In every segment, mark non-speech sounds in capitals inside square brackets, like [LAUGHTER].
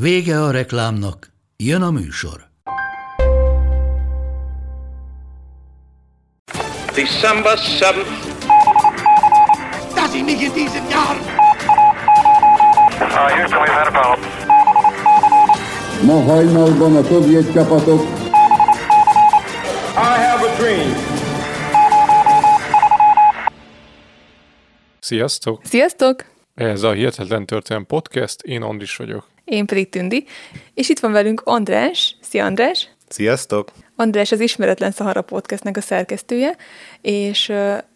Vége a reklámnak, jön a műsor. December 7th. Dass ich mich in diesem Jahr. Ma hajnalban a szovjet csapatok I have a dream. Sziasztok! Sziasztok! Ez a Hihetetlen Történelem Podcast, én Andris vagyok. Én pedig Tündi, és itt van velünk András. Szia András! Sziasztok! András az Ismeretlen Szahara podcastnek a szerkesztője, és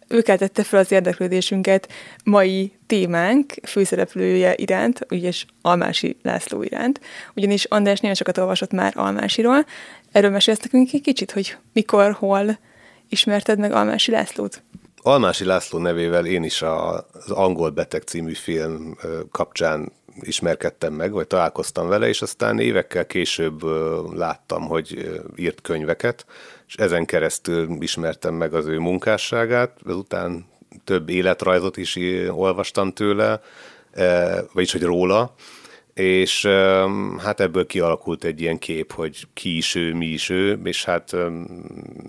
ő keltette fel az érdeklődésünket mai témánk főszereplője iránt, ugyanis Almási László iránt. Ugyanis András nagyon sokat olvasott már Almásiról. Erről mesélsz nekünk egy kicsit, hogy mikor, hol ismerted meg Almási Lászlót? Almási László nevével én is az Angol Beteg című film kapcsán ismerkedtem meg, vagy találkoztam vele, és aztán évekkel később láttam, hogy írt könyveket, és ezen keresztül ismertem meg az ő munkásságát, ezután több életrajzot is olvastam tőle, vagyis hogy róla, és hát ebből kialakult egy ilyen kép, hogy ki is ő, mi is ő, és hát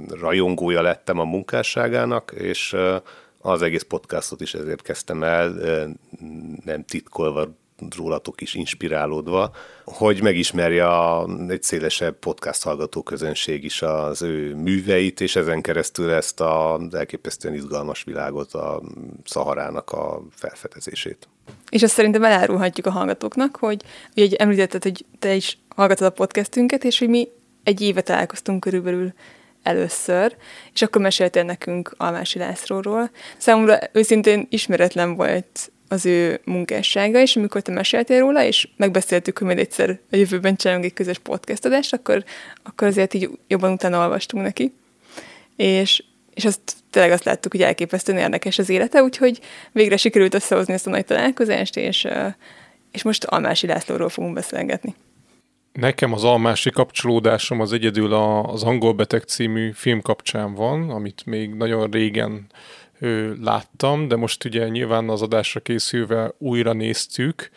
rajongója lettem a munkásságának, és az egész podcastot is ezért kezdtem el, nem titkolva rólatok is inspirálódva, hogy megismerje a, egy szélesebb podcast hallgató közönség is az ő műveit, és ezen keresztül ezt az elképesztően izgalmas világot, a Szaharának a felfedezését. És azt szerintem elárulhatjuk a hallgatóknak, hogy ugye említetted, hogy te is hallgatod a podcastünket, és hogy mi egy éve találkoztunk körülbelül először, és akkor meséltél nekünk Almási Lászlóról. Számomra őszintén ismeretlen volt az ő munkássága, és amikor te meséltél róla, és megbeszéltük, hogy majd egyszer a jövőben csinálunk egy közös podcast adást, akkor, akkor azért így jobban utána olvastunk neki. És, és azt tényleg azt láttuk, hogy elképesztően érdekes az élete, úgyhogy végre sikerült összehozni ezt a nagy találkozást, és, és most Almási Lászlóról fogunk beszélgetni. Nekem az almási kapcsolódásom az egyedül az Angol Beteg című film kapcsán van, amit még nagyon régen ö, láttam, de most ugye nyilván az adásra készülve újra néztük,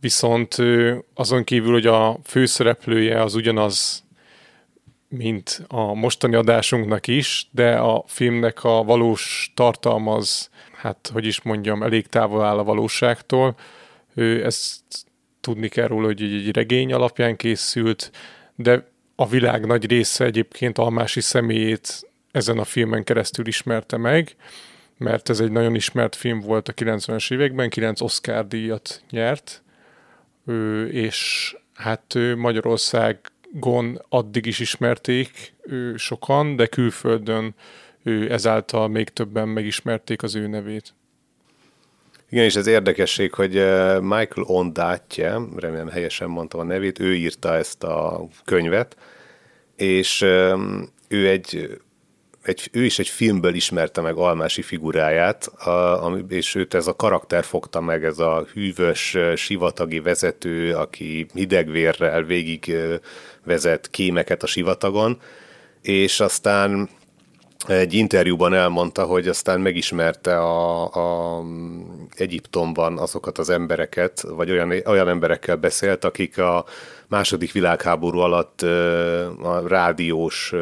viszont ö, azon kívül, hogy a főszereplője az ugyanaz, mint a mostani adásunknak is, de a filmnek a valós tartalma az, hát hogy is mondjam, elég távol áll a valóságtól. Ő ezt tudni kell róla, hogy egy regény alapján készült, de a világ nagy része egyébként Almási személyét ezen a filmen keresztül ismerte meg, mert ez egy nagyon ismert film volt a 90-es években, 9 Oscar díjat nyert, ő, és hát ő Magyarországon addig is ismerték ő, sokan, de külföldön ő, ezáltal még többen megismerték az ő nevét. Igen, és ez érdekesség, hogy Michael Ondaatje, remélem helyesen mondtam a nevét, ő írta ezt a könyvet, és ő egy, egy, ő is egy filmből ismerte meg Almási figuráját, a, ami, és őt ez a karakter fogta meg, ez a hűvös, sivatagi vezető, aki hidegvérrel végig vezet kémeket a sivatagon, és aztán egy interjúban elmondta, hogy aztán megismerte a, a Egyiptomban azokat az embereket, vagy olyan, olyan emberekkel beszélt, akik a második világháború alatt a rádiós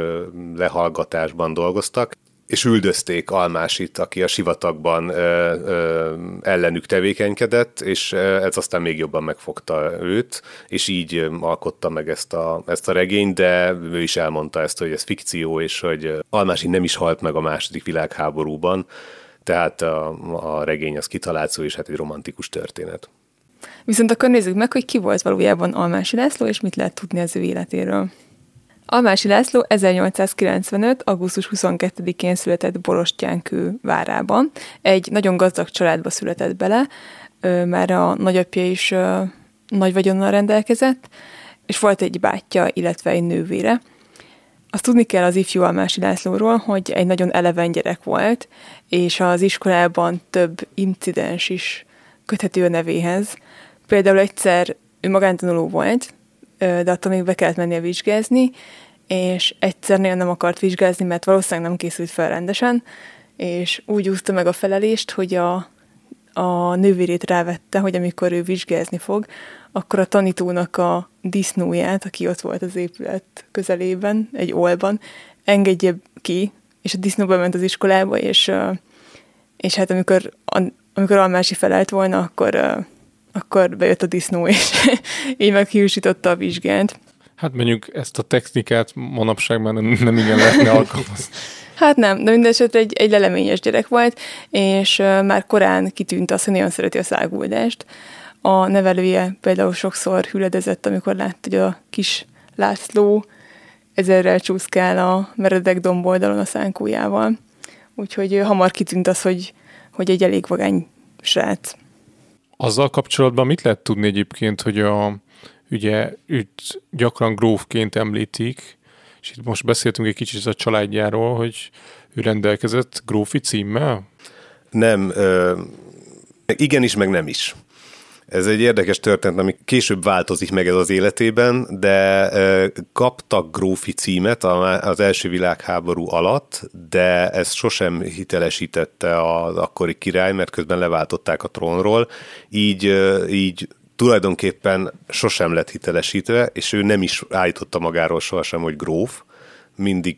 lehallgatásban dolgoztak, és üldözték Almásit, aki a sivatagban ellenük tevékenykedett, és ez aztán még jobban megfogta őt, és így alkotta meg ezt a, ezt a regényt, de ő is elmondta ezt, hogy ez fikció, és hogy Almási nem is halt meg a második világháborúban, tehát a, a regény az kitalált szó, és hát egy romantikus történet. Viszont akkor nézzük meg, hogy ki volt valójában Almási László, és mit lehet tudni az ő életéről. Almási László 1895. augusztus 22-én született Borostyánkő várában. Egy nagyon gazdag családba született bele, már a nagyapja is nagy vagyonnal rendelkezett, és volt egy bátyja, illetve egy nővére. Azt tudni kell az ifjú Almási Lászlóról, hogy egy nagyon eleven gyerek volt, és az iskolában több incidens is köthető a nevéhez. Például egyszer ő magántanuló volt, de attól még be kellett mennie vizsgázni, és egyszer nagyon nem akart vizsgázni, mert valószínűleg nem készült fel rendesen, és úgy úszta meg a felelést, hogy a, a nővérét rávette, hogy amikor ő vizsgázni fog, akkor a tanítónak a disznóját, aki ott volt az épület közelében, egy olban, engedje ki, és a disznó bement az iskolába, és, és hát amikor, amikor Almási felelt volna, akkor, akkor bejött a disznó, és [LAUGHS] így meghiúsította a vizsgát. Hát mondjuk ezt a technikát manapság már nem, nem igen lehetne alkalmazni. [LAUGHS] Hát nem, de mindesetre egy, egy leleményes gyerek volt, és már korán kitűnt az, hogy nagyon szereti a száguldást. A nevelője például sokszor hüledezett, amikor látta, hogy a kis László ezerrel csúszkál a meredek domboldalon a szánkójával. Úgyhogy hamar kitűnt az, hogy, hogy egy elég vagány srác. Azzal kapcsolatban mit lehet tudni egyébként, hogy a, ugye őt gyakran grófként említik, és itt most beszéltünk egy kicsit a családjáról, hogy ő rendelkezett grófi címmel? Nem, ö, igenis, meg nem is. Ez egy érdekes történet, ami később változik meg ez az életében, de kaptak grófi címet az első világháború alatt, de ezt sosem hitelesítette az akkori király, mert közben leváltották a trónról, így, így tulajdonképpen sosem lett hitelesítve, és ő nem is állította magáról sohasem, hogy gróf, mindig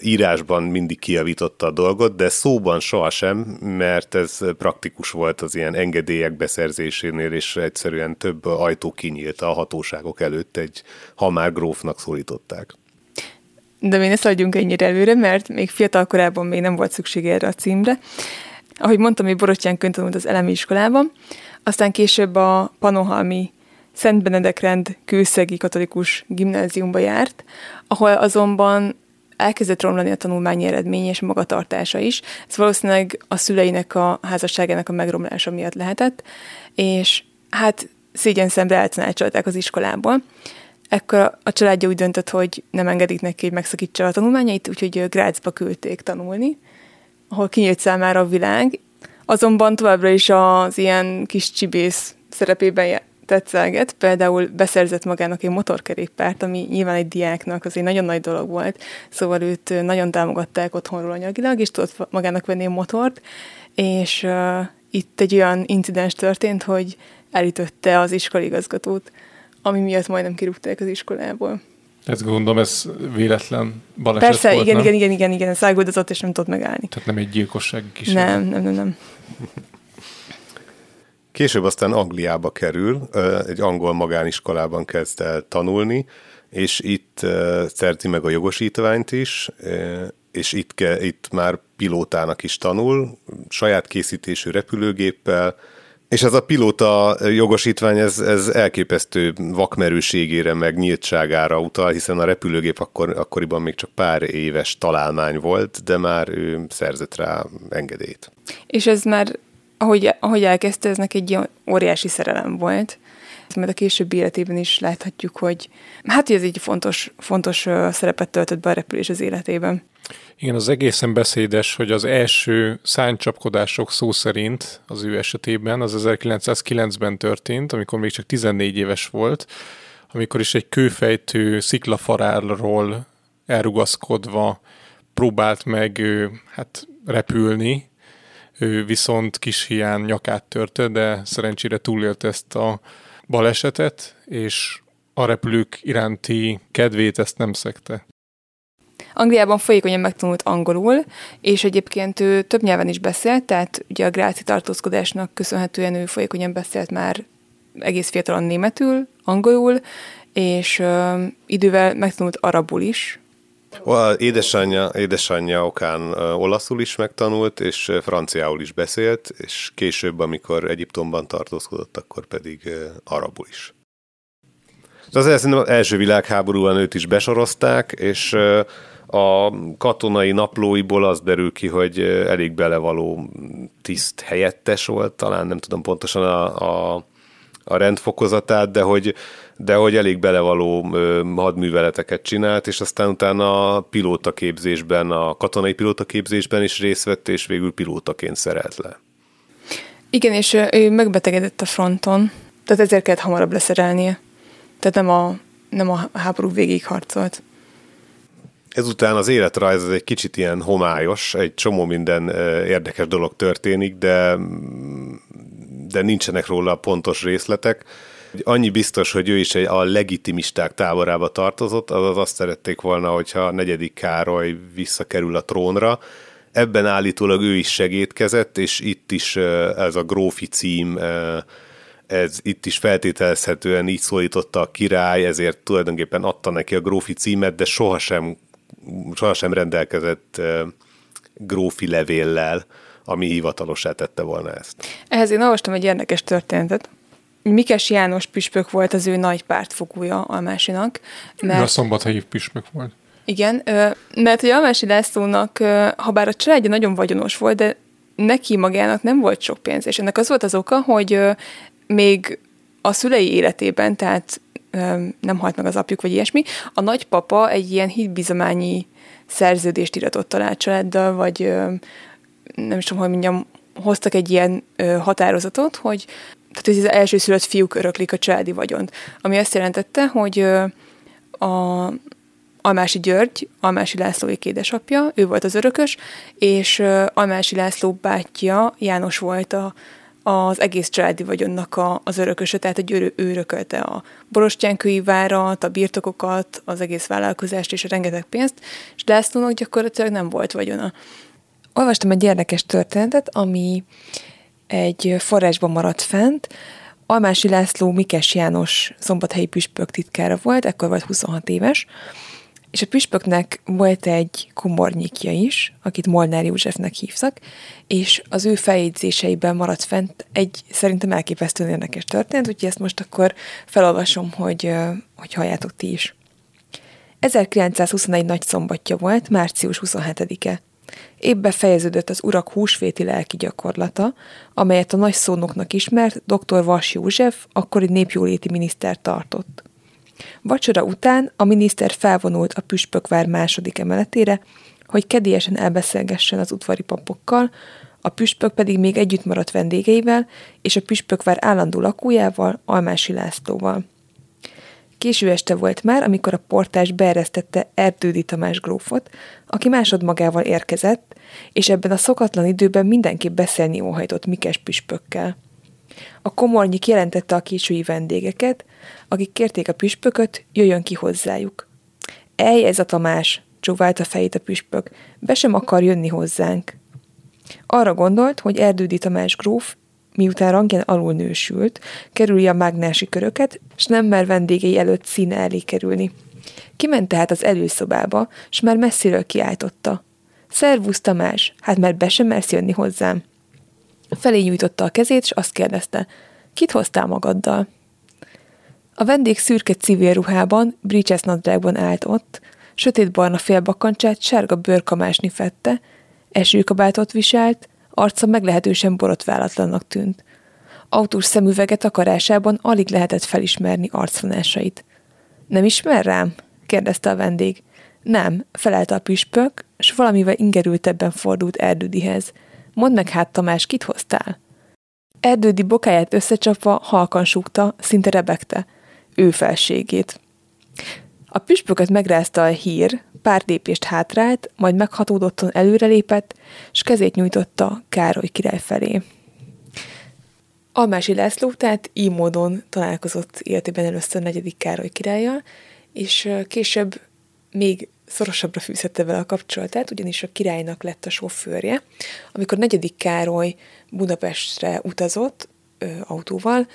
írásban mindig kiavította a dolgot, de szóban sohasem, mert ez praktikus volt az ilyen engedélyek beszerzésénél, és egyszerűen több ajtó kinyílt a hatóságok előtt, egy ha már grófnak szólították. De mi ne szaladjunk ennyire előre, mert még fiatal korában még nem volt szükség erre a címre. Ahogy mondtam, hogy Borotyán tanult az elemi iskolában, aztán később a Panohalmi Szent Benedek rend kőszegi katolikus gimnáziumba járt, ahol azonban elkezdett romlani a tanulmányi eredmény és magatartása is. Ez valószínűleg a szüleinek a házasságának a megromlása miatt lehetett, és hát szégyen szemre eltanácsolták az iskolából. Ekkor a családja úgy döntött, hogy nem engedik neki, hogy megszakítsa a tanulmányait, úgyhogy Grácsba küldték tanulni, ahol kinyílt számára a világ. Azonban továbbra is az ilyen kis csibész szerepében tetszelget, például beszerzett magának egy motorkerékpárt, ami nyilván egy diáknak az egy nagyon nagy dolog volt, szóval őt nagyon támogatták otthonról anyagilag, és tudott magának venni a motort, és uh, itt egy olyan incidens történt, hogy elütötte az iskoligazgatót, ami miatt majdnem kirúgták az iskolából. Ez gondolom, ez véletlen baleset Persze, volt, igen, nem? igen, igen, igen, igen, száguldozott, és nem tudott megállni. Tehát nem egy gyilkosság kísérlet. Nem, nem, nem, nem. Később aztán Angliába kerül, egy angol magániskolában kezd el tanulni, és itt szerzi meg a jogosítványt is, és itt, ke, itt már pilótának is tanul, saját készítésű repülőgéppel, és ez a pilóta jogosítvány, ez, ez elképesztő vakmerőségére, meg nyíltságára utal, hiszen a repülőgép akkor, akkoriban még csak pár éves találmány volt, de már ő szerzett rá engedélyt. És ez már ahogy, ahogy elkezdte, ez neki egy óriási szerelem volt. Majd a későbbi életében is láthatjuk, hogy hát ez egy fontos, fontos szerepet töltött be a repülés az életében. Igen, az egészen beszédes, hogy az első szánycsapkodások szó szerint az ő esetében az 1909-ben történt, amikor még csak 14 éves volt, amikor is egy kőfejtő sziklafarárról elrugaszkodva próbált meg hát repülni, ő viszont kis hián nyakát törte, de szerencsére túlélt ezt a balesetet, és a repülők iránti kedvét ezt nem szekte. Angliában folyékonyan megtanult angolul, és egyébként ő több nyelven is beszélt, tehát ugye a gráci tartózkodásnak köszönhetően ő folyékonyan beszélt már egész fiatalon németül, angolul, és ö, idővel megtanult arabul is, Édesanyja, édesanyja okán olaszul is megtanult, és franciául is beszélt, és később, amikor Egyiptomban tartózkodott, akkor pedig arabul is. De az az első világháborúban őt is besorozták, és a katonai naplóiból az derül ki, hogy elég belevaló tiszt helyettes volt, talán nem tudom pontosan a, a a rendfokozatát, de hogy, de hogy elég belevaló ö, hadműveleteket csinált, és aztán utána a pilótaképzésben, a katonai pilótaképzésben is részt vett, és végül pilótaként szerelt le. Igen, és ő megbetegedett a fronton, tehát ezért kellett hamarabb leszerelnie. Tehát nem a, nem a háború végig harcolt. Ezután az életrajz az egy kicsit ilyen homályos, egy csomó minden érdekes dolog történik, de, de nincsenek róla pontos részletek. Annyi biztos, hogy ő is egy, a legitimisták táborába tartozott, azaz azt szerették volna, hogyha a negyedik Károly visszakerül a trónra. Ebben állítólag ő is segítkezett, és itt is ez a grófi cím ez itt is feltételezhetően így szólította a király, ezért tulajdonképpen adta neki a grófi címet, de sohasem, sohasem rendelkezett grófi levéllel, ami hivatalosá tette volna ezt. Ehhez én olvastam egy érdekes történetet. Mikes János püspök volt az ő nagy pártfogója Almásinak. Mert... A szombathelyi püspök volt. Igen, mert hogy Almási Lászlónak, ha bár a családja nagyon vagyonos volt, de neki magának nem volt sok pénz, és ennek az volt az oka, hogy még a szülei életében, tehát nem halt meg az apjuk, vagy ilyesmi, a nagypapa egy ilyen hitbizományi szerződést iratott alá a családdal, vagy nem is tudom, hogy mondjam, hoztak egy ilyen határozatot, hogy tehát az első szülött fiúk öröklik a családi vagyont. Ami azt jelentette, hogy a Almási György, Almási Lászlói édesapja, ő volt az örökös, és Almási László bátyja, János volt a, az egész családi vagyonnak a, az örököse, tehát hogy ő, ő örökölte a borostyánkői várat, a birtokokat, az egész vállalkozást és a rengeteg pénzt, és Lászlónak gyakorlatilag nem volt vagyona. Olvastam egy érdekes történetet, ami egy forrásban maradt fent. Almási László Mikes János szombathelyi püspök titkára volt, ekkor volt 26 éves, és a püspöknek volt egy komornyikja is, akit Molnár Józsefnek hívtak, és az ő feljegyzéseiben maradt fent egy szerintem elképesztően érdekes történet, úgyhogy ezt most akkor felolvasom, hogy, hogy halljátok ti is. 1921 nagy szombatja volt, március 27-e. Épp befejeződött az urak húsvéti lelki gyakorlata, amelyet a nagy szónoknak ismert dr. Vas József, akkori népjóléti miniszter tartott. Vacsora után a miniszter felvonult a püspökvár második emeletére, hogy kedélyesen elbeszélgessen az udvari papokkal, a püspök pedig még együtt maradt vendégeivel és a püspökvár állandó lakójával, Almási Lászlóval. Késő este volt már, amikor a portás beeresztette Erdődi Tamás grófot, aki másodmagával érkezett, és ebben a szokatlan időben mindenképp beszélni óhajtott Mikes püspökkel. A komornyik jelentette a késői vendégeket, akik kérték a püspököt, jöjjön ki hozzájuk. Ej, ez a Tamás, a fejét a püspök, be sem akar jönni hozzánk. Arra gondolt, hogy Erdődi Tamás gróf, miután rangján alul nősült, kerülje a mágnási köröket, s nem mer vendégei előtt színe elé kerülni. Kiment tehát az előszobába, s már messziről kiáltotta. Szervusz Tamás, hát már be sem mersz jönni hozzám. Felé nyújtotta a kezét, és azt kérdezte, kit hoztál magaddal? A vendég szürke civil ruhában, brícses nadrágban állt ott, sötétbarna félbakancsát sárga bőrkamásni fette, esőkabátot viselt, arca meglehetősen borotválatlannak tűnt. Autós szemüveget akarásában alig lehetett felismerni arcvonásait. Nem ismer rám? kérdezte a vendég. Nem, felelte a püspök, s valamivel ingerültebben fordult Erdődihez. Mondd meg hát, Tamás, kit hoztál? Erdődi bokáját összecsapva halkan súgta, szinte rebegte. Ő felségét. A püspököt megrázta a hír, pár lépést hátrált, majd meghatódottan előrelépett, s kezét nyújtotta Károly király felé. Almási László tehát így módon találkozott életében először negyedik Károly királlyal, és később még szorosabbra fűzette vele a kapcsolatát, ugyanis a királynak lett a sofőrje. Amikor negyedik Károly Budapestre utazott ö, autóval,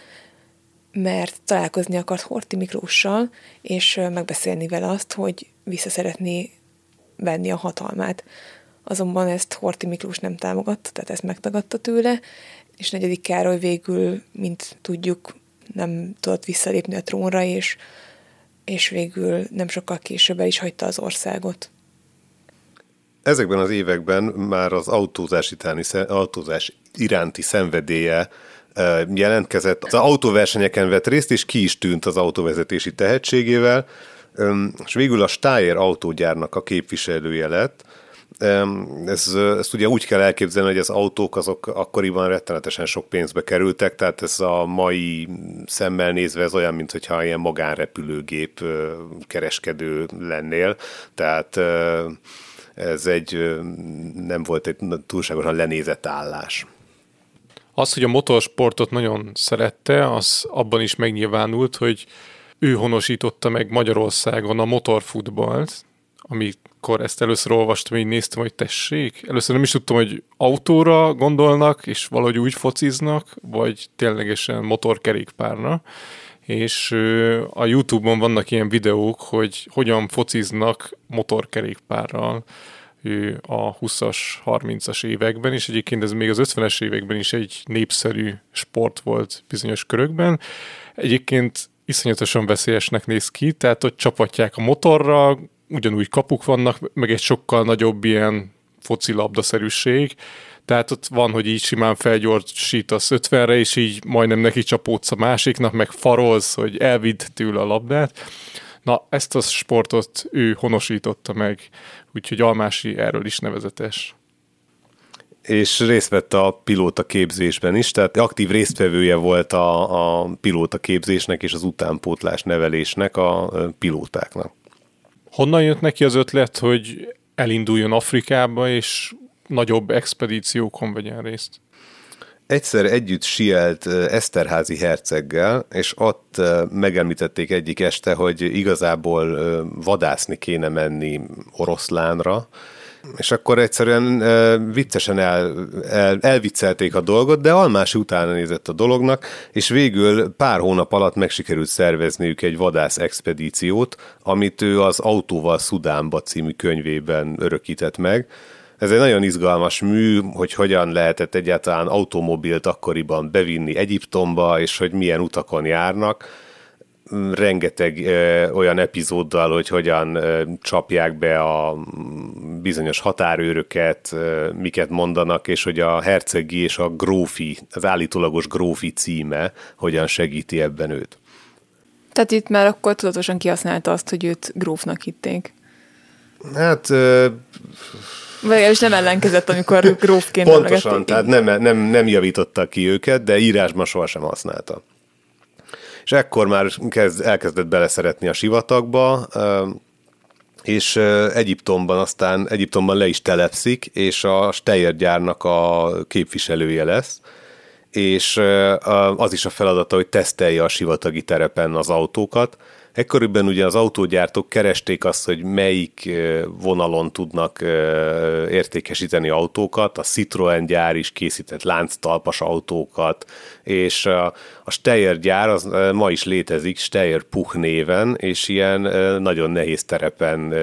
mert találkozni akart Horti Miklóssal, és megbeszélni vele azt, hogy vissza szeretné venni a hatalmát. Azonban ezt Horti Miklós nem támogatta, tehát ezt megtagadta tőle, és negyedik Károly végül, mint tudjuk, nem tudott visszalépni a trónra, és, és végül nem sokkal később el is hagyta az országot. Ezekben az években már az autózás, itáni, autózás iránti szenvedélye jelentkezett. Az autóversenyeken vett részt, és ki is tűnt az autóvezetési tehetségével, és végül a Steyr autógyárnak a képviselője lett, ez, ezt ugye úgy kell elképzelni, hogy az autók azok akkoriban rettenetesen sok pénzbe kerültek, tehát ez a mai szemmel nézve ez olyan, mintha ilyen magánrepülőgép kereskedő lennél, tehát ez egy nem volt egy túlságosan lenézett állás. Az, hogy a motorsportot nagyon szerette, az abban is megnyilvánult, hogy ő honosította meg Magyarországon a motorfutballt, amikor ezt először olvastam, így néztem, hogy tessék. Először nem is tudtam, hogy autóra gondolnak, és valahogy úgy fociznak, vagy ténylegesen motorkerékpárna. És a Youtube-on vannak ilyen videók, hogy hogyan fociznak motorkerékpárral a 20-as, 30-as években, és egyébként ez még az 50-es években is egy népszerű sport volt bizonyos körökben. Egyébként iszonyatosan veszélyesnek néz ki, tehát ott csapatják a motorra, ugyanúgy kapuk vannak, meg egy sokkal nagyobb ilyen foci labdaszerűség, tehát ott van, hogy így simán felgyorsítasz 50-re, és így majdnem neki csapódsz a másiknak, meg farolsz, hogy elvidd tőle a labdát. Na, ezt a sportot ő honosította meg, úgyhogy Almási erről is nevezetes. És részt vett a pilóta képzésben is, tehát aktív résztvevője volt a, a pilóta képzésnek és az utánpótlás nevelésnek a pilótáknak. Honnan jött neki az ötlet, hogy elinduljon Afrikába, és nagyobb expedíciókon vegyen részt? Egyszer együtt sielt Eszterházi herceggel, és ott megemlítették egyik este, hogy igazából vadászni kéne menni oroszlánra, és akkor egyszerűen uh, viccesen el, el, elviccelték a dolgot, de Almási utána nézett a dolognak, és végül pár hónap alatt meg sikerült szervezniük egy vadász expedíciót, amit ő az Autóval Szudánba című könyvében örökített meg. Ez egy nagyon izgalmas mű, hogy hogyan lehetett egyáltalán automobilt akkoriban bevinni Egyiptomba, és hogy milyen utakon járnak rengeteg ö, olyan epizóddal, hogy hogyan ö, csapják be a bizonyos határőröket, ö, miket mondanak, és hogy a hercegi és a grófi, az állítólagos grófi címe hogyan segíti ebben őt. Tehát itt már akkor tudatosan kihasználta azt, hogy őt grófnak hitték. Hát... Ö, vagy nem ellenkezett, amikor grófként Pontosan, tehát nem, nem, nem javította ki őket, de írásban sohasem használta és ekkor már kezd, elkezdett beleszeretni a sivatagba, és Egyiptomban aztán Egyiptomban le is telepszik, és a Steyr gyárnak a képviselője lesz, és az is a feladata, hogy tesztelje a sivatagi terepen az autókat, Ekkoriban ugye az autógyártók keresték azt, hogy melyik vonalon tudnak értékesíteni autókat, a Citroen gyár is készített lánctalpas autókat, és a Steyr gyár az ma is létezik, Steyr Puch néven, és ilyen nagyon nehéz terepen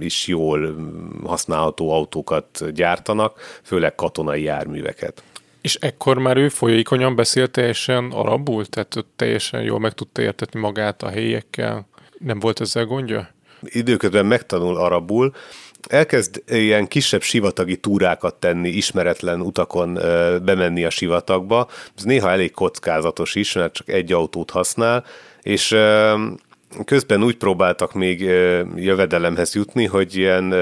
is jól használható autókat gyártanak, főleg katonai járműveket. És ekkor már ő folyékonyan beszélt teljesen arabul? Tehát teljesen jól meg tudta értetni magát a helyiekkel? Nem volt ezzel gondja? Időközben megtanul arabul, elkezd ilyen kisebb sivatagi túrákat tenni, ismeretlen utakon bemenni a sivatagba. Ez néha elég kockázatos is, mert csak egy autót használ, és közben úgy próbáltak még jövedelemhez jutni, hogy ilyen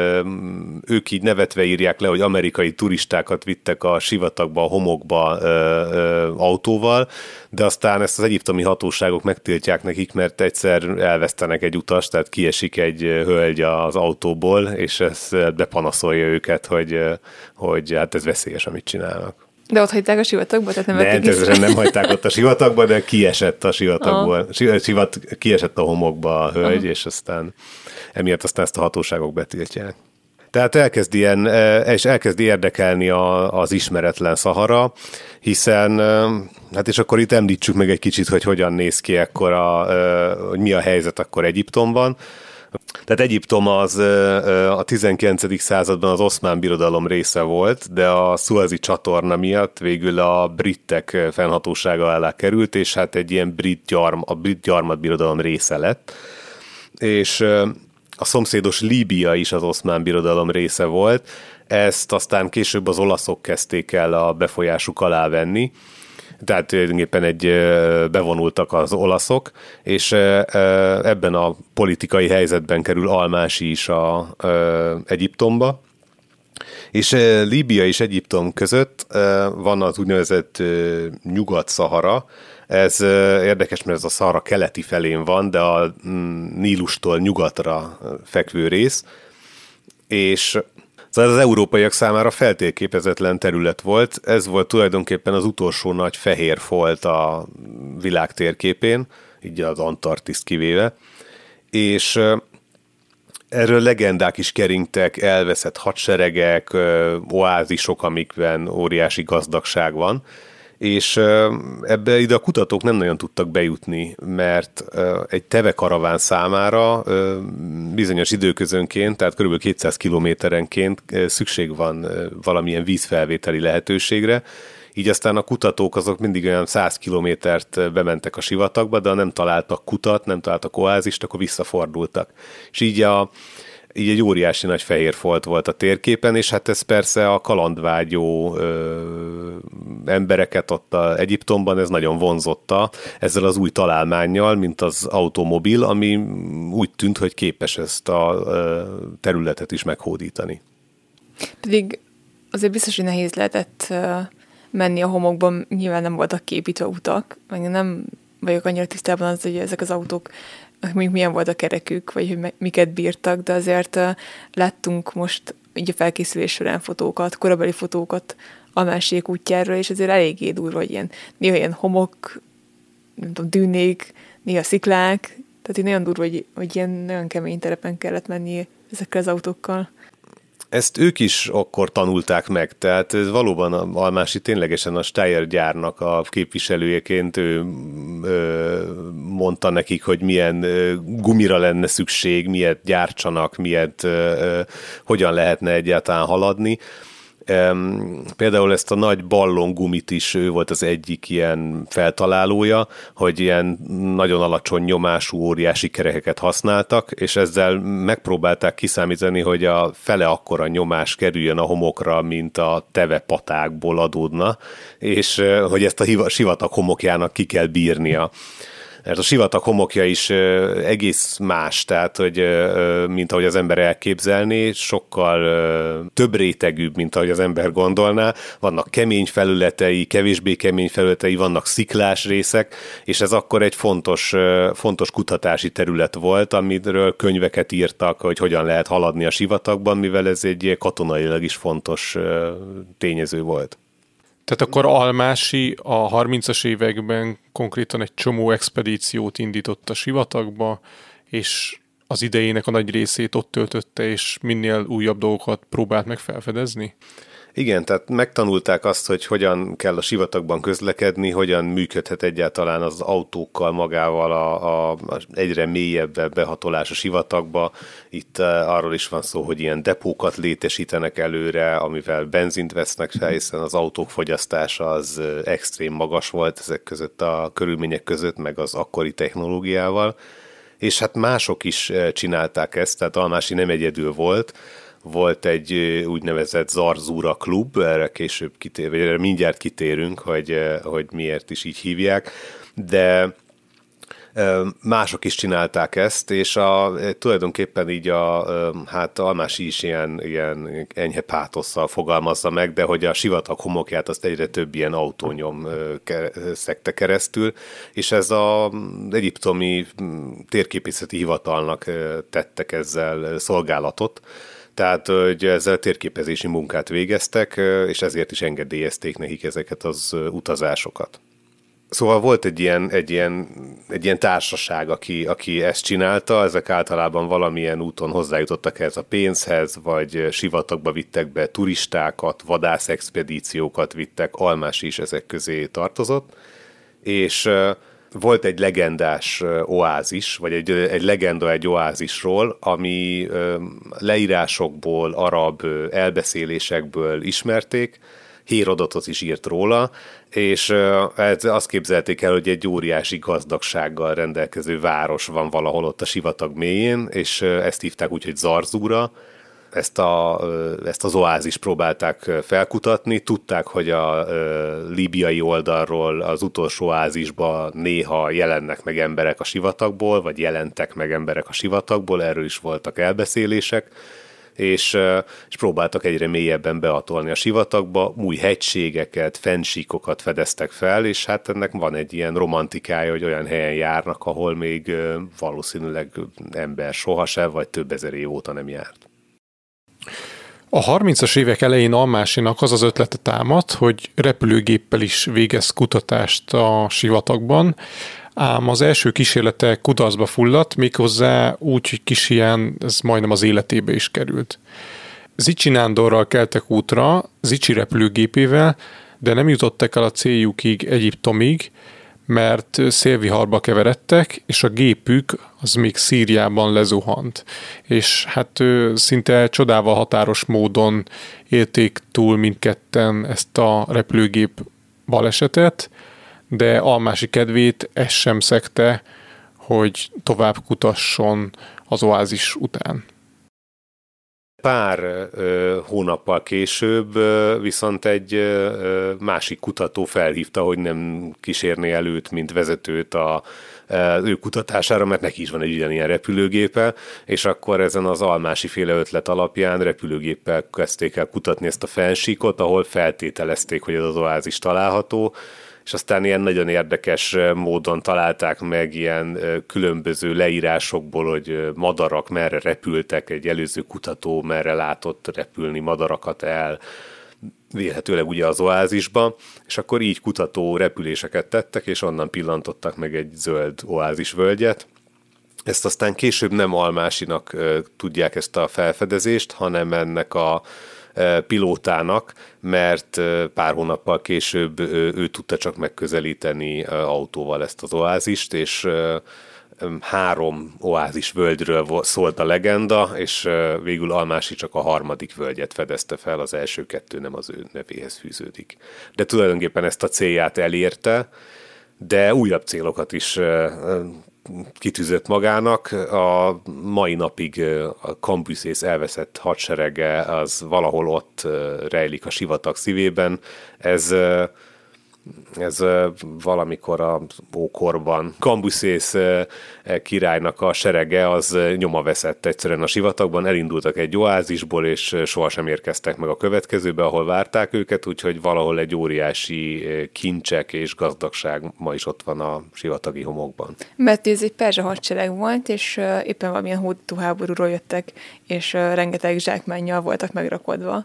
ők így nevetve írják le, hogy amerikai turistákat vittek a sivatagba, a homokba autóval, de aztán ezt az egyiptomi hatóságok megtiltják nekik, mert egyszer elvesztenek egy utast, tehát kiesik egy hölgy az autóból, és ez bepanaszolja őket, hogy, hogy hát ez veszélyes, amit csinálnak. De ott hagyták a sivatagba? Tehát nem, nem természetesen nem hagyták ott a [LAUGHS] sivatagba, de kiesett a sivatagból. Sivat, kiesett a homokba a hölgy, Aha. és aztán emiatt aztán ezt a hatóságok betiltják. Tehát elkezd ilyen, e, és elkezd érdekelni a, az ismeretlen Szahara, hiszen, e, hát és akkor itt említsük meg egy kicsit, hogy hogyan néz ki akkor, a, e, hogy mi a helyzet akkor Egyiptomban. Tehát Egyiptom az a 19. században az oszmán birodalom része volt, de a szuazi csatorna miatt végül a britek fennhatósága alá került, és hát egy ilyen brit gyarm, a brit gyarmat birodalom része lett. És a szomszédos Líbia is az oszmán birodalom része volt, ezt aztán később az olaszok kezdték el a befolyásuk alá venni, tehát tulajdonképpen egy bevonultak az olaszok, és ebben a politikai helyzetben kerül Almási is a, Egyiptomba, és Líbia és Egyiptom között van az úgynevezett Nyugat-Szahara, ez érdekes, mert ez a Szahara keleti felén van, de a mm, Nílustól nyugatra fekvő rész, és Szóval ez az európaiak számára feltérképezetlen terület volt. Ez volt tulajdonképpen az utolsó nagy fehér folt a világ térképén, így az Antarktiszt kivéve. És erről legendák is keringtek, elveszett hadseregek, oázisok, amikben óriási gazdagság van és ebbe ide a kutatók nem nagyon tudtak bejutni, mert egy teve karaván számára bizonyos időközönként, tehát kb. 200 kilométerenként szükség van valamilyen vízfelvételi lehetőségre, így aztán a kutatók azok mindig olyan 100 kilométert bementek a sivatagba, de ha nem találtak kutat, nem találtak oázist, akkor visszafordultak. És így a, így egy óriási nagy fehér folt volt a térképen, és hát ez persze a kalandvágyó ö, embereket ott a Egyiptomban ez nagyon vonzotta ezzel az új találmányjal, mint az automobil, ami úgy tűnt, hogy képes ezt a ö, területet is meghódítani. Pedig azért biztos, hogy nehéz lehetett menni a homokban, nyilván nem voltak képítve utak, meg nem vagyok annyira tisztában az, hogy ezek az autók mondjuk milyen volt a kerekük, vagy hogy miket bírtak, de azért láttunk most így a felkészülés során fotókat, korabeli fotókat a másik útjáról, és azért eléggé durva, hogy ilyen, néha ilyen homok, nem tudom, dűnék, néha sziklák, tehát így nagyon durva, hogy, hogy ilyen nagyon kemény terepen kellett menni ezekkel az autókkal ezt ők is akkor tanulták meg, tehát ez valóban a Almási ténylegesen a Steyr gyárnak a képviselőjeként ő ö, mondta nekik, hogy milyen ö, gumira lenne szükség, miért gyártsanak, miért ö, hogyan lehetne egyáltalán haladni. Például ezt a nagy ballongumit is ő volt az egyik ilyen feltalálója, hogy ilyen nagyon alacsony nyomású óriási kerekeket használtak, és ezzel megpróbálták kiszámítani, hogy a fele akkora nyomás kerüljön a homokra, mint a teve patákból adódna, és hogy ezt a sivatag homokjának ki kell bírnia mert a sivatag homokja is egész más, tehát hogy mint ahogy az ember elképzelné, sokkal több rétegűbb, mint ahogy az ember gondolná. Vannak kemény felületei, kevésbé kemény felületei, vannak sziklás részek, és ez akkor egy fontos, fontos kutatási terület volt, amiről könyveket írtak, hogy hogyan lehet haladni a sivatagban, mivel ez egy katonailag is fontos tényező volt. Tehát akkor Almási a 30-as években konkrétan egy csomó expedíciót indított a sivatagba, és az idejének a nagy részét ott töltötte, és minél újabb dolgokat próbált meg felfedezni? Igen, tehát megtanulták azt, hogy hogyan kell a sivatagban közlekedni, hogyan működhet egyáltalán az autókkal magával a, a, a egyre mélyebb behatolás a sivatagba. Itt uh, arról is van szó, hogy ilyen depókat létesítenek előre, amivel benzint vesznek fel, hiszen az autók fogyasztása az uh, extrém magas volt ezek között a körülmények között, meg az akkori technológiával. És hát mások is csinálták ezt, tehát Almási nem egyedül volt, volt egy úgynevezett Zarzúra klub, erre később kitér, vagy erre mindjárt kitérünk, hogy, hogy miért is így hívják, de mások is csinálták ezt, és a, tulajdonképpen így a, hát Almási is ilyen, ilyen enyhe pátosszal fogalmazza meg, de hogy a sivatag homokját azt egyre több ilyen autónyom szekte keresztül, és ez a egyiptomi térképészeti hivatalnak tettek ezzel szolgálatot, tehát hogy ezzel térképezési munkát végeztek, és ezért is engedélyezték nekik ezeket az utazásokat. Szóval volt egy ilyen, egy ilyen, egy ilyen társaság, aki, aki ezt csinálta, ezek általában valamilyen úton hozzájutottak ehhez a pénzhez, vagy sivatagba vittek be turistákat, vadászexpedíciókat vittek, Almás is ezek közé tartozott, és volt egy legendás oázis, vagy egy, egy legenda egy oázisról, ami leírásokból, arab elbeszélésekből ismerték, Hérodotos is írt róla, és azt képzelték el, hogy egy óriási gazdagsággal rendelkező város van valahol ott a sivatag mélyén, és ezt hívták úgy, hogy Zarzúra, ezt, a, ezt az oázis próbálták felkutatni. Tudták, hogy a líbiai oldalról az utolsó oázisba néha jelennek meg emberek a sivatagból, vagy jelentek meg emberek a sivatagból, erről is voltak elbeszélések és, és próbáltak egyre mélyebben beatolni a sivatagba, új hegységeket, fensíkokat fedeztek fel, és hát ennek van egy ilyen romantikája, hogy olyan helyen járnak, ahol még valószínűleg ember sohasem, vagy több ezer év óta nem járt. A 30-as évek elején Almásinak az az ötlete támad, hogy repülőgéppel is végez kutatást a sivatagban, ám az első kísérlete kudarcba fulladt, méghozzá úgy, hogy kis ilyen, ez majdnem az életébe is került. Zicsi Nándorral keltek útra, Zicsi repülőgépével, de nem jutottak el a céljukig Egyiptomig, mert szélviharba keveredtek, és a gépük az még Szíriában lezuhant. És hát szinte csodával határos módon élték túl mindketten ezt a repülőgép balesetet, de almási kedvét ez sem szekte, hogy tovább kutasson az oázis után. Pár ö, hónappal később ö, viszont egy ö, másik kutató felhívta, hogy nem kísérné előtt, mint vezetőt a, ő kutatására, mert neki is van egy ugyanilyen repülőgépe, és akkor ezen az almási féle ötlet alapján repülőgéppel kezdték el kutatni ezt a fensíkot, ahol feltételezték, hogy ez az oázis található, és aztán ilyen nagyon érdekes módon találták meg ilyen különböző leírásokból, hogy madarak merre repültek, egy előző kutató merre látott repülni madarakat el, vélhetőleg ugye az oázisba, és akkor így kutató repüléseket tettek, és onnan pillantottak meg egy zöld oázis völgyet. Ezt aztán később nem Almásinak tudják ezt a felfedezést, hanem ennek a pilótának, mert pár hónappal később ő tudta csak megközelíteni autóval ezt az oázist, és három oázis völgyről szólt a legenda, és végül Almási csak a harmadik völgyet fedezte fel, az első kettő nem az ő nevéhez fűződik. De tulajdonképpen ezt a célját elérte, de újabb célokat is kitűzött magának. A mai napig a Cambyses elveszett hadserege az valahol ott rejlik a sivatag szívében. Ez ez valamikor a ókorban Kambuszész királynak a serege az nyoma veszett egyszerűen a sivatagban, elindultak egy oázisból, és sohasem érkeztek meg a következőbe, ahol várták őket, úgyhogy valahol egy óriási kincsek és gazdagság ma is ott van a sivatagi homokban. Mert ez egy perzsa hadsereg volt, és éppen valamilyen hódító háborúról jöttek, és rengeteg zsákmánnyal voltak megrakodva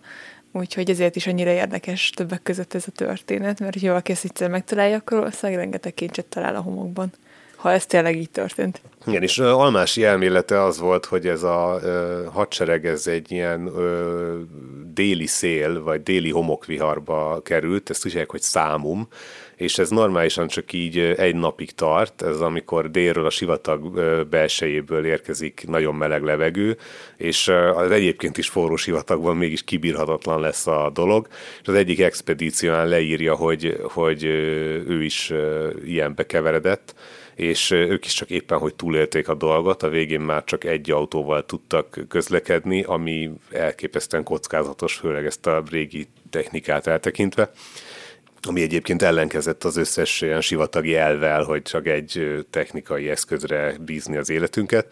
Úgyhogy ezért is annyira érdekes többek között ez a történet, mert ha valaki ezt egyszer megtalálja, akkor valószínűleg rengeteg kincset talál a homokban, ha ez tényleg így történt. Igen, és Almási elmélete az volt, hogy ez a ö, hadsereg, ez egy ilyen ö, déli szél, vagy déli homokviharba került, ezt tudják, hogy számum, és ez normálisan csak így egy napig tart, ez amikor délről a sivatag belsejéből érkezik nagyon meleg levegő, és az egyébként is forró sivatagban mégis kibírhatatlan lesz a dolog, és az egyik expedícióán leírja, hogy, hogy ő is ilyenbe keveredett, és ők is csak éppen, hogy túlélték a dolgot, a végén már csak egy autóval tudtak közlekedni, ami elképesztően kockázatos, főleg ezt a régi technikát eltekintve ami egyébként ellenkezett az összes ilyen sivatagi elvel, hogy csak egy technikai eszközre bízni az életünket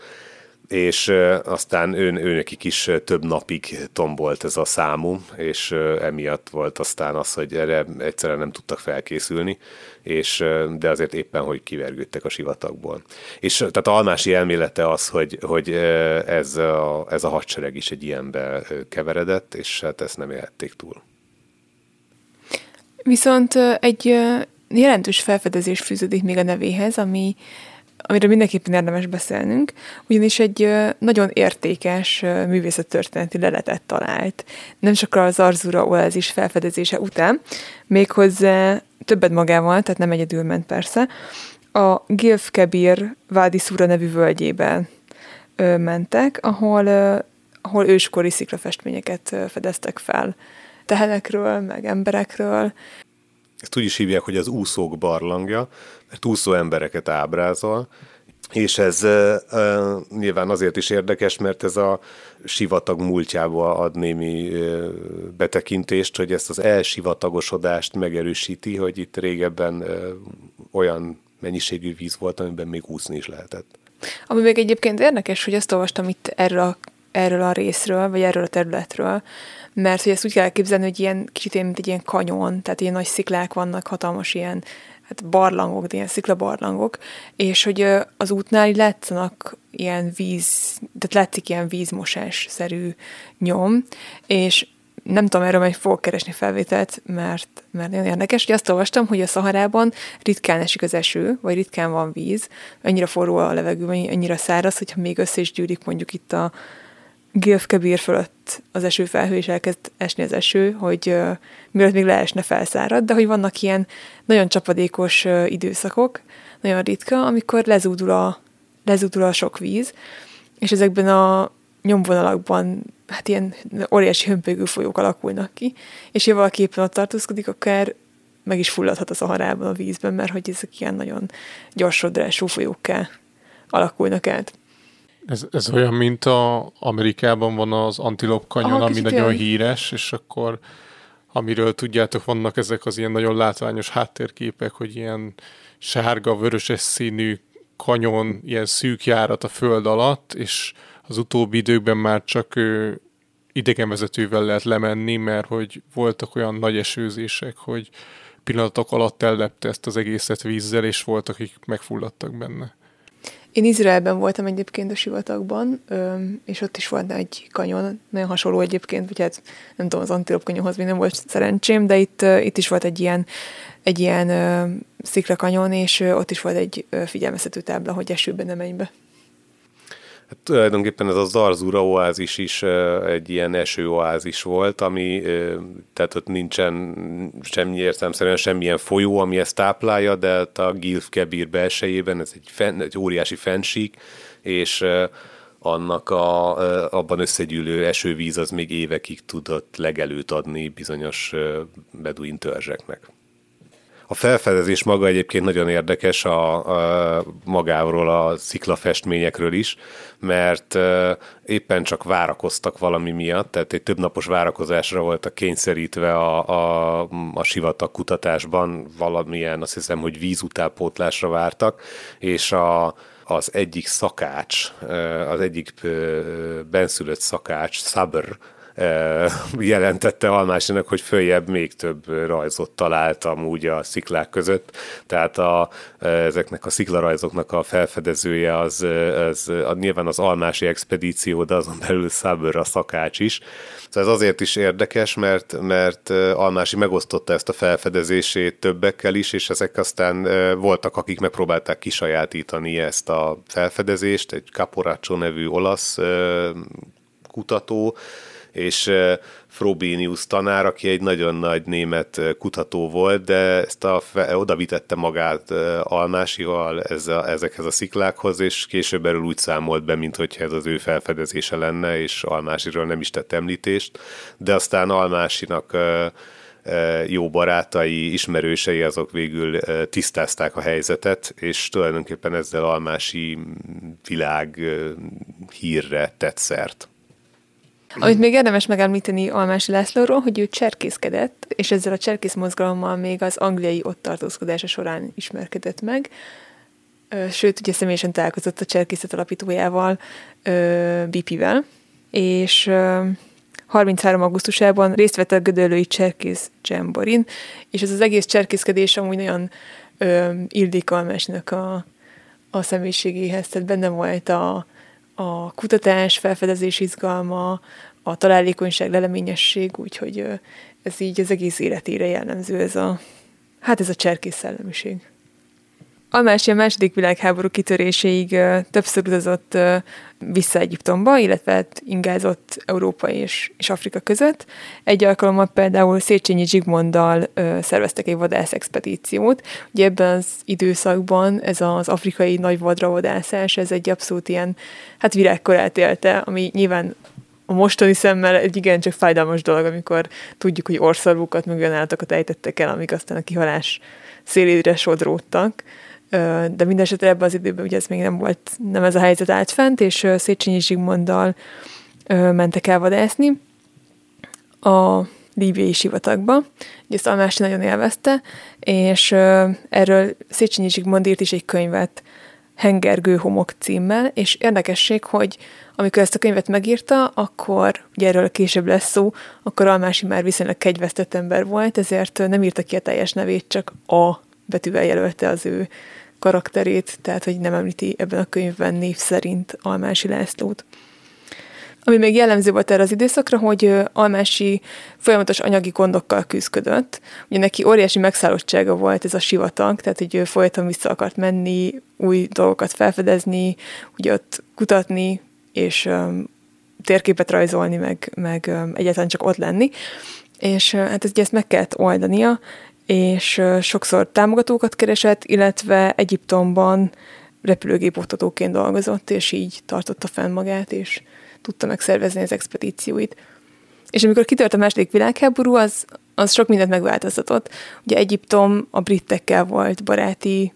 és aztán ő, őnekik is több napig tombolt ez a számú, és emiatt volt aztán az, hogy erre egyszerűen nem tudtak felkészülni, és, de azért éppen, hogy kivergődtek a sivatagból. És tehát a almási elmélete az, hogy, hogy ez, a, ez a hadsereg is egy ilyenbe keveredett, és hát ezt nem élhették túl. Viszont egy jelentős felfedezés fűződik még a nevéhez, ami, amiről mindenképpen érdemes beszélnünk, ugyanis egy nagyon értékes művészettörténeti leletet talált. Nem csak az Arzura oázis felfedezése után, méghozzá többet magával, tehát nem egyedül ment persze, a Gilf Kebir Vádi Szura nevű völgyében mentek, ahol, ahol őskori sziklafestményeket fedeztek fel tehenekről, meg emberekről. Ezt úgy is hívják, hogy az úszók barlangja, mert úszó embereket ábrázol, és ez uh, uh, nyilván azért is érdekes, mert ez a sivatag múltjába ad némi uh, betekintést, hogy ezt az elsivatagosodást megerősíti, hogy itt régebben uh, olyan mennyiségű víz volt, amiben még úszni is lehetett. Ami még egyébként érdekes, hogy azt olvastam itt erről a, erről a részről, vagy erről a területről, mert hogy ezt úgy kell képzelni, hogy ilyen kicsit ilyen, mint egy ilyen kanyon, tehát ilyen nagy sziklák vannak, hatalmas ilyen hát barlangok, de ilyen sziklabarlangok, és hogy az útnál így látszanak ilyen víz, tehát látszik ilyen vízmosás-szerű nyom, és nem tudom, erről majd fogok keresni felvételt, mert, mert nagyon érdekes, hogy azt olvastam, hogy a Szaharában ritkán esik az eső, vagy ritkán van víz, annyira forró a levegő, annyira száraz, hogyha még össze is gyűlik mondjuk itt a Gilf Kebir fölött az esőfelhő, és elkezd esni az eső, hogy uh, mielőtt még leesne felszárad, de hogy vannak ilyen nagyon csapadékos uh, időszakok, nagyon ritka, amikor lezúdul a, lezúdul a sok víz, és ezekben a nyomvonalakban hát ilyen óriási hömpögő folyók alakulnak ki, és ha valaki éppen ott tartózkodik, akár meg is fulladhat a szaharában a vízben, mert hogy ezek ilyen nagyon gyorsodrású folyókká alakulnak át. Ez, ez olyan, mint a Amerikában van az Antilop kanyon, Aha, ami nagyon olyan. híres, és akkor amiről tudjátok, vannak ezek az ilyen nagyon látványos háttérképek, hogy ilyen sárga, vöröses színű kanyon, ilyen szűk járat a föld alatt, és az utóbbi időkben már csak idegenvezetővel lehet lemenni, mert hogy voltak olyan nagy esőzések, hogy pillanatok alatt ellepte ezt az egészet vízzel, és voltak, akik megfulladtak benne. Én Izraelben voltam egyébként a sivatagban, és ott is volt egy kanyon, nagyon hasonló egyébként, vagy hát nem tudom, az Antilop kanyonhoz még nem volt szerencsém, de itt, itt is volt egy ilyen, egy ilyen sziklakanyon, és ott is volt egy figyelmeztető tábla, hogy esőben nem menj be. Hát tulajdonképpen ez a Zarzura oázis is egy ilyen esőoázis volt, ami, tehát ott nincsen semmi értelmszerűen semmilyen folyó, ami ezt táplálja, de hát a Gilf belsejében ez egy, fen, egy óriási fensík, és annak a, abban összegyűlő esővíz az még évekig tudott legelőt adni bizonyos beduin törzseknek. A felfedezés maga egyébként nagyon érdekes a, a magáról a sziklafestményekről is, mert éppen csak várakoztak valami miatt, tehát egy többnapos várakozásra voltak kényszerítve a, a, a sivatag kutatásban, valamilyen azt hiszem, hogy vízutálpótlásra vártak, és a, az egyik szakács, az egyik benszülött szakács, Szabr, jelentette Almásinak, hogy följebb még több rajzot találtam úgy a sziklák között, tehát a, ezeknek a sziklarajzoknak a felfedezője az, az a, nyilván az Almási expedíció, de azon belül Szábőr a szakács is. Szóval ez azért is érdekes, mert, mert Almási megosztotta ezt a felfedezését többekkel is, és ezek aztán voltak, akik megpróbálták kisajátítani ezt a felfedezést, egy Caporaccio nevű olasz kutató, és Frobenius tanár, aki egy nagyon nagy német kutató volt, de ezt a, oda vitette magát Almásival ez a, ezekhez a sziklákhoz, és később erről úgy számolt be, mint hogyha ez az ő felfedezése lenne, és Almásiról nem is tett említést, de aztán Almásinak jó barátai, ismerősei azok végül tisztázták a helyzetet, és tulajdonképpen ezzel Almási világ hírre tett szert. Amit még érdemes megemlíteni Almási Lászlóról, hogy ő cserkészkedett, és ezzel a cserkész mozgalommal még az angliai ott tartózkodása során ismerkedett meg. Sőt, ugye személyesen találkozott a cserkészet alapítójával, BP-vel, és 33. augusztusában részt vett a Gödöllői Cserkész Jamborin, és ez az egész cserkészkedés amúgy nagyon illik Almásnak a, a személyiségéhez, tehát benne volt a, a kutatás, felfedezés izgalma, a találékonyság, leleményesség, úgyhogy ez így az egész életére jellemző ez a, hát ez a cserkész szellemiség. Almási a második világháború kitöréséig többször utazott vissza Egyiptomba, illetve hát ingázott Európa és, és Afrika között. Egy alkalommal például Széchenyi Zsigmonddal szerveztek egy vadászexpedíciót. Ugye ebben az időszakban ez az afrikai nagy vadravadászás, ez egy abszolút ilyen, hát virágkorát élte, ami nyilván a mostani szemmel egy igencsak fájdalmas dolog, amikor tudjuk, hogy orszarvukat, meg olyan állatokat ejtettek el, amik aztán a kihalás szélére sodródtak de minden esetre ebben az időben ugye ez még nem volt, nem ez a helyzet állt fent, és Széchenyi Zsigmonddal mentek el vadászni a líbiai sivatagba. Ugye ezt Almási nagyon élvezte, és erről Széchenyi Zsigmond írt is egy könyvet, Hengergő homok címmel, és érdekesség, hogy amikor ezt a könyvet megírta, akkor, ugye erről később lesz szó, akkor Almási már viszonylag kegyvesztett ember volt, ezért nem írta ki a teljes nevét, csak A betűvel jelölte az ő karakterét, tehát hogy nem említi ebben a könyvben név szerint Almási Lászlót. Ami még jellemző volt erre az időszakra, hogy Almási folyamatos anyagi gondokkal küzdött. Ugye neki óriási megszállottsága volt ez a sivatag, tehát hogy ő folyton vissza akart menni, új dolgokat felfedezni, ugye ott kutatni, és um, térképet rajzolni, meg, meg um, egyáltalán csak ott lenni. És hát ezt, ezt meg kellett oldania, és sokszor támogatókat keresett, illetve Egyiptomban repülőgépoktatóként dolgozott, és így tartotta fenn magát, és tudta megszervezni az expedícióit. És amikor kitört a második világháború, az, az sok mindent megváltoztatott. Ugye Egyiptom a britekkel volt baráti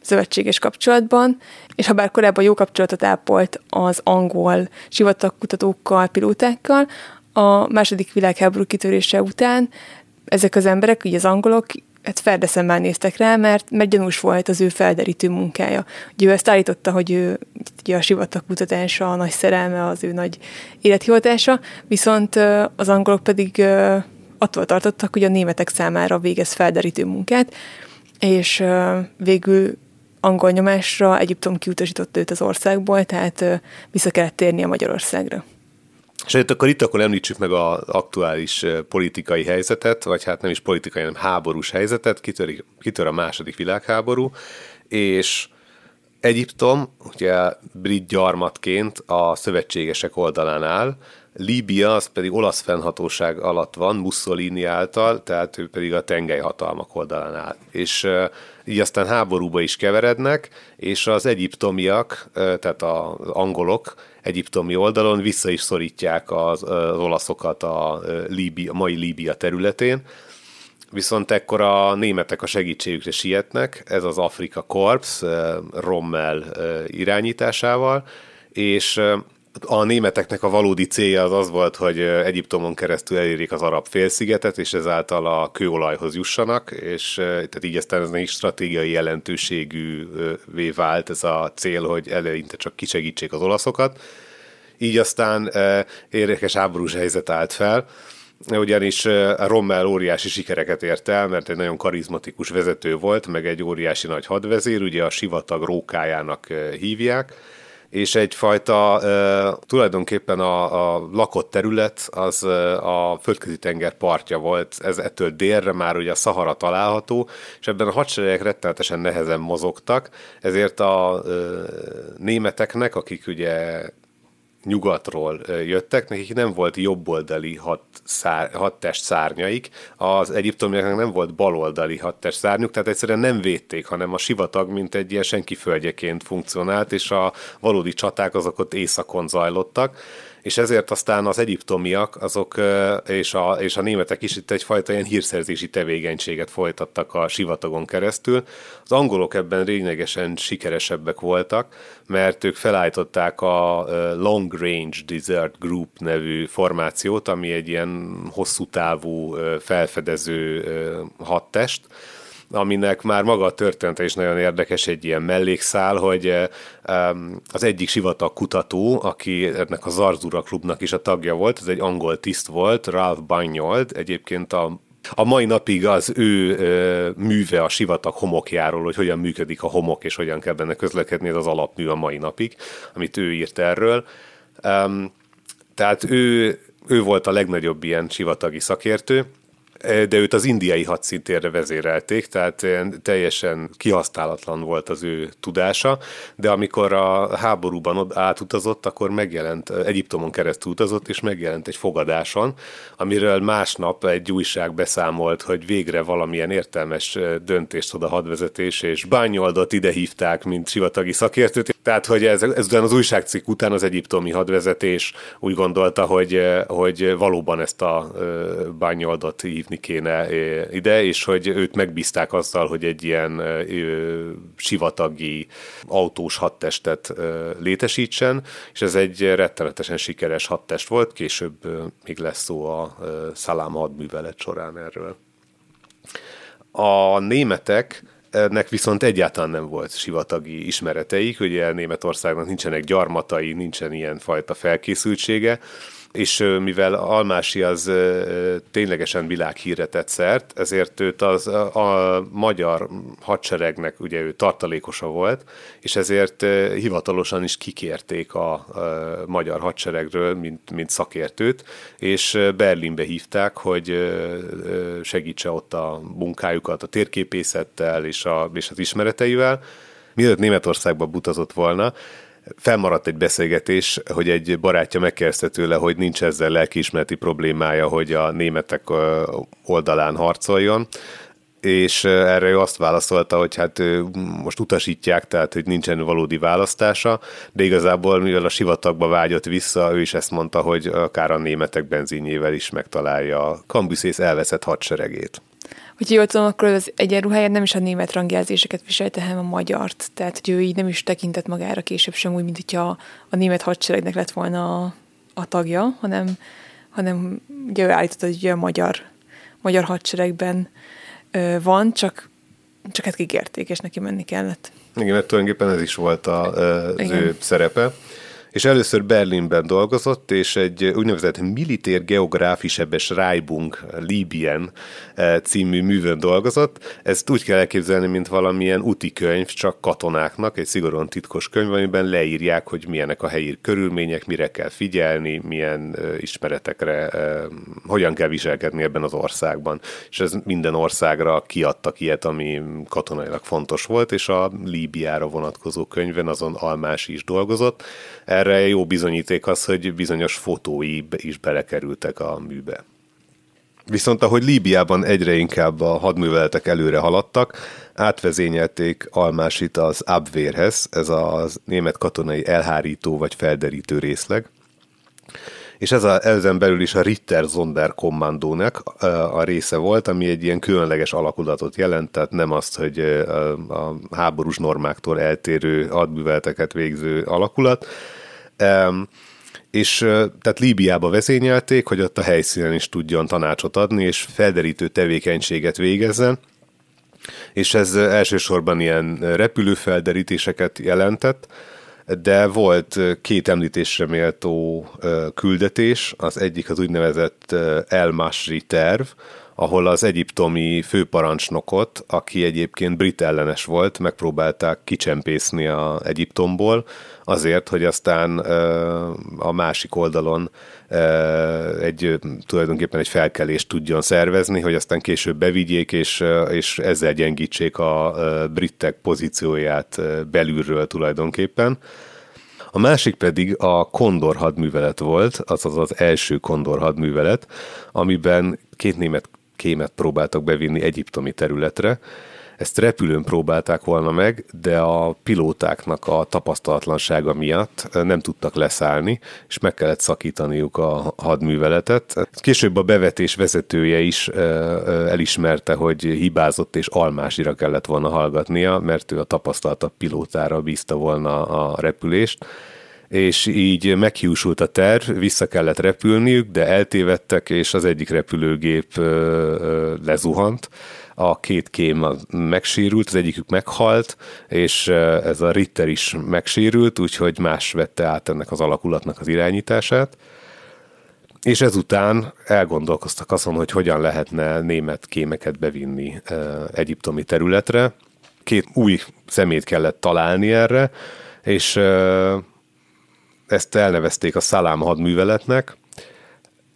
szövetséges kapcsolatban, és ha bár korábban jó kapcsolatot ápolt az angol sivatagkutatókkal, pilótákkal, a második világháború kitörése után ezek az emberek, ugye az angolok hát ferdeszemmel néztek rá, mert, mert gyanús volt az ő felderítő munkája. Ugye ő ezt állította, hogy ő ugye a sivatag kutatása, a nagy szerelme, az ő nagy élethivatása, viszont az angolok pedig attól tartottak, hogy a németek számára végez felderítő munkát, és végül angol nyomásra Egyiptom kiutasította őt az országból, tehát vissza kellett térnie Magyarországra. És hát akkor itt akkor említsük meg az aktuális politikai helyzetet, vagy hát nem is politikai, hanem háborús helyzetet, kitör, kitör a második világháború, és Egyiptom ugye brit gyarmatként a szövetségesek oldalán áll, Líbia az pedig olasz fennhatóság alatt van, Mussolini által, tehát ő pedig a tengelyhatalmak oldalán áll. És így aztán háborúba is keverednek, és az egyiptomiak, tehát az angolok egyiptomi oldalon vissza is szorítják az, az olaszokat a, Líbia, a mai Líbia területén, viszont ekkor a németek a segítségükre sietnek, ez az Afrika Korps Rommel irányításával, és a németeknek a valódi célja az az volt, hogy Egyiptomon keresztül elérik az arab félszigetet, és ezáltal a kőolajhoz jussanak, és tehát így aztán ez egy stratégiai jelentőségűvé vált ez a cél, hogy eleinte csak kisegítsék az olaszokat. Így aztán érdekes háborús helyzet állt fel, ugyanis Rommel óriási sikereket ért el, mert egy nagyon karizmatikus vezető volt, meg egy óriási nagy hadvezér, ugye a sivatag rókájának hívják, és egyfajta tulajdonképpen a, a lakott terület az a földközi tenger partja volt, ez ettől délre már ugye a Szahara található, és ebben a hadseregek rettenetesen nehezen mozogtak, ezért a németeknek, akik ugye nyugatról jöttek, nekik nem volt jobboldali hat, szár, hat test szárnyaik, az egyiptomiaknak nem volt baloldali hat test szárnyuk, tehát egyszerűen nem védték, hanem a sivatag mint egy ilyen senki földjeként funkcionált, és a valódi csaták azok ott északon zajlottak, és ezért aztán az egyiptomiak azok, és a, és a németek is itt egyfajta ilyen hírszerzési tevékenységet folytattak a sivatagon keresztül. Az angolok ebben lényegesen sikeresebbek voltak, mert ők felállították a Long Range Desert Group nevű formációt, ami egy ilyen hosszú távú felfedező hadtest, aminek már maga a története is nagyon érdekes, egy ilyen mellékszál, hogy az egyik sivatag kutató, aki ennek a Zarzura klubnak is a tagja volt, ez egy angol tiszt volt, Ralph Banyold, egyébként a a mai napig az ő ö, műve a sivatag homokjáról, hogy hogyan működik a homok, és hogyan kell benne közlekedni, ez az alapmű a mai napig, amit ő írt erről. Um, tehát ő, ő volt a legnagyobb ilyen sivatagi szakértő, de őt az indiai hadszintérre vezérelték, tehát teljesen kihasználatlan volt az ő tudása, de amikor a háborúban átutazott, akkor megjelent, Egyiptomon keresztül utazott, és megjelent egy fogadáson, amiről másnap egy újság beszámolt, hogy végre valamilyen értelmes döntést hoz a hadvezetés, és Bányoldot ide hívták, mint sivatagi szakértőt. Tehát, hogy ez, ez az újságcikk után az egyiptomi hadvezetés úgy gondolta, hogy, hogy valóban ezt a Bányoldot hív hívni kéne ide, és hogy őt megbízták azzal, hogy egy ilyen sivatagi autós hadtestet létesítsen, és ez egy rettenetesen sikeres hadtest volt, később még lesz szó a Szalám hadművelet során erről. A németek nek viszont egyáltalán nem volt sivatagi ismereteik, ugye Németországnak nincsenek gyarmatai, nincsen ilyen fajta felkészültsége, és mivel Almási az ténylegesen világhírre tett szert, ezért őt az a, magyar hadseregnek ugye ő tartalékosa volt, és ezért hivatalosan is kikérték a, a magyar hadseregről, mint, mint szakértőt, és Berlinbe hívták, hogy segítse ott a munkájukat a térképészettel és, a, és az ismereteivel, mielőtt Németországba butazott volna, felmaradt egy beszélgetés, hogy egy barátja megkérdezte tőle, hogy nincs ezzel lelkiismereti problémája, hogy a németek oldalán harcoljon, és erre ő azt válaszolta, hogy hát most utasítják, tehát hogy nincsen valódi választása, de igazából mivel a sivatagba vágyott vissza, ő is ezt mondta, hogy akár a németek benzinjével is megtalálja a Kambuszész elveszett hadseregét. Hogyha jól tudom, akkor az egyenruháját nem is a német rangjelzéseket viselte, hanem a magyart. Tehát, hogy ő így nem is tekintett magára később sem úgy, mint hogyha a német hadseregnek lett volna a, a tagja, hanem, hanem ugye ő állította, hogy a magyar, magyar hadseregben ö, van, csak, csak hát kikérték, és neki menni kellett. Igen, mert tulajdonképpen ez is volt a, az ő szerepe és először Berlinben dolgozott, és egy úgynevezett Militär Geografische Beschreibung Libyen eh, című művön dolgozott. Ezt úgy kell elképzelni, mint valamilyen úti könyv, csak katonáknak, egy szigorúan titkos könyv, amiben leírják, hogy milyenek a helyi körülmények, mire kell figyelni, milyen eh, ismeretekre, eh, hogyan kell viselkedni ebben az országban. És ez minden országra kiadtak ilyet, ami katonailag fontos volt, és a Líbiára vonatkozó könyven azon Almás is dolgozott. Erre jó bizonyíték az, hogy bizonyos fotói is belekerültek a műbe. Viszont ahogy Líbiában egyre inkább a hadműveletek előre haladtak, átvezényelték Almásit az Abwehrhez, ez a német katonai elhárító vagy felderítő részleg, és ez a, ezen belül is a Ritter Sonderkommandónak a része volt, ami egy ilyen különleges alakulatot jelent, tehát nem azt, hogy a háborús normáktól eltérő hadműveleteket végző alakulat, Um, és tehát Líbiába vezényelték, hogy ott a helyszínen is tudjon tanácsot adni, és felderítő tevékenységet végezzen, és ez elsősorban ilyen repülőfelderítéseket jelentett, de volt két említésre méltó küldetés, az egyik az úgynevezett El Masri terv, ahol az egyiptomi főparancsnokot, aki egyébként brit ellenes volt, megpróbálták kicsempészni a Egyiptomból, azért, hogy aztán a másik oldalon egy tulajdonképpen egy felkelést tudjon szervezni, hogy aztán később bevigyék, és, és ezzel gyengítsék a britek pozícióját belülről tulajdonképpen. A másik pedig a Kondor hadművelet volt, azaz az első Kondor hadművelet, amiben két német kémet próbáltak bevinni egyiptomi területre. Ezt repülőn próbálták volna meg, de a pilótáknak a tapasztalatlansága miatt nem tudtak leszállni, és meg kellett szakítaniuk a hadműveletet. Később a bevetés vezetője is elismerte, hogy hibázott és almásira kellett volna hallgatnia, mert ő a tapasztaltabb pilótára bízta volna a repülést és így meghiúsult a terv, vissza kellett repülniük, de eltévedtek, és az egyik repülőgép lezuhant, a két kém megsérült, az egyikük meghalt, és ez a Ritter is megsérült, úgyhogy más vette át ennek az alakulatnak az irányítását. És ezután elgondolkoztak azon, hogy hogyan lehetne német kémeket bevinni egyiptomi területre. Két új szemét kellett találni erre, és ezt elnevezték a Szalám hadműveletnek,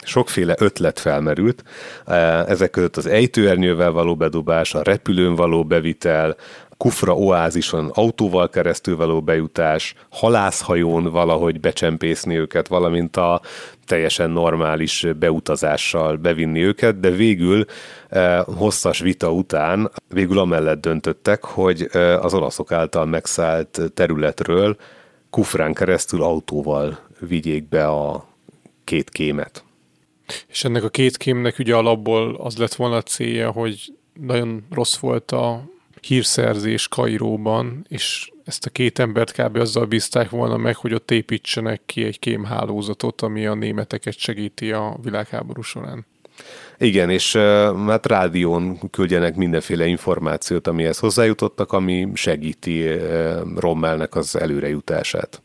sokféle ötlet felmerült. E, ezek között az ejtőernyővel való bedobás, a repülőn való bevitel, Kufra oázison autóval keresztül való bejutás, halászhajón valahogy becsempészni őket, valamint a teljesen normális beutazással bevinni őket, de végül eh, hosszas vita után végül amellett döntöttek, hogy eh, az olaszok által megszállt területről Kufrán keresztül autóval vigyék be a két kémet. És ennek a két kémnek ugye alapból az lett volna a célja, hogy nagyon rossz volt a hírszerzés Kairóban, és ezt a két embert kb. azzal bízták volna meg, hogy ott építsenek ki egy kémhálózatot, ami a németeket segíti a világháború során. Igen, és hát rádión küldjenek mindenféle információt, amihez hozzájutottak, ami segíti Rommelnek az előrejutását.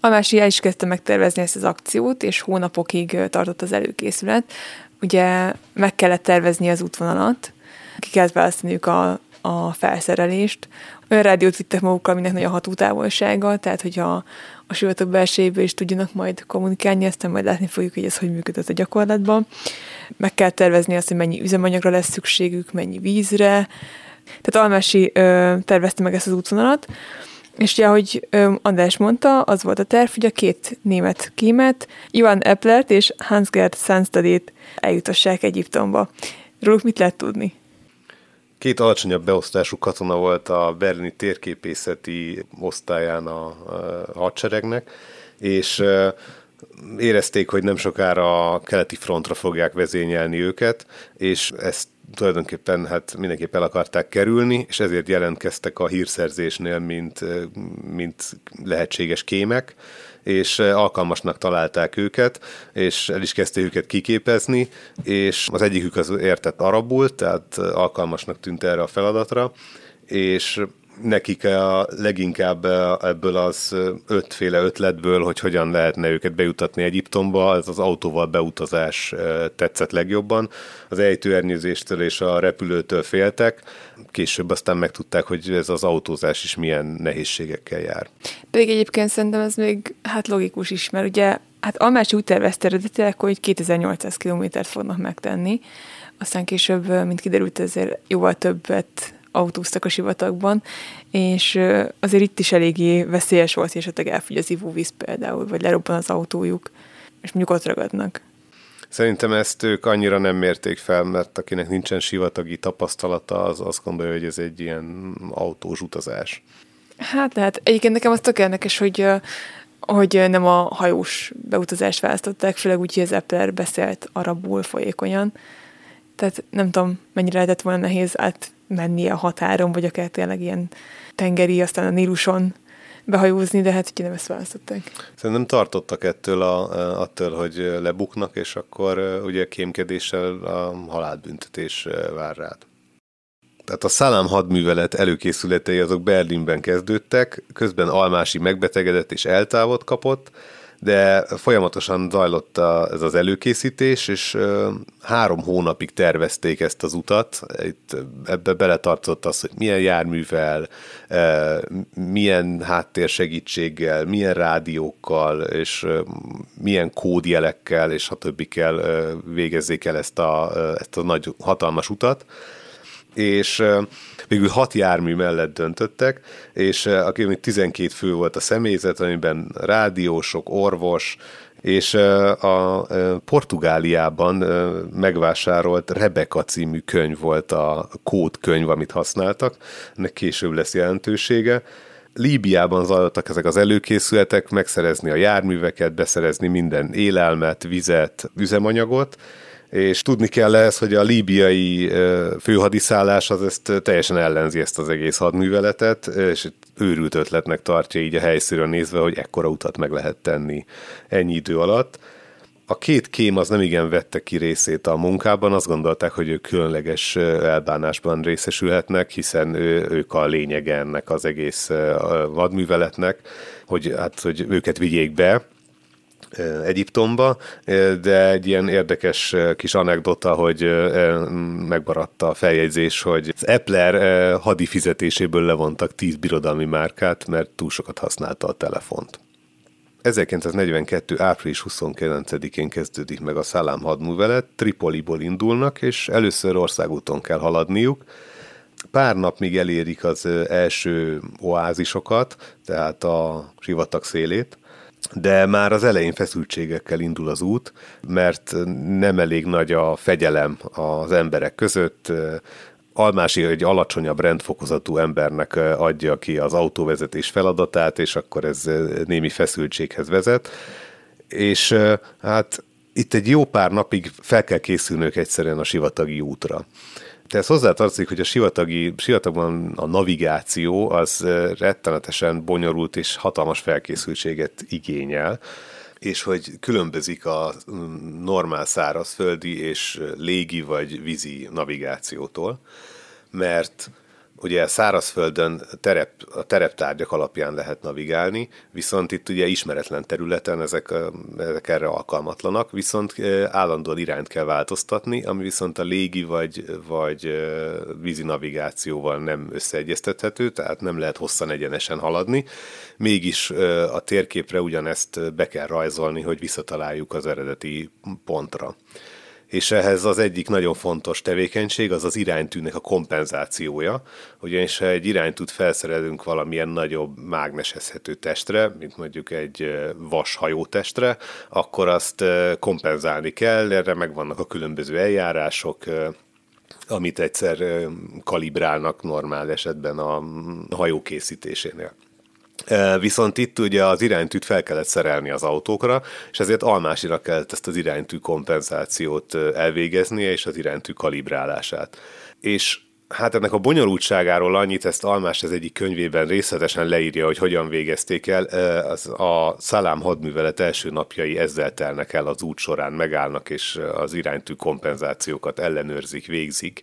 A másik is kezdte megtervezni ezt az akciót, és hónapokig tartott az előkészület. Ugye meg kellett tervezni az útvonalat, ki kellett választaniuk a, a felszerelést. Olyan rádiót vittek magukkal, aminek nagy a hatótávolsága, tehát hogyha a sivatag belsejéből is tudjanak majd kommunikálni, aztán majd látni fogjuk, hogy ez hogy működött a gyakorlatban. Meg kell tervezni azt, hogy mennyi üzemanyagra lesz szükségük, mennyi vízre. Tehát Almási ö, tervezte meg ezt az útvonalat, és ugye, ahogy András mondta, az volt a terv, hogy a két német kémet, Ivan Eplert és Hans-Gerd Sandstadét eljutassák Egyiptomba. Róluk mit lehet tudni? Két alacsonyabb beosztású katona volt a berlini térképészeti osztályán a, a hadseregnek, és érezték, hogy nem sokára a keleti frontra fogják vezényelni őket, és ezt tulajdonképpen hát mindenképp el akarták kerülni, és ezért jelentkeztek a hírszerzésnél, mint, mint lehetséges kémek, és alkalmasnak találták őket, és el is kezdte őket kiképezni, és az egyikük az értett arabul, tehát alkalmasnak tűnt erre a feladatra, és nekik a leginkább ebből az ötféle ötletből, hogy hogyan lehetne őket bejutatni Egyiptomba, ez az autóval beutazás tetszett legjobban. Az ejtőernyőzéstől és a repülőtől féltek, később aztán megtudták, hogy ez az autózás is milyen nehézségekkel jár. Pedig egyébként szerintem ez még hát logikus is, mert ugye hát Almási úgy tervezte eredetileg, hogy 2800 kilométert fognak megtenni, aztán később, mint kiderült, ezért jóval többet autóztak a sivatagban, és azért itt is eléggé veszélyes volt, és esetleg elfogy az ivóvíz például, vagy lerobban az autójuk, és mondjuk ott ragadnak. Szerintem ezt ők annyira nem mérték fel, mert akinek nincsen sivatagi tapasztalata, az azt gondolja, hogy ez egy ilyen autós utazás. Hát lehet. Egyébként nekem az tök érdekes, hogy hogy nem a hajós beutazást választották, főleg úgy, hogy az Epler beszélt arabul folyékonyan. Tehát nem tudom, mennyire lehetett volna nehéz átmenni a határon, vagy akár tényleg ilyen tengeri, aztán a Níluson behajózni, de hát ugye nem ezt választották. Szerintem tartottak ettől, a, attól, hogy lebuknak, és akkor ugye kémkedéssel a halálbüntetés vár rád. Tehát a Szalám hadművelet előkészületei azok Berlinben kezdődtek, közben Almási megbetegedett és eltávot kapott, de folyamatosan zajlott a, ez az előkészítés, és három hónapig tervezték ezt az utat. Itt ebbe beletartozott az, hogy milyen járművel, milyen háttérsegítséggel, milyen rádiókkal, és milyen kódjelekkel, és a többikkel végezzék el ezt a, ezt a nagy, hatalmas utat. És végül hat jármű mellett döntöttek, és aki még 12 fő volt a személyzet, amiben rádiósok, orvos, és a Portugáliában megvásárolt Rebecca című könyv volt a kódkönyv, amit használtak, ennek később lesz jelentősége. Líbiában zajlottak ezek az előkészületek, megszerezni a járműveket, beszerezni minden élelmet, vizet, üzemanyagot, és tudni kell ez, hogy a líbiai főhadiszállás az ezt teljesen ellenzi ezt az egész hadműveletet, és őrült ötletnek tartja így a helyszínről nézve, hogy ekkora utat meg lehet tenni ennyi idő alatt. A két kém az nem igen vette ki részét a munkában, azt gondolták, hogy ők különleges elbánásban részesülhetnek, hiszen ő, ők a lényege ennek az egész vadműveletnek, hogy, hát, hogy őket vigyék be, Egyiptomba, de egy ilyen érdekes kis anekdota, hogy megmaradt a feljegyzés, hogy az Epler hadi fizetéséből levontak 10 birodalmi márkát, mert túl sokat használta a telefont. 1942. április 29-én kezdődik meg a Szalám hadművelet, Tripoliból indulnak, és először országúton kell haladniuk, pár nap még elérik az első oázisokat, tehát a sivatag szélét, de már az elején feszültségekkel indul az út, mert nem elég nagy a fegyelem az emberek között, Almási egy alacsonyabb rendfokozatú embernek adja ki az autóvezetés feladatát, és akkor ez némi feszültséghez vezet. És hát itt egy jó pár napig fel kell készülnünk egyszerűen a sivatagi útra. De ez hozzátartozik, hogy a sivatagi, sivatagban a navigáció az rettenetesen bonyolult és hatalmas felkészültséget igényel, és hogy különbözik a mm, normál szárazföldi és légi vagy vízi navigációtól, mert ugye szárazföldön terep, a tereptárgyak alapján lehet navigálni, viszont itt ugye ismeretlen területen ezek, ezek erre alkalmatlanak, viszont állandóan irányt kell változtatni, ami viszont a légi vagy, vagy vízi navigációval nem összeegyeztethető, tehát nem lehet hosszan egyenesen haladni, mégis a térképre ugyanezt be kell rajzolni, hogy visszataláljuk az eredeti pontra és ehhez az egyik nagyon fontos tevékenység az az iránytűnek a kompenzációja, ugyanis ha egy iránytűt felszerelünk valamilyen nagyobb mágnesezhető testre, mint mondjuk egy vashajó testre, akkor azt kompenzálni kell, erre megvannak a különböző eljárások, amit egyszer kalibrálnak normál esetben a hajó készítésénél. Viszont itt ugye az iránytűt fel kellett szerelni az autókra, és ezért almásira kellett ezt az iránytű kompenzációt elvégeznie, és az iránytű kalibrálását. És Hát ennek a bonyolultságáról annyit, ezt Almás az egyik könyvében részletesen leírja, hogy hogyan végezték el. Az a Szalám hadművelet első napjai ezzel telnek el az út során, megállnak, és az iránytű kompenzációkat ellenőrzik, végzik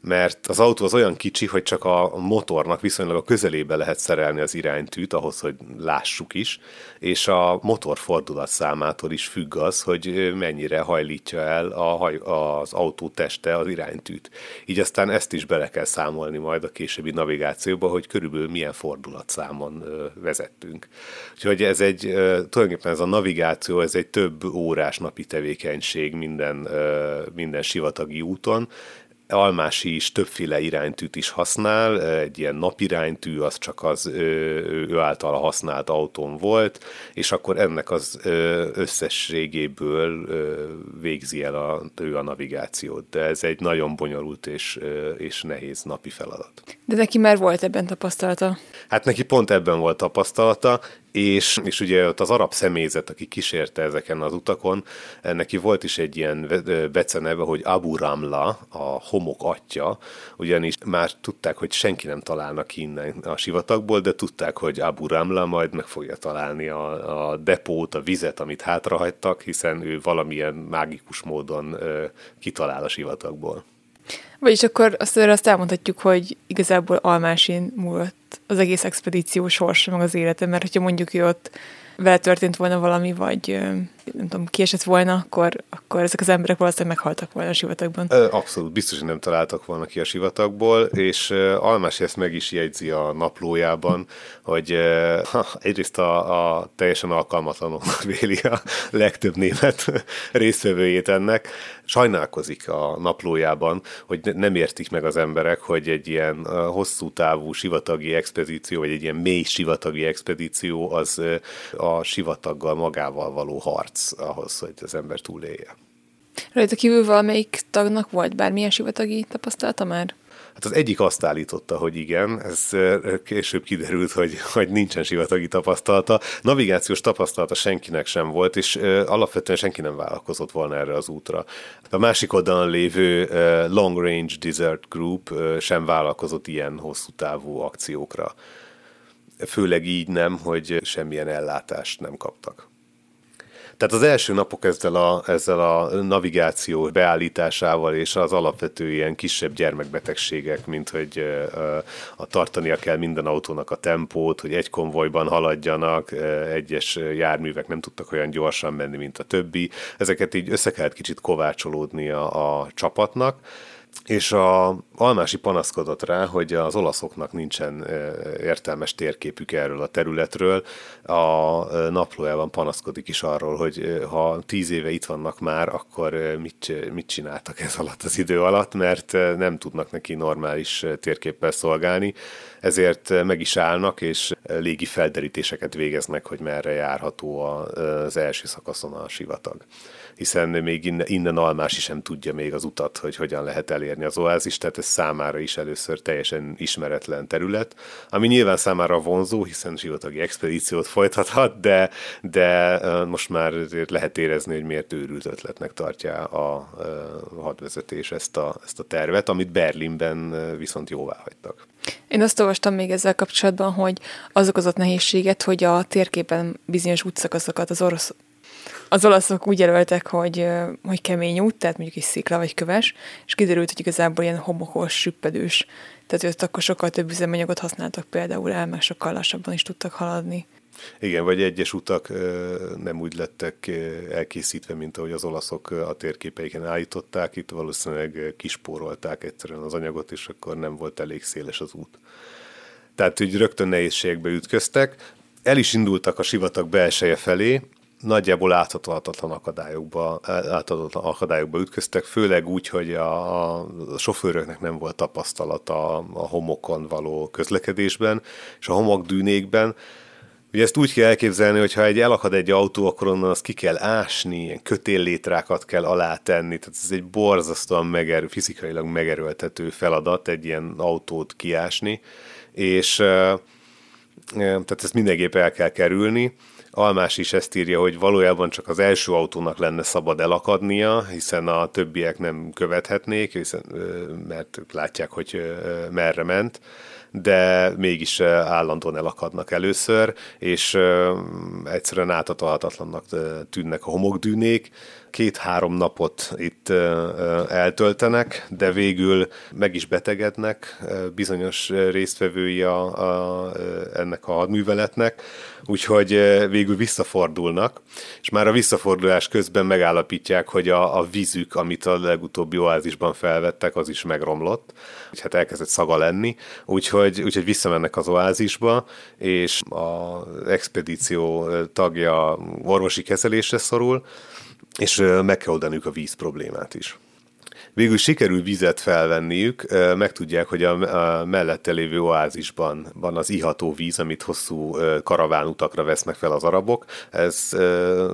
mert az autó az olyan kicsi, hogy csak a motornak viszonylag a közelébe lehet szerelni az iránytűt, ahhoz, hogy lássuk is, és a motor fordulat számától is függ az, hogy mennyire hajlítja el a haj, az autó teste az iránytűt. Így aztán ezt is bele kell számolni majd a későbbi navigációba, hogy körülbelül milyen fordulatszámon vezettünk. Úgyhogy ez egy, tulajdonképpen ez a navigáció, ez egy több órás napi tevékenység minden, minden sivatagi úton, Almási is többféle iránytűt is használ, egy ilyen napiránytű, az csak az ő, ő által használt autón volt, és akkor ennek az összességéből végzi el a, ő a navigációt. De ez egy nagyon bonyolult és, és nehéz napi feladat. De neki már volt ebben tapasztalata? Hát neki pont ebben volt tapasztalata, és, és ugye ott az arab személyzet, aki kísérte ezeken az utakon, neki volt is egy ilyen beceneve, hogy Abu Ramla, a homok atya, ugyanis már tudták, hogy senki nem találnak ki innen a sivatagból, de tudták, hogy Abu Ramla majd meg fogja találni a, a depót, a vizet, amit hátrahagytak, hiszen ő valamilyen mágikus módon ö, kitalál a sivatagból. Vagyis akkor azt, azt elmondhatjuk, hogy igazából Almásin múlott az egész expedíció sorsa, meg az élete, mert hogyha mondjuk ő ott vele történt volna valami, vagy nem tudom, kiesett volna, akkor, akkor ezek az emberek valószínűleg meghaltak volna a sivatagban. Abszolút, biztos, hogy nem találtak volna ki a sivatagból, és Almási ezt meg is jegyzi a naplójában, hogy [LAUGHS] ha, egyrészt a, a teljesen alkalmatlanok [LAUGHS] véli a legtöbb német részvevőjét ennek, sajnálkozik a naplójában, hogy nem értik meg az emberek, hogy egy ilyen hosszú távú sivatagi expedíció, vagy egy ilyen mély sivatagi expedíció az a sivataggal magával való harc ahhoz, hogy az ember túlélje. Rajta kívül valamelyik tagnak volt bármilyen sivatagi tapasztalata már? Hát az egyik azt állította, hogy igen, ez később kiderült, hogy, hogy nincsen sivatagi tapasztalata. Navigációs tapasztalata senkinek sem volt, és alapvetően senki nem vállalkozott volna erre az útra. A másik oldalon lévő Long Range Desert Group sem vállalkozott ilyen hosszú távú akciókra. Főleg így nem, hogy semmilyen ellátást nem kaptak. Tehát az első napok ezzel a, ezzel a navigáció beállításával és az alapvető ilyen kisebb gyermekbetegségek, mint hogy a tartania kell minden autónak a tempót, hogy egy konvojban haladjanak, egyes járművek nem tudtak olyan gyorsan menni, mint a többi. Ezeket így össze kellett kicsit kovácsolódni a, a csapatnak, és a Almási panaszkodott rá, hogy az olaszoknak nincsen értelmes térképük erről a területről. A naplójában panaszkodik is arról, hogy ha tíz éve itt vannak már, akkor mit, mit csináltak ez alatt az idő alatt, mert nem tudnak neki normális térképpel szolgálni, ezért meg is állnak, és légi felderítéseket végeznek, hogy merre járható az első szakaszon a sivatag hiszen még innen, innen Almási sem tudja még az utat, hogy hogyan lehet elérni az oázis, tehát ez számára is először teljesen ismeretlen terület, ami nyilván számára vonzó, hiszen sivatagi expedíciót folytathat, de, de most már lehet érezni, hogy miért őrült ötletnek tartja a hadvezetés ezt a, ezt a tervet, amit Berlinben viszont jóvá hagytak. Én azt olvastam még ezzel kapcsolatban, hogy az okozott nehézséget, hogy a térképen bizonyos útszakaszokat az orosz az olaszok úgy jelöltek, hogy, hogy kemény út, tehát mondjuk egy szikla vagy köves, és kiderült, hogy igazából ilyen homokos, süppedős. Tehát ott akkor sokkal több üzemanyagot használtak például el, meg sokkal lassabban is tudtak haladni. Igen, vagy egyes utak nem úgy lettek elkészítve, mint ahogy az olaszok a térképeiken állították, itt valószínűleg kispórolták egyszerűen az anyagot, és akkor nem volt elég széles az út. Tehát úgy rögtön nehézségbe ütköztek, el is indultak a sivatag belseje felé, nagyjából láthatatlan akadályokba, láthatatlan akadályokba ütköztek, főleg úgy, hogy a, a sofőröknek nem volt tapasztalata a homokon való közlekedésben, és a homokdűnékben. Ugye ezt úgy kell elképzelni, hogy ha egy elakad egy autó, akkor onnan azt ki kell ásni, ilyen kötéllétrákat kell alátenni, tehát ez egy borzasztóan megerő, fizikailag megerőltető feladat egy ilyen autót kiásni, és tehát ezt mindenképp el kell kerülni, Almás is ezt írja, hogy valójában csak az első autónak lenne szabad elakadnia, hiszen a többiek nem követhetnék, hiszen, mert látják, hogy merre ment de mégis állandóan elakadnak először, és egyszerűen átadhatatlannak tűnnek a homokdűnék, két-három napot itt eltöltenek, de végül meg is betegednek bizonyos résztvevői a, a, ennek a hadműveletnek, úgyhogy végül visszafordulnak, és már a visszafordulás közben megállapítják, hogy a, a vízük, amit a legutóbbi oázisban felvettek, az is megromlott, és hát elkezdett szaga lenni, úgyhogy, úgyhogy visszamennek az oázisba, és az expedíció tagja orvosi kezelésre szorul, és meg kell oldaniuk a víz problémát is. Végül sikerül vizet felvenniük, megtudják, hogy a mellette lévő oázisban van az iható víz, amit hosszú karavánutakra vesznek fel az arabok. Ez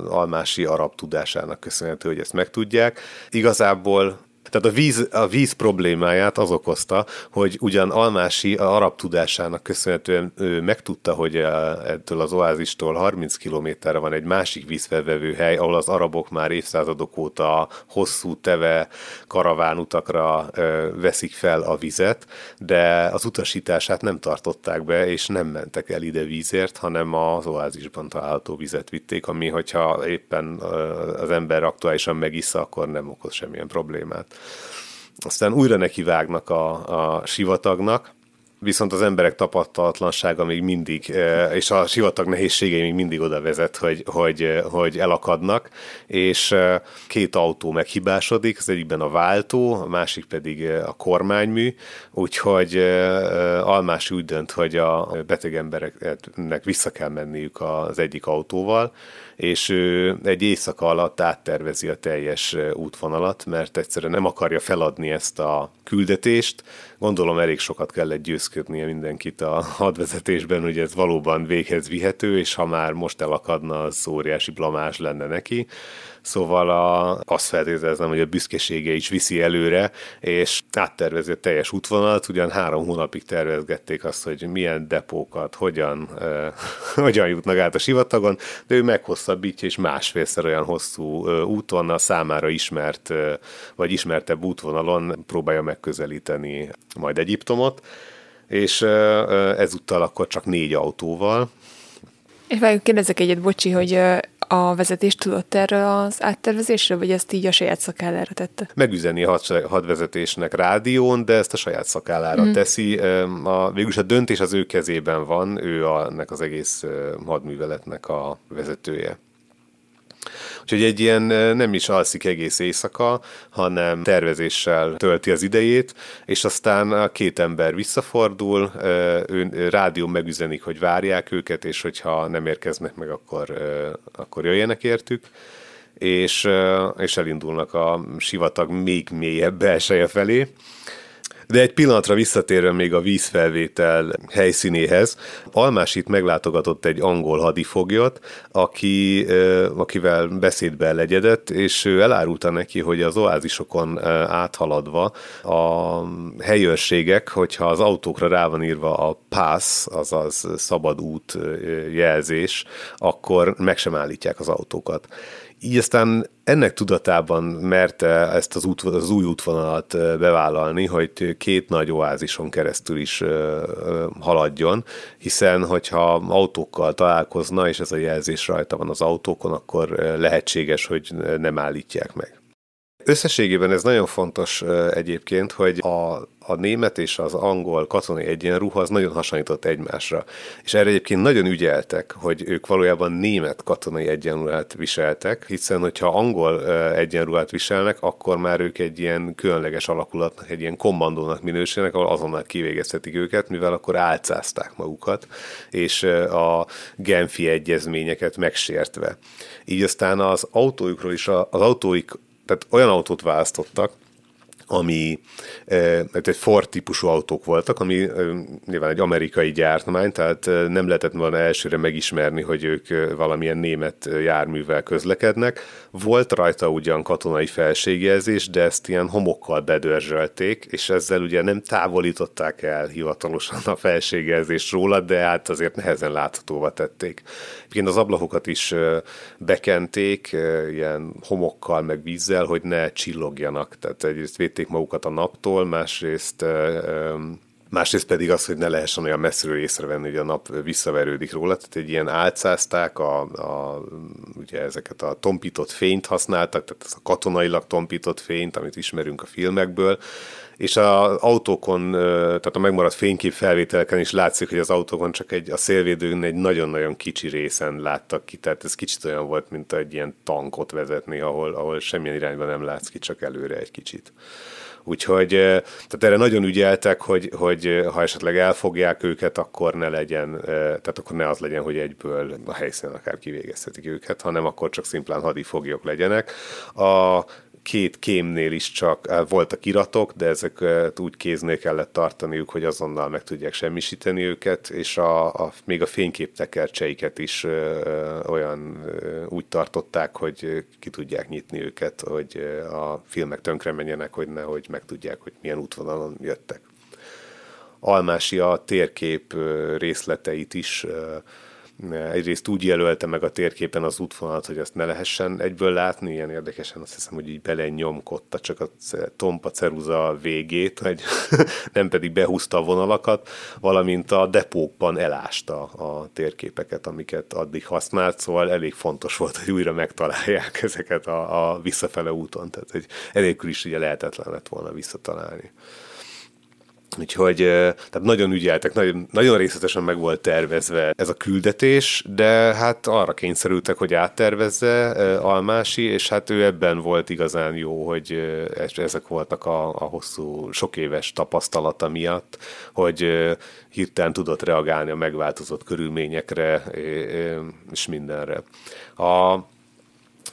almási arab tudásának köszönhető, hogy ezt megtudják. Igazából tehát a víz, a víz problémáját az okozta, hogy ugyan Almási a arab tudásának köszönhetően ő megtudta, hogy ettől az oázistól 30 kilométerre van egy másik vízfelvevő hely, ahol az arabok már évszázadok óta hosszú teve karavánutakra veszik fel a vizet, de az utasítását nem tartották be, és nem mentek el ide vízért, hanem az oázisban található vizet vitték, ami, hogyha éppen az ember aktuálisan megissza, akkor nem okoz semmilyen problémát. Aztán újra nekivágnak a, a sivatagnak, viszont az emberek tapasztalatlansága még mindig, e, és a sivatag nehézségei még mindig oda vezet, hogy, hogy, hogy elakadnak, és e, két autó meghibásodik, az egyikben a váltó, a másik pedig e, a kormánymű, úgyhogy Almási úgy dönt, hogy a beteg embereknek vissza kell menniük az egyik autóval, és ő egy éjszaka alatt áttervezi a teljes útvonalat, mert egyszerűen nem akarja feladni ezt a küldetést. Gondolom elég sokat kellett győzködnie mindenkit a hadvezetésben, hogy ez valóban véghez vihető, és ha már most elakadna, az óriási blamás lenne neki. Szóval a, azt feltételezem, hogy a büszkesége is viszi előre, és áttervezi a teljes útvonalat, ugyan három hónapig tervezgették azt, hogy milyen depókat, hogyan, eh, [LAUGHS] hogyan jutnak át a sivatagon, de ő meghosszabbítja, és másfélszer olyan hosszú eh, útvonal számára ismert, eh, vagy ismertebb útvonalon próbálja megközelíteni majd Egyiptomot, és ezúttal akkor csak négy autóval, és várjuk, kérdezek egyet, bocsi, hogy a vezetés tudott erről az áttervezésről, vagy ezt így a saját szakállára tette? Megüzeni a hadvezetésnek rádión, de ezt a saját szakállára mm. teszi. A, végülis a döntés az ő kezében van, ő a, ennek az egész hadműveletnek a vezetője. Úgyhogy egy ilyen nem is alszik egész éjszaka, hanem tervezéssel tölti az idejét, és aztán a két ember visszafordul, ő rádió megüzenik, hogy várják őket, és hogyha nem érkeznek meg, akkor, akkor jöjjenek értük és, és elindulnak a sivatag még mélyebb belseje felé. De egy pillanatra visszatérve még a vízfelvétel helyszínéhez, Almás itt meglátogatott egy angol hadifoglyot, aki, akivel beszédbe legyedett, és ő elárulta neki, hogy az oázisokon áthaladva a helyőrségek, hogyha az autókra rá van írva a pass, azaz szabad út jelzés, akkor meg sem állítják az autókat. Így aztán ennek tudatában merte ezt az, út, az új útvonalat bevállalni, hogy két nagy oázison keresztül is haladjon, hiszen hogyha autókkal találkozna, és ez a jelzés rajta van az autókon, akkor lehetséges, hogy nem állítják meg. Összességében ez nagyon fontos egyébként, hogy a, a német és az angol katonai egyenruha az nagyon hasonlított egymásra. És erre egyébként nagyon ügyeltek, hogy ők valójában német katonai egyenruhát viseltek, hiszen hogyha angol egyenruhát viselnek, akkor már ők egy ilyen különleges alakulatnak, egy ilyen kommandónak minősülnek, ahol azonnal kivégeztetik őket, mivel akkor álcázták magukat, és a Genfi egyezményeket megsértve. Így aztán az autójukról is, az autóik tehát olyan autót választottak, ami egy Ford típusú autók voltak, ami nyilván egy amerikai gyártmány, tehát nem lehetett volna elsőre megismerni, hogy ők valamilyen német járművel közlekednek. Volt rajta ugyan katonai felségjelzés, de ezt ilyen homokkal bedörzsölték, és ezzel ugye nem távolították el hivatalosan a felségjelzést róla, de hát azért nehezen láthatóva tették. Egyébként az ablakokat is bekenték ilyen homokkal, meg vízzel, hogy ne csillogjanak. Tehát egyrészt védték magukat a naptól, másrészt Másrészt pedig az, hogy ne lehessen olyan messziről észrevenni, hogy a nap visszaverődik róla. Tehát egy ilyen álcázták, a, a, ugye ezeket a tompított fényt használtak, tehát ez a katonailag tompított fényt, amit ismerünk a filmekből, és az autókon, tehát a megmaradt fénykép felvételeken is látszik, hogy az autókon csak egy, a szélvédőn egy nagyon-nagyon kicsi részen láttak ki, tehát ez kicsit olyan volt, mint egy ilyen tankot vezetni, ahol, ahol semmilyen irányban nem látsz ki, csak előre egy kicsit. Úgyhogy tehát erre nagyon ügyeltek, hogy, hogy ha esetleg elfogják őket, akkor ne legyen, tehát akkor ne az legyen, hogy egyből a helyszínen akár kivégeztetik őket, hanem akkor csak szimplán hadifoglyok legyenek. A két kémnél is csak voltak iratok, de ezeket úgy kéznél kellett tartaniuk, hogy azonnal meg tudják semmisíteni őket, és a, a, még a fényképtekercseiket is olyan úgy tartották, hogy ki tudják nyitni őket, hogy a filmek tönkre menjenek, hogy nehogy meg tudják, hogy milyen útvonalon jöttek. Almási a térkép részleteit is egyrészt úgy jelölte meg a térképen az útvonalat, hogy ezt ne lehessen egyből látni, ilyen érdekesen azt hiszem, hogy így belenyomkodta csak a tompa ceruza végét, vagy [LAUGHS] nem pedig behúzta a vonalakat, valamint a depókban elásta a térképeket, amiket addig használt, szóval elég fontos volt, hogy újra megtalálják [LAUGHS] ezeket a, a visszafele úton, tehát hogy elég is ugye lehetetlen lett volna visszatalálni. Úgyhogy tehát nagyon ügyeltek, nagyon, nagyon részletesen meg volt tervezve ez a küldetés, de hát arra kényszerültek, hogy áttervezze Almási, és hát ő ebben volt igazán jó, hogy ezek voltak a, a hosszú, sok éves tapasztalata miatt, hogy hirtelen tudott reagálni a megváltozott körülményekre és mindenre. A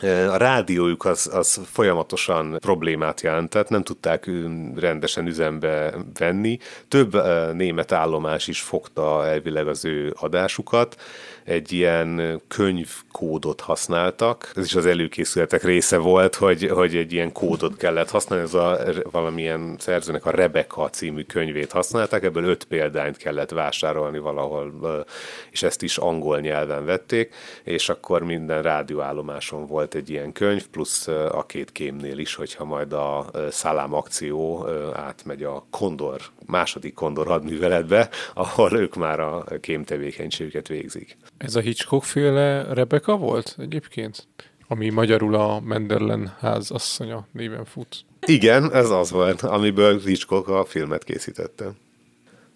a rádiójuk az, az folyamatosan problémát jelentett, nem tudták rendesen üzembe venni. Több német állomás is fogta elvileg az ő adásukat, egy ilyen könyvkódot használtak. Ez is az előkészületek része volt, hogy, hogy egy ilyen kódot kellett használni, ez a valamilyen szerzőnek a Rebecca című könyvét használták, ebből öt példányt kellett vásárolni valahol, és ezt is angol nyelven vették, és akkor minden rádióállomáson volt egy ilyen könyv, plusz a két kémnél is, hogyha majd a Szalám akció átmegy a Kondor, második Kondor hadműveletbe, ahol ők már a kém tevékenységüket végzik. Ez a Hitchcock féle Rebecca volt egyébként? Ami magyarul a Menderlen ház asszonya néven fut. Igen, ez az volt, amiből Hitchcock a filmet készítette.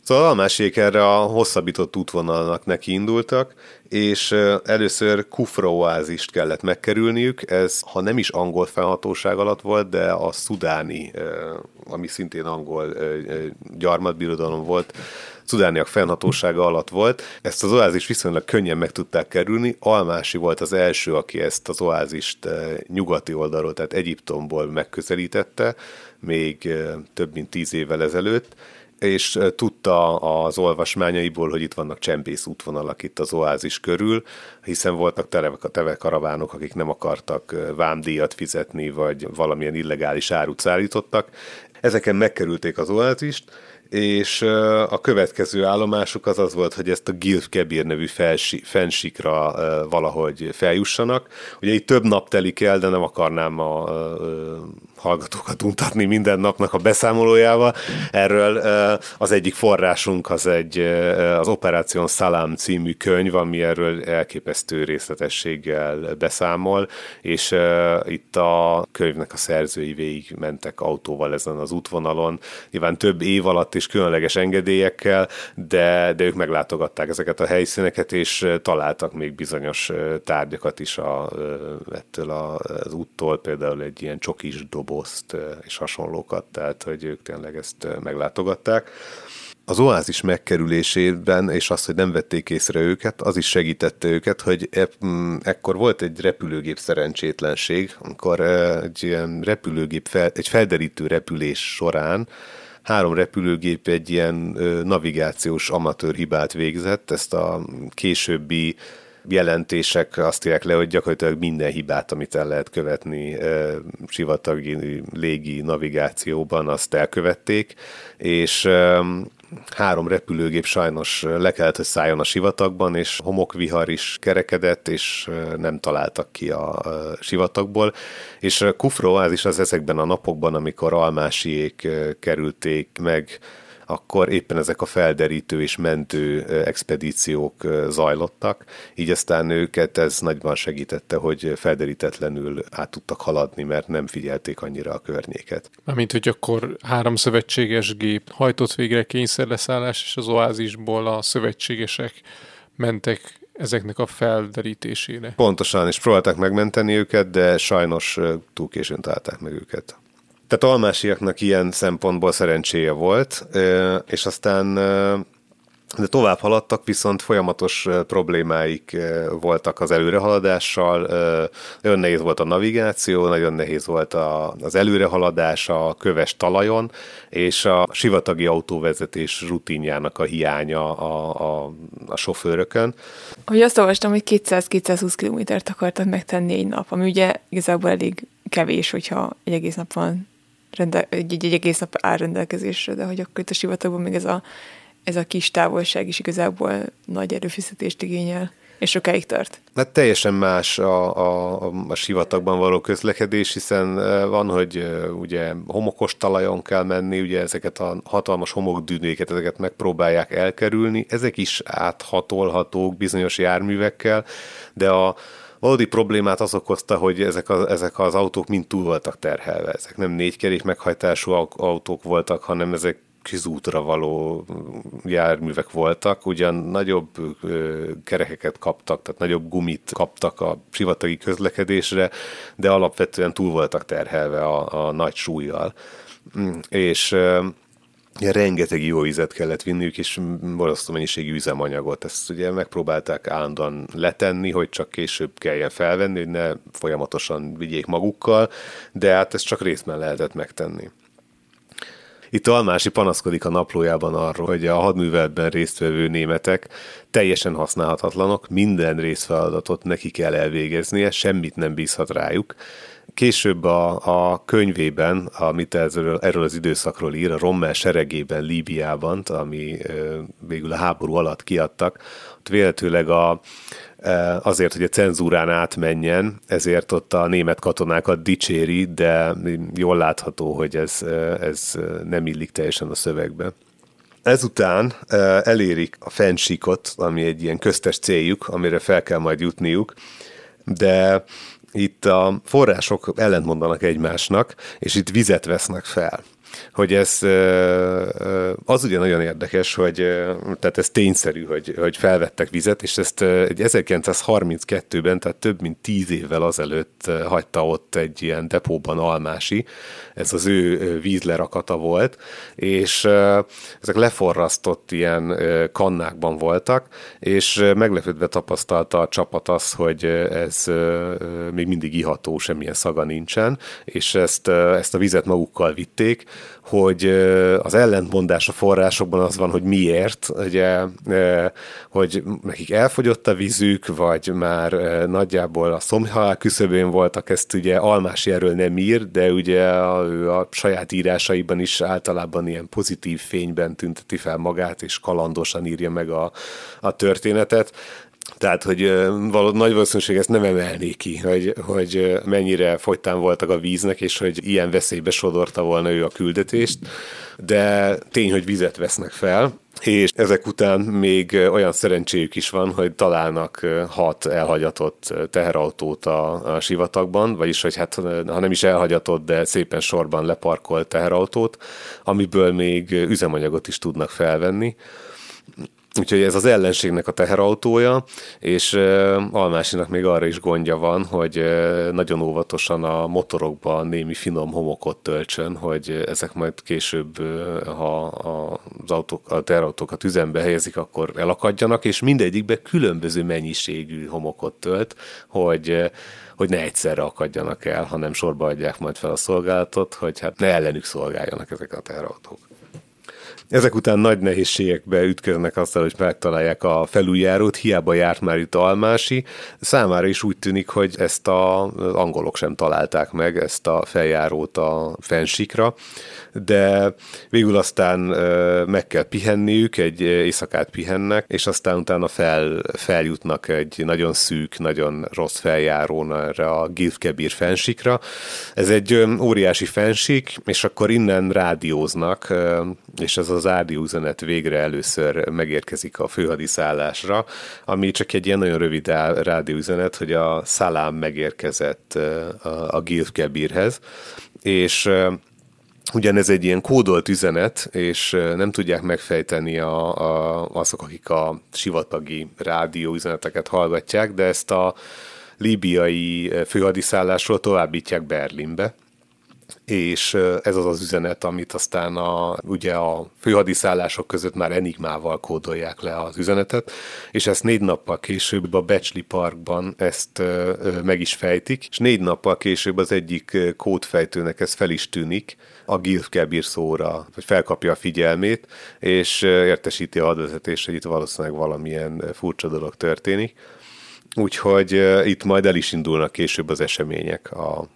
Szóval a másik erre a hosszabbított útvonalnak neki indultak, és először Kufra oázist kellett megkerülniük, ez ha nem is angol felhatóság alatt volt, de a szudáni, ami szintén angol gyarmatbirodalom volt, szudániak fennhatósága alatt volt. Ezt az oázis viszonylag könnyen meg tudták kerülni. Almási volt az első, aki ezt az oázist nyugati oldalról, tehát Egyiptomból megközelítette, még több mint tíz évvel ezelőtt, és tudta az olvasmányaiból, hogy itt vannak csempész útvonalak itt az oázis körül, hiszen voltak teve karavánok, akik nem akartak vámdíjat fizetni, vagy valamilyen illegális árut szállítottak. Ezeken megkerülték az oázist, és a következő állomásuk az az volt, hogy ezt a Gilf Kebir nevű felsi, fensikra valahogy feljussanak. Ugye itt több nap telik el, de nem akarnám a, hallgatókat untatni minden napnak a beszámolójával. Erről az egyik forrásunk az egy az Operáción Salam című könyv, ami erről elképesztő részletességgel beszámol, és itt a könyvnek a szerzői végig mentek autóval ezen az útvonalon. Nyilván több év alatt és különleges engedélyekkel, de, de ők meglátogatták ezeket a helyszíneket, és találtak még bizonyos tárgyakat is a, ettől az úttól, például egy ilyen csokis dobozt és hasonlókat, tehát hogy ők tényleg ezt meglátogatták. Az oázis megkerülésében, és az, hogy nem vették észre őket, az is segítette őket, hogy e- ekkor volt egy repülőgép szerencsétlenség, amikor egy ilyen repülőgép, fel, egy felderítő repülés során három repülőgép egy ilyen navigációs amatőr hibát végzett, ezt a későbbi jelentések azt írják le, hogy gyakorlatilag minden hibát, amit el lehet követni sivatagi légi navigációban, azt elkövették, és három repülőgép sajnos le kellett, hogy szálljon a sivatagban, és homokvihar is kerekedett, és nem találtak ki a sivatagból. És Kufro az is az ezekben a napokban, amikor almásiék kerülték meg akkor éppen ezek a felderítő és mentő expedíciók zajlottak, így aztán őket ez nagyban segítette, hogy felderítetlenül át tudtak haladni, mert nem figyelték annyira a környéket. Mármint, hogy akkor három szövetséges gép hajtott végre kényszerleszállás, és az oázisból a szövetségesek mentek ezeknek a felderítésére. Pontosan, és próbálták megmenteni őket, de sajnos túl későn találták meg őket. Tehát almásiaknak ilyen szempontból szerencséje volt, és aztán de tovább haladtak, viszont folyamatos problémáik voltak az előrehaladással, nagyon nehéz volt a navigáció, nagyon nehéz volt az előrehaladás a köves talajon, és a sivatagi autóvezetés rutinjának a hiánya a, a, a sofőrökön. Hogy azt olvastam, hogy 200-220 kilométert akartak megtenni egy nap, ami ugye igazából elég kevés, hogyha egy egész nap van rende, egy, egy, egész nap áll rendelkezésre, de hogy akkor itt a sivatagban még ez a, ez a kis távolság is igazából nagy erőfizetést igényel és sokáig tart. Hát teljesen más a, a, a sivatagban való közlekedés, hiszen van, hogy ugye homokos talajon kell menni, ugye ezeket a hatalmas homokdűnéket, ezeket megpróbálják elkerülni, ezek is áthatolhatók bizonyos járművekkel, de a, valódi problémát az okozta, hogy ezek, a, ezek az autók mind túl voltak terhelve. Ezek nem négykerék meghajtású autók voltak, hanem ezek közútra való járművek voltak, ugyan nagyobb kerekeket kaptak, tehát nagyobb gumit kaptak a sivatagi közlekedésre, de alapvetően túl voltak terhelve a, a nagy súlyjal. Mm, és Ja, rengeteg jó vizet kellett vinniük, és borzasztó mennyiségű üzemanyagot. Ezt ugye megpróbálták állandóan letenni, hogy csak később kelljen felvenni, hogy ne folyamatosan vigyék magukkal, de hát ezt csak részben lehetett megtenni. Itt Almási panaszkodik a naplójában arról, hogy a hadműveletben résztvevő németek teljesen használhatatlanok, minden részfeladatot neki kell elvégeznie, semmit nem bízhat rájuk, Később a, a könyvében, amit erről, erről az időszakról ír, a Rommel seregében Líbiában, ami végül a háború alatt kiadtak, ott véletőleg a, azért, hogy a cenzúrán átmenjen, ezért ott a német katonákat dicséri, de jól látható, hogy ez, ez nem illik teljesen a szövegbe. Ezután elérik a fensíkot, ami egy ilyen köztes céljuk, amire fel kell majd jutniuk, de itt a források ellentmondanak egymásnak, és itt vizet vesznek fel. Hogy ez az ugye nagyon érdekes, hogy tehát ez tényszerű, hogy, hogy felvettek vizet, és ezt egy 1932-ben, tehát több mint tíz évvel azelőtt hagyta ott egy ilyen depóban Almási, ez az ő vízlerakata volt, és ezek leforrasztott ilyen kannákban voltak, és meglepődve tapasztalta a csapat azt, hogy ez még mindig iható, semmilyen szaga nincsen, és ezt, ezt a vizet magukkal vitték, hogy az ellentmondás a forrásokban az van, hogy miért, ugye, hogy nekik elfogyott a vízük, vagy már nagyjából a szomjhalál küszöbén voltak, ezt ugye Almási erről nem ír, de ugye a, a saját írásaiban is általában ilyen pozitív fényben tünteti fel magát, és kalandosan írja meg a, a történetet. Tehát, hogy való, nagy valószínűség ezt nem emelné ki, hogy, hogy mennyire fogytán voltak a víznek, és hogy ilyen veszélybe sodorta volna ő a küldetést, de tény, hogy vizet vesznek fel, és ezek után még olyan szerencséjük is van, hogy találnak hat elhagyatott teherautót a, a sivatagban, vagyis hogy hát ha nem is elhagyatott, de szépen sorban leparkolt teherautót, amiből még üzemanyagot is tudnak felvenni. Úgyhogy ez az ellenségnek a teherautója, és Almásinak még arra is gondja van, hogy nagyon óvatosan a motorokban némi finom homokot töltsön, hogy ezek majd később, ha az autók, a teherautókat üzembe helyezik, akkor elakadjanak, és mindegyikbe különböző mennyiségű homokot tölt, hogy hogy ne egyszerre akadjanak el, hanem sorba adják majd fel a szolgálatot, hogy hát ne ellenük szolgáljanak ezek a teherautók. Ezek után nagy nehézségekbe ütköznek azzal, hogy megtalálják a felüljárót, hiába járt már itt Almási. Számára is úgy tűnik, hogy ezt a, angolok sem találták meg, ezt a feljárót a fensikra, de végül aztán meg kell pihenniük, egy éjszakát pihennek, és aztán utána fel, feljutnak egy nagyon szűk, nagyon rossz feljárón erre a Gilfkebir fensikra. Ez egy óriási fensik, és akkor innen rádióznak, és ez az rádióüzenet végre először megérkezik a főhadiszállásra, ami csak egy ilyen nagyon rövid rádióüzenet, hogy a szalám megérkezett a Gilfkebirhez, és ugyanez egy ilyen kódolt üzenet, és nem tudják megfejteni a, a, azok, akik a sivatagi rádióüzeneteket hallgatják, de ezt a líbiai főhadiszállásról továbbítják Berlinbe, és ez az az üzenet, amit aztán a, ugye a főhadiszállások között már enigmával kódolják le az üzenetet, és ezt négy nappal később a Becsley Parkban ezt meg is fejtik, és négy nappal később az egyik kódfejtőnek ez fel is tűnik, a Gilf szóra, hogy felkapja a figyelmét, és értesíti a hadvezetést, hogy itt valószínűleg valamilyen furcsa dolog történik. Úgyhogy itt majd el is indulnak később az események a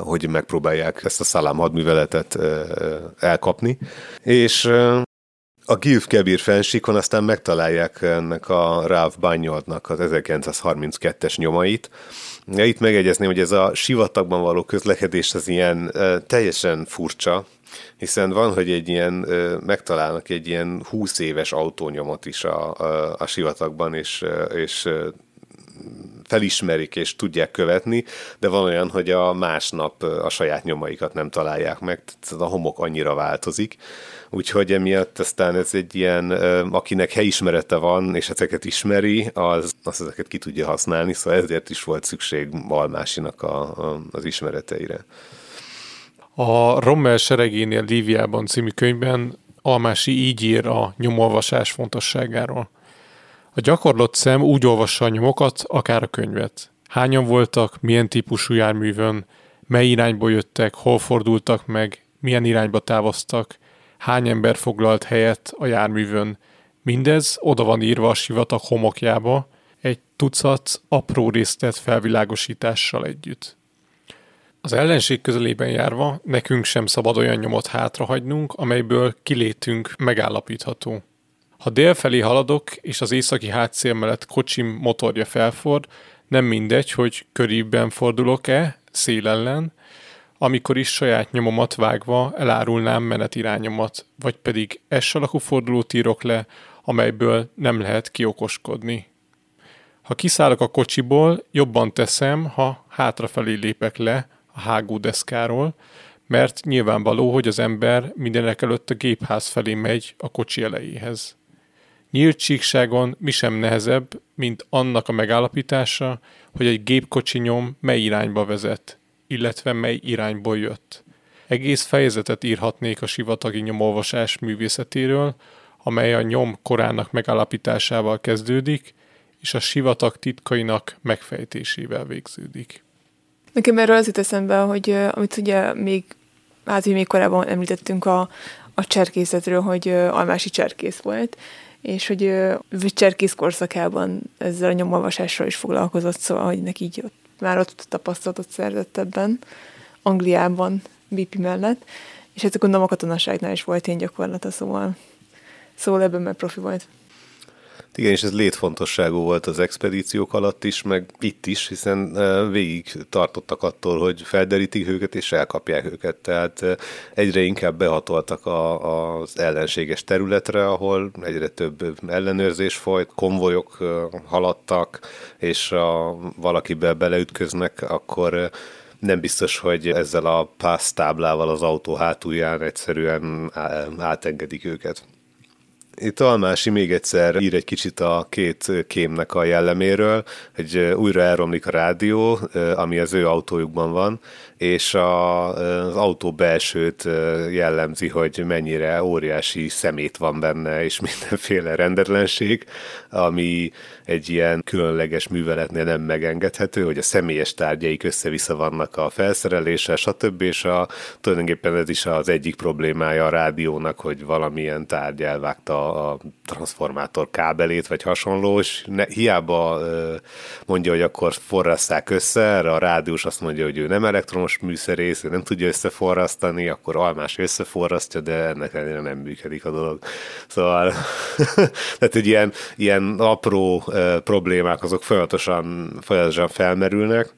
hogy megpróbálják ezt a szalám hadműveletet elkapni. És a Gilf Kebir fensíkon aztán megtalálják ennek a Ráv Bányoltnak az 1932-es nyomait. Itt megegyezném, hogy ez a sivatagban való közlekedés az ilyen teljesen furcsa, hiszen van, hogy egy ilyen, megtalálnak egy ilyen 20 éves autónyomot is a, a, a sivatagban, és, és felismerik és tudják követni, de van olyan, hogy a másnap a saját nyomaikat nem találják meg, tehát a homok annyira változik, úgyhogy emiatt aztán ez egy ilyen, akinek helyismerete van, és ezeket ismeri, az, az ezeket ki tudja használni, szóval ezért is volt szükség Malmásinak a, a, az ismereteire. A Rommel seregénél Líviában című könyvben Almási így ír a nyomolvasás fontosságáról. A gyakorlott szem úgy olvassa a nyomokat, akár a könyvet. Hányan voltak, milyen típusú járművön, mely irányból jöttek, hol fordultak meg, milyen irányba távoztak, hány ember foglalt helyet a járművön. Mindez oda van írva a sivatag homokjába, egy tucat apró részlet felvilágosítással együtt. Az ellenség közelében járva nekünk sem szabad olyan nyomot hátrahagynunk, amelyből kilétünk megállapítható. Ha délfelé haladok, és az északi hátszél mellett kocsim motorja felford, nem mindegy, hogy körívben fordulok-e, szél ellen, amikor is saját nyomomat vágva elárulnám menetirányomat, vagy pedig S alakú fordulót írok le, amelyből nem lehet kiokoskodni. Ha kiszállok a kocsiból, jobban teszem, ha hátrafelé lépek le a hágódeszkáról, mert nyilvánvaló, hogy az ember mindenek előtt a gépház felé megy a kocsi elejéhez. Nyílt síkságon mi sem nehezebb, mint annak a megállapítása, hogy egy gépkocsi nyom mely irányba vezet, illetve mely irányból jött. Egész fejezetet írhatnék a sivatagi nyomolvasás művészetéről, amely a nyom korának megállapításával kezdődik, és a sivatag titkainak megfejtésével végződik. Nekem erről az jut eszembe, hogy amit ugye még, hát még korábban említettünk a, a cserkészetről, hogy almási cserkész volt, és hogy cserkész korszakában ezzel a nyomolvasással is foglalkozott, szóval, hogy neki így ott, már ott tapasztalatot szerzett ebben, Angliában, BP mellett, és ezt gondolom a katonaságnál is volt ilyen gyakorlata, szóval, szóval ebben már profi volt. Igen, és ez létfontosságú volt az expedíciók alatt is, meg itt is, hiszen végig tartottak attól, hogy felderítik őket és elkapják őket. Tehát egyre inkább behatoltak a, az ellenséges területre, ahol egyre több ellenőrzés folyt, konvojok haladtak, és a, valakibe beleütköznek, akkor nem biztos, hogy ezzel a pásztáblával az autó hátulján egyszerűen átengedik őket. Itt Almási még egyszer ír egy kicsit a két kémnek a jelleméről, hogy újra elromlik a rádió, ami az ő autójukban van, és a, az autó belsőt jellemzi, hogy mennyire óriási szemét van benne, és [LAUGHS] mindenféle rendetlenség, ami egy ilyen különleges műveletnél nem megengedhető, hogy a személyes tárgyaik össze-vissza vannak a felszereléssel, stb. És a, tulajdonképpen ez is az egyik problémája a rádiónak, hogy valamilyen tárgy elvágta a transformátor kábelét, vagy hasonló, és ne, hiába mondja, hogy akkor forrasszák össze, erre a rádiós azt mondja, hogy ő nem elektromos műszerész, nem tudja összeforrasztani, akkor almás összeforrasztja, de ennek ellenére nem működik a dolog. Szóval, [LAUGHS] tehát egy ilyen, ilyen apró problémák azok folyamatosan, folyamatosan felmerülnek,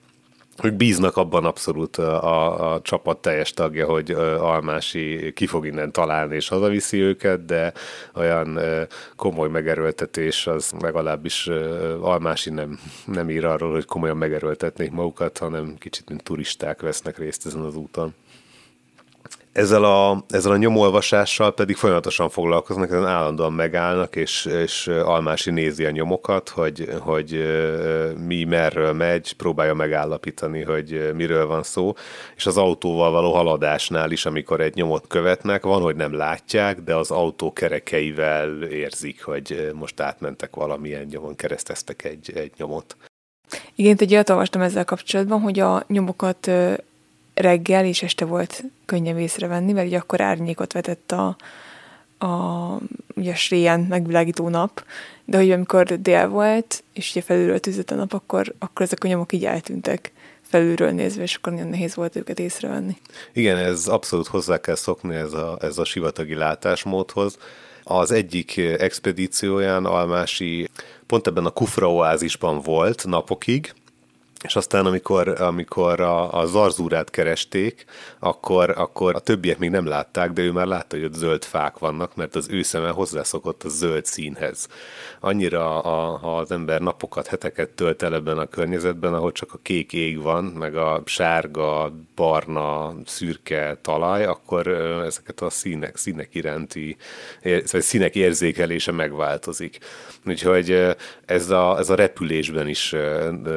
hogy bíznak abban abszolút a, a csapat teljes tagja, hogy Almási ki fog innen találni és hazaviszi őket, de olyan komoly megerőltetés az legalábbis Almási nem, nem ír arról, hogy komolyan megerőltetnék magukat, hanem kicsit mint turisták vesznek részt ezen az úton. Ezzel a, ezzel a nyomolvasással pedig folyamatosan foglalkoznak, ezen állandóan megállnak, és, és Almási nézi a nyomokat, hogy, hogy mi merről megy, próbálja megállapítani, hogy miről van szó, és az autóval való haladásnál is, amikor egy nyomot követnek, van, hogy nem látják, de az autó kerekeivel érzik, hogy most átmentek valamilyen nyomon, kereszteztek egy, egy nyomot. Igen, egy olyat olvastam ezzel kapcsolatban, hogy a nyomokat reggel és este volt könnyebb észrevenni, mert ugye akkor árnyékot vetett a, a ugye sréján megvilágító nap, de hogy amikor dél volt, és ugye felülről tűzött a nap, akkor, akkor ezek a nyomok így eltűntek felülről nézve, és akkor nagyon nehéz volt őket észrevenni. Igen, ez abszolút hozzá kell szokni ez a, ez a sivatagi látásmódhoz. Az egyik expedícióján Almási pont ebben a Kufra oázisban volt napokig, és aztán amikor, amikor a, a zarzúrát keresték, akkor, akkor a többiek még nem látták, de ő már látta, hogy ott zöld fák vannak, mert az ő szeme hozzászokott a zöld színhez. Annyira, a, ha az ember napokat, heteket tölt el ebben a környezetben, ahol csak a kék ég van, meg a sárga, barna, szürke talaj, akkor ezeket a színek, színek iránti, vagy színek érzékelése megváltozik. Úgyhogy ez a, ez a repülésben is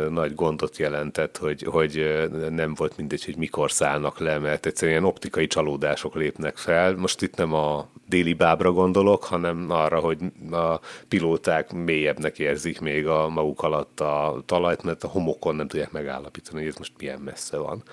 nagy gondot jelentett, hogy, hogy nem volt mindegy, hogy mikor szállnak le, mert egyszerűen optikai csalódások lépnek fel. Most itt nem a déli bábra gondolok, hanem arra, hogy a pilóták mélyebbnek érzik még a maguk alatt a talajt, mert a homokon nem tudják megállapítani, hogy ez most milyen messze van.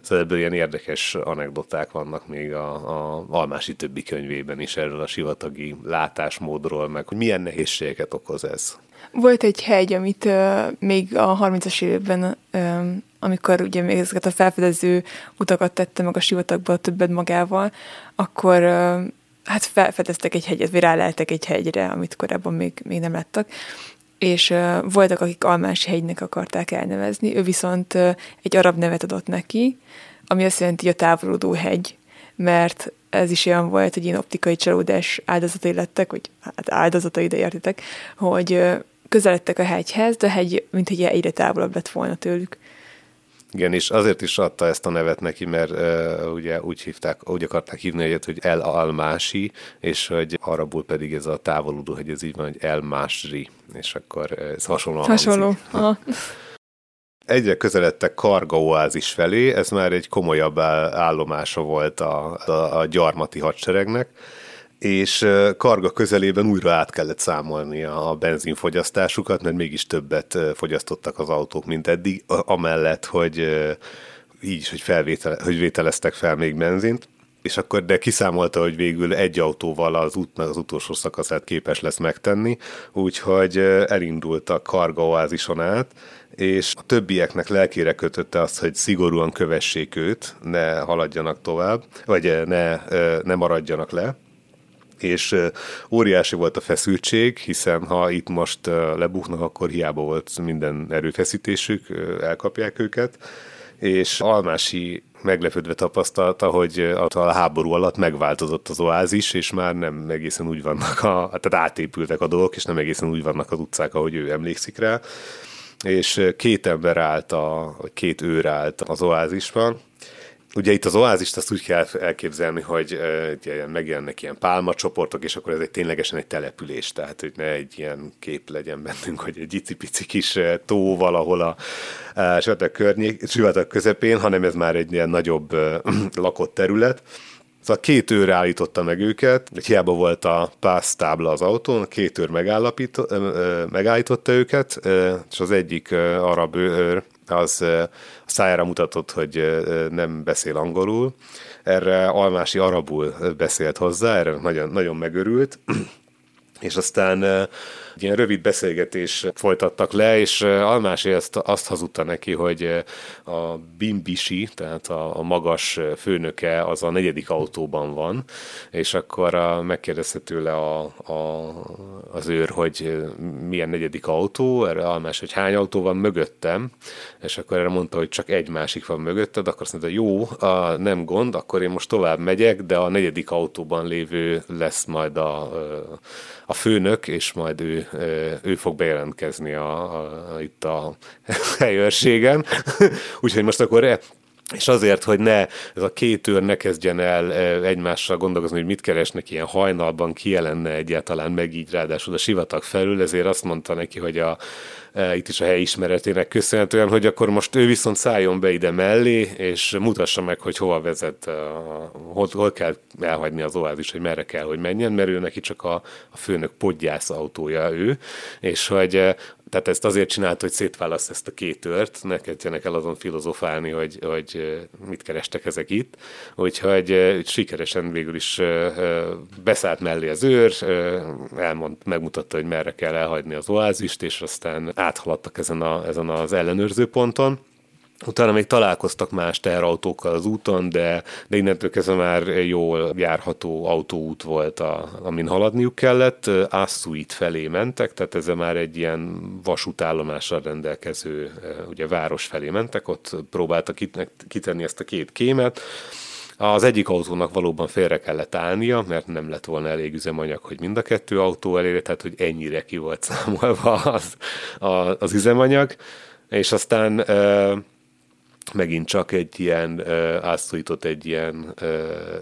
Szóval ebből ilyen érdekes anekdoták vannak még a, a Almási többi könyvében is erről a sivatagi látásmódról, meg hogy milyen nehézségeket okoz ez. Volt egy hegy, amit uh, még a 30-as években, uh, amikor ugye még ezeket a felfedező utakat tette meg a sivatagba többet magával, akkor uh, hát felfedeztek egy hegyet, vagy ráleltek egy hegyre, amit korábban még, még nem láttak, és uh, voltak, akik Almási hegynek akarták elnevezni, ő viszont uh, egy arab nevet adott neki, ami azt jelenti, hogy a távolodó hegy, mert ez is olyan volt, hogy ilyen optikai csalódás áldozatai lettek, vagy hát áldozatai, de értitek, hogy közeledtek a hegyhez, de a hegy, mint hogy egyre távolabb lett volna tőlük. Igen, és azért is adta ezt a nevet neki, mert uh, ugye úgy hívták, úgy akarták hívni egyet, hogy El Almási, és hogy arabul pedig ez a távolodó, hogy ez így van, hogy El Másri, és akkor ez hasonlóan Hasonló. Aha. Egyre közeledtek Karga oázis felé, ez már egy komolyabb állomása volt a, a, a gyarmati hadseregnek, és Karga közelében újra át kellett számolni a benzinfogyasztásukat, mert mégis többet fogyasztottak az autók, mint eddig, amellett, hogy így is, hogy, felvétele, hogy vételeztek fel még benzint. És akkor de kiszámolta, hogy végül egy autóval az útnak az utolsó szakaszát képes lesz megtenni, úgyhogy elindult a Karga oázison át, és a többieknek lelkére kötötte azt, hogy szigorúan kövessék őt, ne haladjanak tovább, vagy ne, ne maradjanak le, és óriási volt a feszültség, hiszen ha itt most lebuknak, akkor hiába volt minden erőfeszítésük, elkapják őket, és Almási meglepődve tapasztalta, hogy a háború alatt megváltozott az oázis, és már nem egészen úgy vannak, a, tehát átépültek a dolgok, és nem egészen úgy vannak az utcák, ahogy ő emlékszik rá. És két ember állt, a, két őr állt az oázisban, Ugye itt az oázist azt úgy kell elképzelni, hogy uh, megjelennek ilyen pálmacsoportok, és akkor ez egy ténylegesen egy település, tehát hogy ne egy ilyen kép legyen bennünk, hogy egy icipici kis tó valahol a uh, sivatag, környék, sivatag közepén, hanem ez már egy ilyen nagyobb [CLEARS THROAT] lakott terület. Szóval két őr állította meg őket, hiába volt a pász tábla az autón, két őr megállította őket, és az egyik arab őr az szájára mutatott, hogy nem beszél angolul. Erre Almási arabul beszélt hozzá, erre nagyon, nagyon megörült, [CLEARS THROAT] és aztán egy ilyen rövid beszélgetés folytattak le, és Almási azt, azt hazudta neki, hogy a Bimbisi, tehát a, a magas főnöke az a negyedik autóban van, és akkor a, megkérdezte tőle a, a, az őr, hogy milyen negyedik autó, erre Almás, hogy hány autó van mögöttem, és akkor erre mondta, hogy csak egy másik van mögötted, akkor azt mondta, jó, a, nem gond, akkor én most tovább megyek, de a negyedik autóban lévő lesz majd a, a főnök, és majd ő, ő fog bejelentkezni a, a, itt a [LAUGHS] helyőrségen. [LAUGHS] Úgyhogy most akkor e, és azért, hogy ne ez a két őr ne kezdjen el egymással gondolkozni, hogy mit keresnek ilyen hajnalban, ki jelenne egyáltalán meg így ráadásul a sivatag felül, ezért azt mondta neki, hogy a, itt is a helyismeretének köszönhetően, hogy akkor most ő viszont szálljon be ide mellé, és mutassa meg, hogy hova vezet, e, hol, hol kell elhagyni az oázis, hogy merre kell, hogy menjen, mert ő neki csak a, a főnök podgyász autója ő, és hogy e, tehát ezt azért csinált, hogy szétválaszt ezt a két tört, ne kezdjenek el azon filozofálni, hogy, hogy mit kerestek ezek itt. Úgyhogy sikeresen végül is beszállt mellé az őr, elmond, megmutatta, hogy merre kell elhagyni az oázist, és aztán áthaladtak ezen, a, ezen az ellenőrző ponton. Utána még találkoztak más teherautókkal az úton, de, de innentől kezdve már jól járható autóút volt, a, amin haladniuk kellett. Assuit felé mentek, tehát ez már egy ilyen vasútállomással rendelkező ugye város felé mentek, ott próbáltak kitenni ezt a két kémet. Az egyik autónak valóban félre kellett állnia, mert nem lett volna elég üzemanyag, hogy mind a kettő autó elérje, tehát hogy ennyire ki volt számolva az, az üzemanyag. És aztán megint csak egy ilyen átszújtott egy ilyen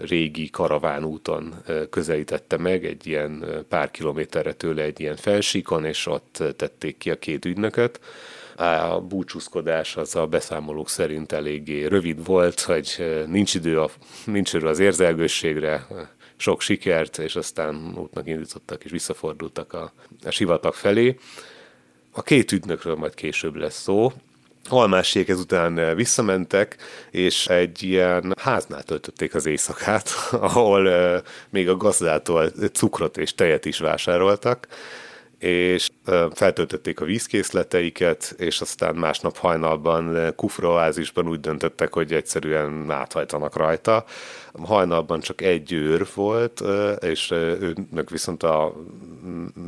régi karavánúton közelítette meg, egy ilyen pár kilométerre tőle egy ilyen felsíkon, és ott tették ki a két ügynököt. A búcsúzkodás az a beszámolók szerint eléggé rövid volt, hogy nincs idő, a, nincs idő az érzelgősségre, sok sikert, és aztán útnak indítottak és visszafordultak a, a sivatag felé. A két ügynökről majd később lesz szó. Almásék ezután visszamentek, és egy ilyen háznál töltötték az éjszakát, [LAUGHS] ahol még a gazdától cukrot és tejet is vásároltak, és feltöltötték a vízkészleteiket, és aztán másnap hajnalban kufroázisban úgy döntöttek, hogy egyszerűen áthajtanak rajta, hajnalban csak egy őr volt, és őnek viszont a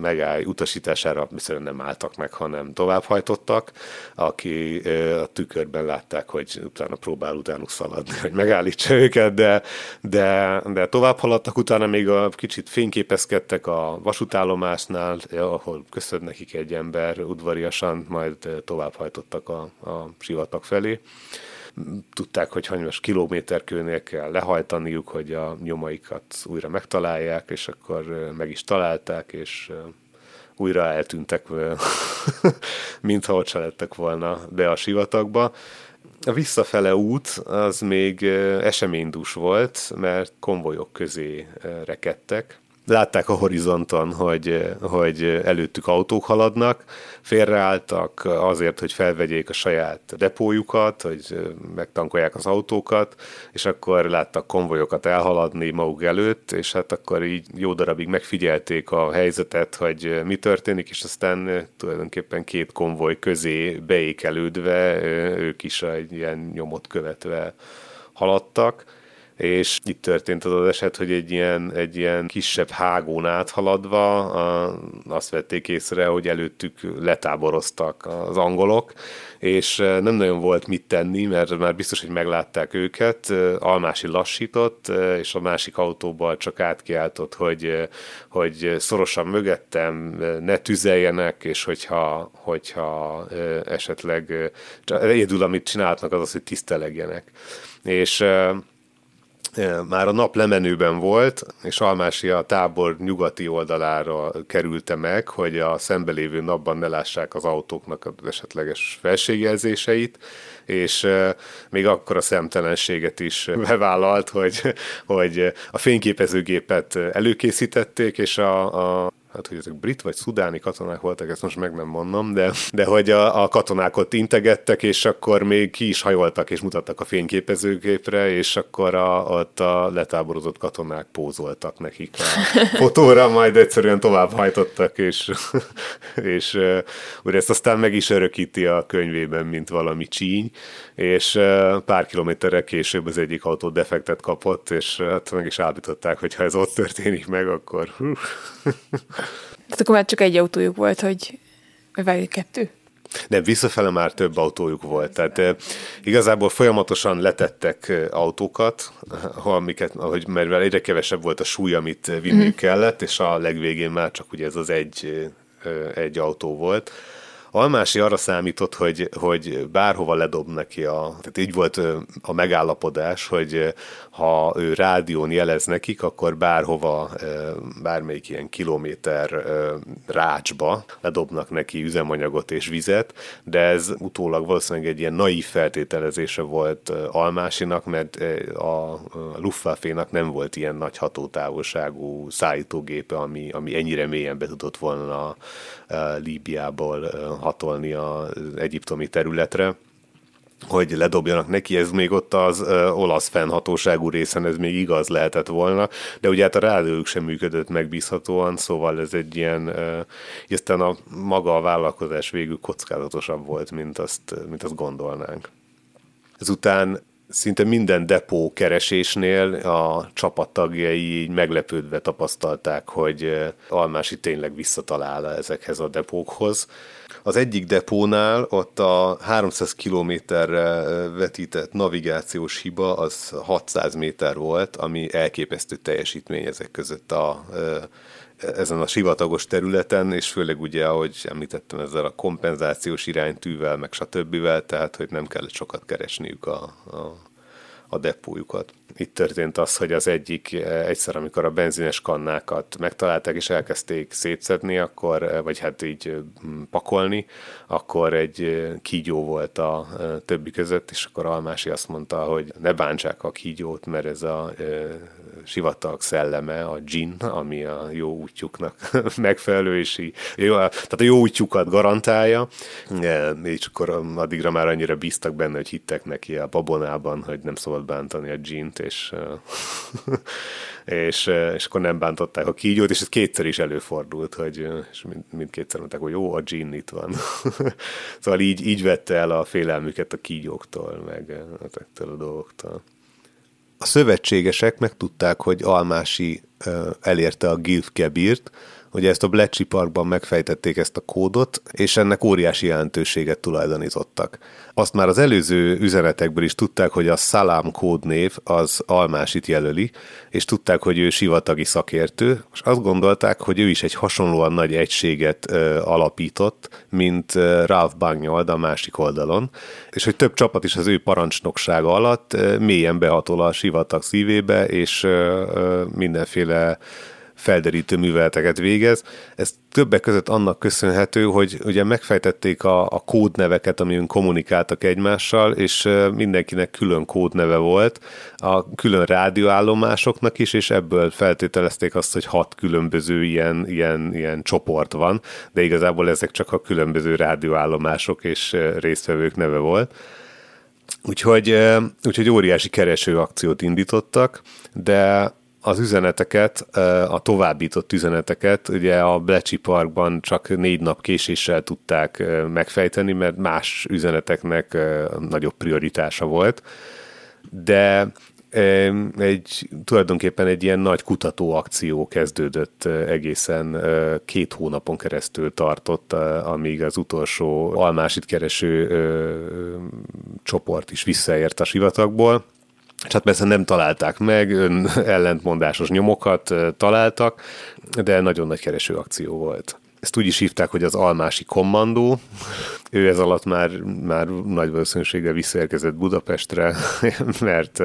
megáll utasítására viszont nem álltak meg, hanem továbbhajtottak, aki a tükörben látták, hogy utána próbál utánuk szaladni, hogy megállítsa őket, de, de, de tovább haladtak, utána még a kicsit fényképezkedtek a vasútállomásnál, ahol nekik egy ember udvariasan, majd továbbhajtottak a, a sivatag felé. Tudták, hogy hanyas kilométerkőnél kell lehajtaniuk, hogy a nyomaikat újra megtalálják, és akkor meg is találták, és újra eltűntek, [LAUGHS] mintha ott se lettek volna be a sivatagba. A visszafele út az még eseménydús volt, mert konvojok közé rekedtek, látták a horizonton, hogy, hogy előttük autók haladnak, félreálltak azért, hogy felvegyék a saját depójukat, hogy megtankolják az autókat, és akkor láttak konvojokat elhaladni maguk előtt, és hát akkor így jó darabig megfigyelték a helyzetet, hogy mi történik, és aztán tulajdonképpen két konvoj közé beékelődve, ők is egy ilyen nyomot követve haladtak és itt történt az az eset, hogy egy ilyen, egy ilyen kisebb hágón áthaladva a, azt vették észre, hogy előttük letáboroztak az angolok, és nem nagyon volt mit tenni, mert már biztos, hogy meglátták őket. Almási lassított, és a másik autóból csak átkiáltott, hogy, hogy szorosan mögöttem, ne tüzeljenek, és hogyha, hogyha esetleg egyedül, amit csinálhatnak, az az, hogy tisztelegjenek. És már a nap lemenőben volt, és Almási a tábor nyugati oldalára kerülte meg, hogy a szembelévő napban ne lássák az autóknak az esetleges felségjelzéseit, és még akkor a szemtelenséget is [LAUGHS] bevállalt, hogy, hogy a fényképezőgépet előkészítették, és a, a hát hogy ezek brit vagy szudáni katonák voltak, ezt most meg nem mondom, de, de hogy a, a katonák ott integettek, és akkor még ki is hajoltak, és mutattak a fényképezőgépre, és akkor a, ott a letáborozott katonák pózoltak nekik a [LAUGHS] fotóra, majd egyszerűen tovább hajtottak, és, és úr ezt aztán meg is örökíti a könyvében, mint valami csíny, és pár kilométerrel később az egyik autó defektet kapott, és hát meg is állították, hogy ha ez ott történik meg, akkor. Tehát akkor már csak egy autójuk volt, hogy várj, kettő? Nem, visszafele már több autójuk volt. Tehát igazából folyamatosan letettek autókat, amiket, ahogy, mert egyre kevesebb volt a súly, amit vinniük mm-hmm. kellett, és a legvégén már csak ugye ez az egy, egy autó volt Almási arra számított, hogy, hogy bárhova ledob neki a... Tehát így volt a megállapodás, hogy ha ő rádión jelez nekik, akkor bárhova, bármelyik ilyen kilométer rácsba ledobnak neki üzemanyagot és vizet, de ez utólag valószínűleg egy ilyen naív feltételezése volt Almásinak, mert a Luftwaffe-nak nem volt ilyen nagy hatótávolságú szállítógépe, ami, ami ennyire mélyen be tudott volna Líbiából hatolni az egyiptomi területre hogy ledobjanak neki, ez még ott az ö, olasz fennhatóságú részen ez még igaz lehetett volna, de ugye hát a rádiójuk sem működött megbízhatóan, szóval ez egy ilyen, ö, aztán a maga a vállalkozás végül kockázatosabb volt, mint azt, mint azt gondolnánk. Ezután szinte minden depó keresésnél a csapattagjai így meglepődve tapasztalták, hogy Almási tényleg visszatalál ezekhez a depókhoz. Az egyik depónál ott a 300 kilométerre vetített navigációs hiba az 600 méter volt, ami elképesztő teljesítmény ezek között a ezen a sivatagos területen, és főleg ugye, ahogy említettem, ezzel a kompenzációs iránytűvel, meg stb. tehát, hogy nem kellett sokat keresniük a, a, a depójukat. Itt történt az, hogy az egyik eh, egyszer, amikor a benzines kannákat megtalálták és elkezdték szétszedni, akkor, eh, vagy hát így eh, pakolni, akkor egy kígyó volt a többi között, és akkor Almási azt mondta, hogy ne bántsák a kígyót, mert ez a sivatag szelleme, a gin, ami a jó útjuknak [LAUGHS] megfelelő, és így, jó, tehát a jó útjukat garantálja, és akkor addigra már annyira bíztak benne, hogy hittek neki a babonában, hogy nem szabad bántani a gint, és, [LAUGHS] és, és akkor nem bántották a kígyót, és ez kétszer is előfordult, hogy és mind, mindkétszer mondták, hogy jó, a gin itt van. [LAUGHS] szóval így, így vette el a félelmüket a kígyóktól, meg ezektől a dolgoktól. A szövetségesek megtudták, hogy Almási elérte a Gilf Kebirt, Ugye ezt a Bletchley Parkban megfejtették ezt a kódot, és ennek óriási jelentőséget tulajdonítottak. Azt már az előző üzenetekből is tudták, hogy a Salam kódnév az Almásit jelöli, és tudták, hogy ő sivatagi szakértő, és azt gondolták, hogy ő is egy hasonlóan nagy egységet ö, alapított, mint ö, Ralph Bagnyold a másik oldalon, és hogy több csapat is az ő parancsnoksága alatt ö, mélyen behatol a sivatag szívébe, és ö, ö, mindenféle felderítő műveleteket végez. Ez többek között annak köszönhető, hogy ugye megfejtették a, a kódneveket, amin kommunikáltak egymással, és mindenkinek külön kódneve volt, a külön rádióállomásoknak is, és ebből feltételezték azt, hogy hat különböző ilyen, ilyen, ilyen csoport van, de igazából ezek csak a különböző rádióállomások és résztvevők neve volt. Úgyhogy, úgyhogy óriási kereső akciót indítottak, de az üzeneteket, a továbbított üzeneteket ugye a Blecsi Parkban csak négy nap késéssel tudták megfejteni, mert más üzeneteknek nagyobb prioritása volt. De egy, tulajdonképpen egy ilyen nagy kutatóakció kezdődött egészen két hónapon keresztül tartott, amíg az utolsó almásit kereső csoport is visszaért a sivatagból és hát persze nem találták meg, ön [LAUGHS] ellentmondásos nyomokat találtak, de nagyon nagy kereső akció volt. Ezt úgy is hívták, hogy az almási kommandó. Ő ez alatt már, már nagy valószínűséggel visszaérkezett Budapestre, [LAUGHS] mert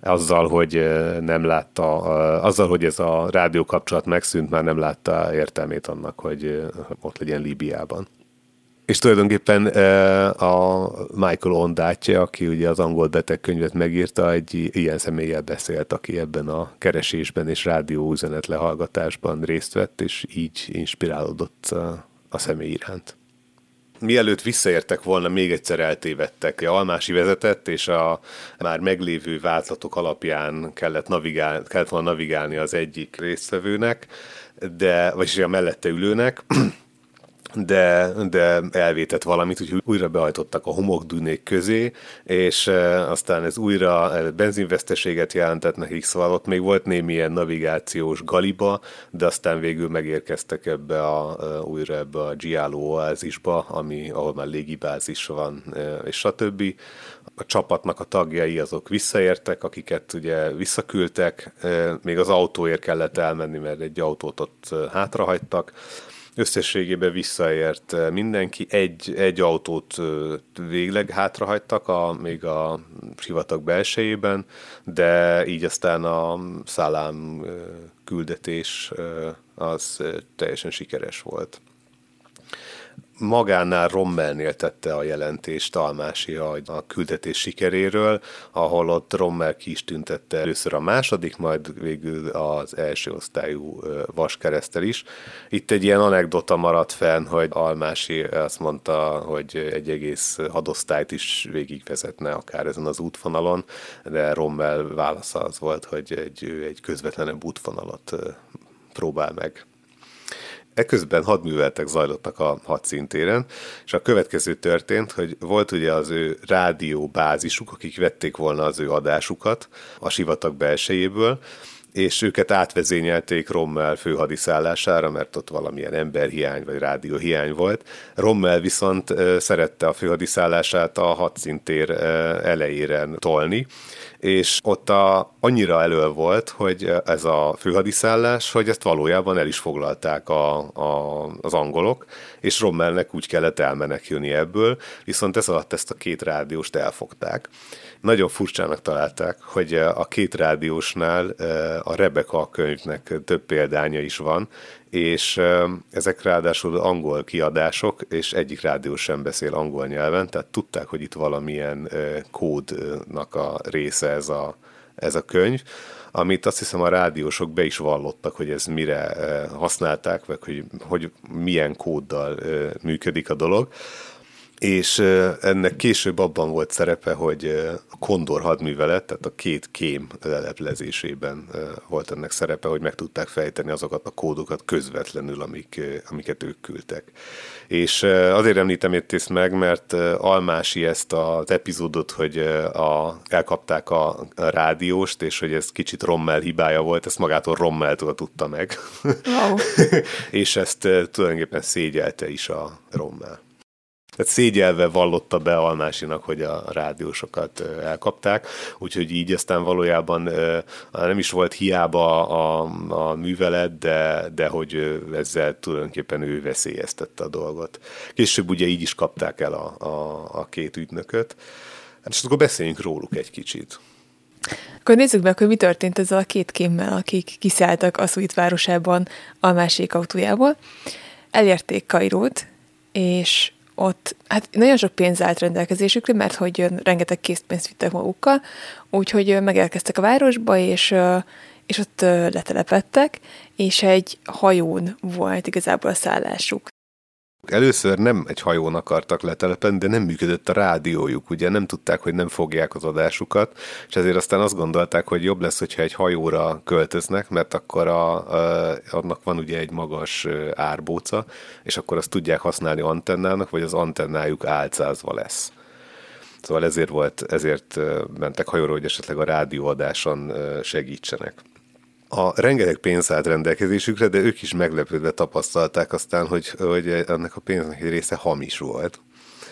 azzal, hogy nem látta, azzal, hogy ez a rádió kapcsolat megszűnt, már nem látta értelmét annak, hogy ott legyen Líbiában. És tulajdonképpen a Michael Ondátja, aki ugye az angol betegkönyvet megírta, egy ilyen személlyel beszélt, aki ebben a keresésben és rádió üzenet lehallgatásban részt vett, és így inspirálódott a, személy iránt. Mielőtt visszaértek volna, még egyszer eltévedtek. A Almási vezetett, és a már meglévő vázlatok alapján kellett, navigál, kellett volna navigálni az egyik résztvevőnek, de, vagyis a mellette ülőnek, de, de elvétett valamit, úgyhogy újra behajtottak a homokdűnék közé, és aztán ez újra benzinveszteséget jelentett nekik, szóval ott még volt némi ilyen navigációs galiba, de aztán végül megérkeztek ebbe a, újra ebbe a Giallo oázisba, ami, ahol már légibázis van, és stb. A csapatnak a tagjai azok visszaértek, akiket ugye visszaküldtek, még az autóért kellett elmenni, mert egy autót ott hátrahagytak, összességében visszaért mindenki. Egy, egy autót végleg hátrahagytak, a, még a sivatag belsejében, de így aztán a szálám küldetés az teljesen sikeres volt magánál Rommelnél tette a jelentést Almási a küldetés sikeréről, ahol ott Rommel ki is tüntette először a második, majd végül az első osztályú vaskeresztel is. Itt egy ilyen anekdota maradt fenn, hogy Almási azt mondta, hogy egy egész hadosztályt is végigvezetne akár ezen az útvonalon, de Rommel válasza az volt, hogy egy, egy közvetlenebb útvonalat próbál meg. Eközben hadműveletek zajlottak a hadszintéren, és a következő történt, hogy volt ugye az ő rádióbázisuk, akik vették volna az ő adásukat a sivatag belsejéből, és őket átvezényelték Rommel főhadiszállására, mert ott valamilyen emberhiány vagy rádióhiány volt. Rommel viszont szerette a főhadiszállását a hadszintér elejére tolni, és ott a, annyira elő volt, hogy ez a főhadiszállás, hogy ezt valójában el is foglalták a, a, az angolok, és Rommelnek úgy kellett elmenekülni ebből, viszont ez alatt ezt a két rádióst elfogták. Nagyon furcsának találták, hogy a két rádiósnál a Rebecca könyvnek több példánya is van, és ezek ráadásul angol kiadások, és egyik rádió sem beszél angol nyelven, tehát tudták, hogy itt valamilyen kódnak a része ez a, ez a könyv, amit azt hiszem a rádiósok be is vallottak, hogy ez mire használták, vagy hogy, hogy milyen kóddal működik a dolog és ennek később abban volt szerepe, hogy a Kondor hadművelet, tehát a két kém leleplezésében volt ennek szerepe, hogy meg tudták fejteni azokat a kódokat közvetlenül, amik, amiket ők küldtek. És azért említem itt ezt meg, mert Almási ezt az epizódot, hogy a, elkapták a, rádióst, és hogy ez kicsit Rommel hibája volt, ezt magától Rommeltől tudta meg. Wow. [LAUGHS] és ezt tulajdonképpen szégyelte is a Rommel. Tehát szégyelve vallotta be Almásinak, hogy a rádiósokat elkapták, úgyhogy így aztán valójában nem is volt hiába a, a művelet, de, de hogy ezzel tulajdonképpen ő veszélyeztette a dolgot. Később ugye így is kapták el a, a, a két ügynököt. Hát és akkor beszéljünk róluk egy kicsit. Akkor nézzük meg, hogy mi történt ezzel a két kémmel, akik kiszálltak Asuit városában a másik autójából. Elérték Kairót, és ott hát nagyon sok pénz állt rendelkezésükre, mert hogy rengeteg készpénzt vittek magukkal, úgyhogy megérkeztek a városba, és, és ott letelepettek, és egy hajón volt igazából a szállásuk. Először nem egy hajón akartak letelepedni, de nem működött a rádiójuk, ugye nem tudták, hogy nem fogják az adásukat, és ezért aztán azt gondolták, hogy jobb lesz, hogyha egy hajóra költöznek, mert akkor a, a, annak van ugye egy magas árbóca, és akkor azt tudják használni antennának, vagy az antennájuk álcázva lesz. Szóval ezért volt, ezért mentek hajóra, hogy esetleg a rádióadáson segítsenek a rengeteg pénz állt rendelkezésükre, de ők is meglepődve tapasztalták aztán, hogy, hogy ennek a pénznek egy része hamis volt.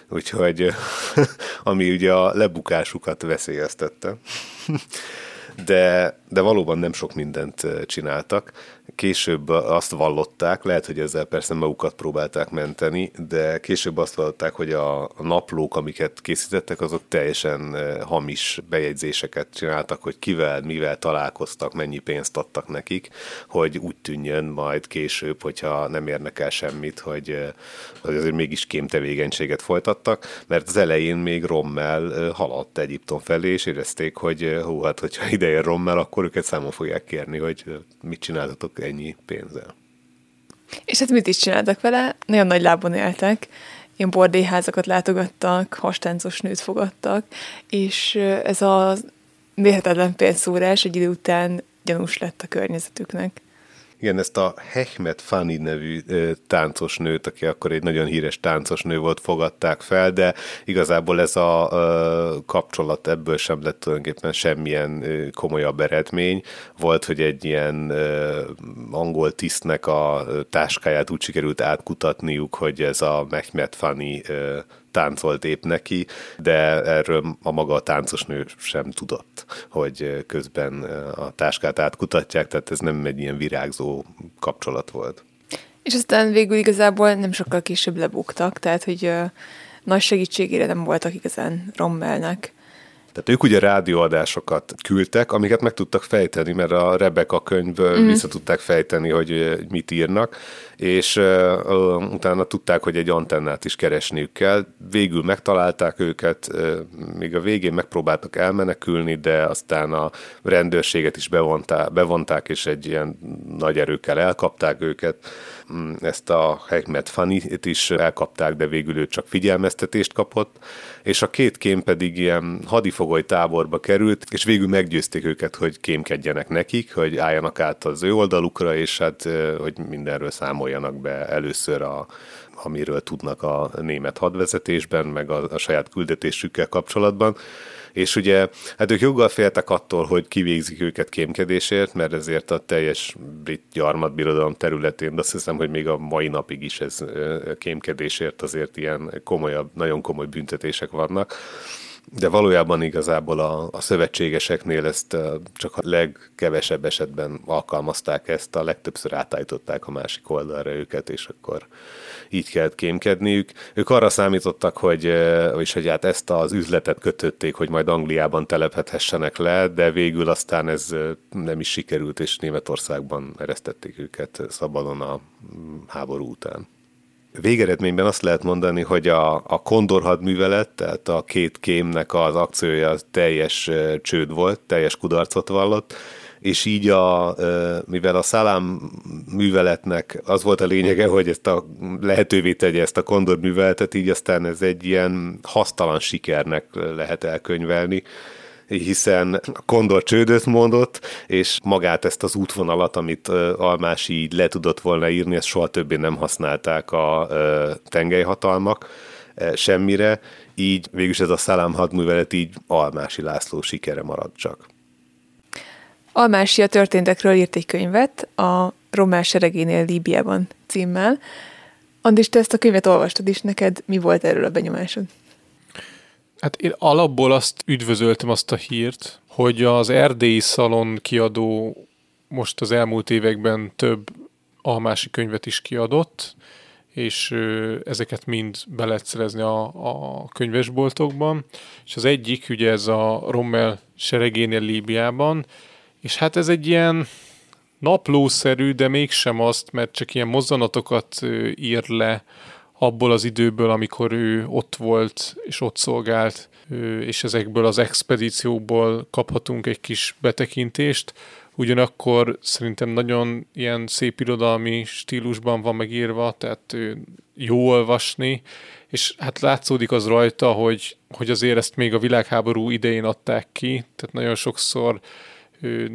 Úgyhogy, [LAUGHS] ami ugye a lebukásukat veszélyeztette. De, de valóban nem sok mindent csináltak. Később azt vallották, lehet, hogy ezzel persze magukat próbálták menteni, de később azt vallották, hogy a, naplók, amiket készítettek, azok teljesen hamis bejegyzéseket csináltak, hogy kivel, mivel találkoztak, mennyi pénzt adtak nekik, hogy úgy tűnjön majd később, hogyha nem érnek el semmit, hogy, hogy azért mégis kémtevékenységet folytattak, mert az elején még Rommel haladt Egyiptom felé, és érezték, hogy hú, hát hogyha ideér Rommel, akkor őket számon fogják kérni, hogy mit csináltatok ennyi pénzzel. És hát mit is csináltak vele? Nagyon nagy lábon éltek, ilyen bordéházakat látogattak, hastáncos nőt fogadtak, és ez a mérhetetlen pénzszórás egy idő után gyanús lett a környezetüknek. Igen, ezt a Hehmet Fani nevű táncos nőt, aki akkor egy nagyon híres táncos nő volt, fogadták fel, de igazából ez a kapcsolat ebből sem lett tulajdonképpen semmilyen komolyabb eredmény. Volt, hogy egy ilyen angol tisztnek a táskáját úgy sikerült átkutatniuk, hogy ez a Mehmet Fani táncolt épp neki, de erről a maga a táncos nő sem tudott, hogy közben a táskát átkutatják, tehát ez nem egy ilyen virágzó kapcsolat volt. És aztán végül igazából nem sokkal később lebuktak, tehát hogy nagy segítségére nem voltak igazán Rommelnek. Tehát ők ugye rádióadásokat küldtek, amiket meg tudtak fejteni, mert a Rebecca könyvből mm. vissza tudták fejteni, hogy mit írnak, és uh, utána tudták, hogy egy antennát is keresniük kell. Végül megtalálták őket, uh, még a végén megpróbáltak elmenekülni, de aztán a rendőrséget is bevonták, bevonták és egy ilyen nagy erőkkel elkapták őket. Mm, ezt a Hekmet Fanit is elkapták, de végül ő csak figyelmeztetést kapott, és a két kém pedig ilyen hadifogoly táborba került, és végül meggyőzték őket, hogy kémkedjenek nekik, hogy álljanak át az ő oldalukra, és hát, hogy mindenről számoljanak be először a, amiről tudnak a német hadvezetésben, meg a, a saját küldetésükkel kapcsolatban és ugye hát ők joggal féltek attól, hogy kivégzik őket kémkedésért, mert ezért a teljes brit gyarmatbirodalom területén, de azt hiszem, hogy még a mai napig is ez kémkedésért azért ilyen komolyabb, nagyon komoly büntetések vannak. De valójában igazából a, a szövetségeseknél ezt csak a legkevesebb esetben alkalmazták ezt, a legtöbbször átállították a másik oldalra őket, és akkor így kellett kémkedniük. Ők arra számítottak, hogy, és hogy hát ezt az üzletet kötötték, hogy majd Angliában telepedhessenek le, de végül aztán ez nem is sikerült, és Németországban eresztették őket szabadon a mm, háború után végeredményben azt lehet mondani, hogy a, a Kondor hadművelet, tehát a két kémnek az akciója teljes csőd volt, teljes kudarcot vallott, és így a, mivel a szalám műveletnek az volt a lényege, hogy ezt a lehetővé tegye ezt a kondor műveletet, így aztán ez egy ilyen hasztalan sikernek lehet elkönyvelni hiszen Kondor csődöt mondott, és magát ezt az útvonalat, amit Almási így le tudott volna írni, ezt soha többé nem használták a tengelyhatalmak semmire, így végülis ez a szalám hadművelet így Almási László sikere maradt csak. Almási a történtekről írt egy könyvet, a Rommel seregénél Líbiában címmel. Andis, te ezt a könyvet olvastad is, neked mi volt erről a benyomásod? Hát én alapból azt üdvözöltem azt a hírt, hogy az erdélyi szalon kiadó most az elmúlt években több almási könyvet is kiadott, és ezeket mind be lehet szerezni a, a könyvesboltokban. És az egyik, ugye ez a Rommel seregénél Líbiában, és hát ez egy ilyen naplószerű, de mégsem azt, mert csak ilyen mozzanatokat ír le abból az időből, amikor ő ott volt és ott szolgált, és ezekből az expedíciókból kaphatunk egy kis betekintést. Ugyanakkor szerintem nagyon ilyen szép irodalmi stílusban van megírva, tehát jó olvasni, és hát látszódik az rajta, hogy, hogy azért ezt még a világháború idején adták ki, tehát nagyon sokszor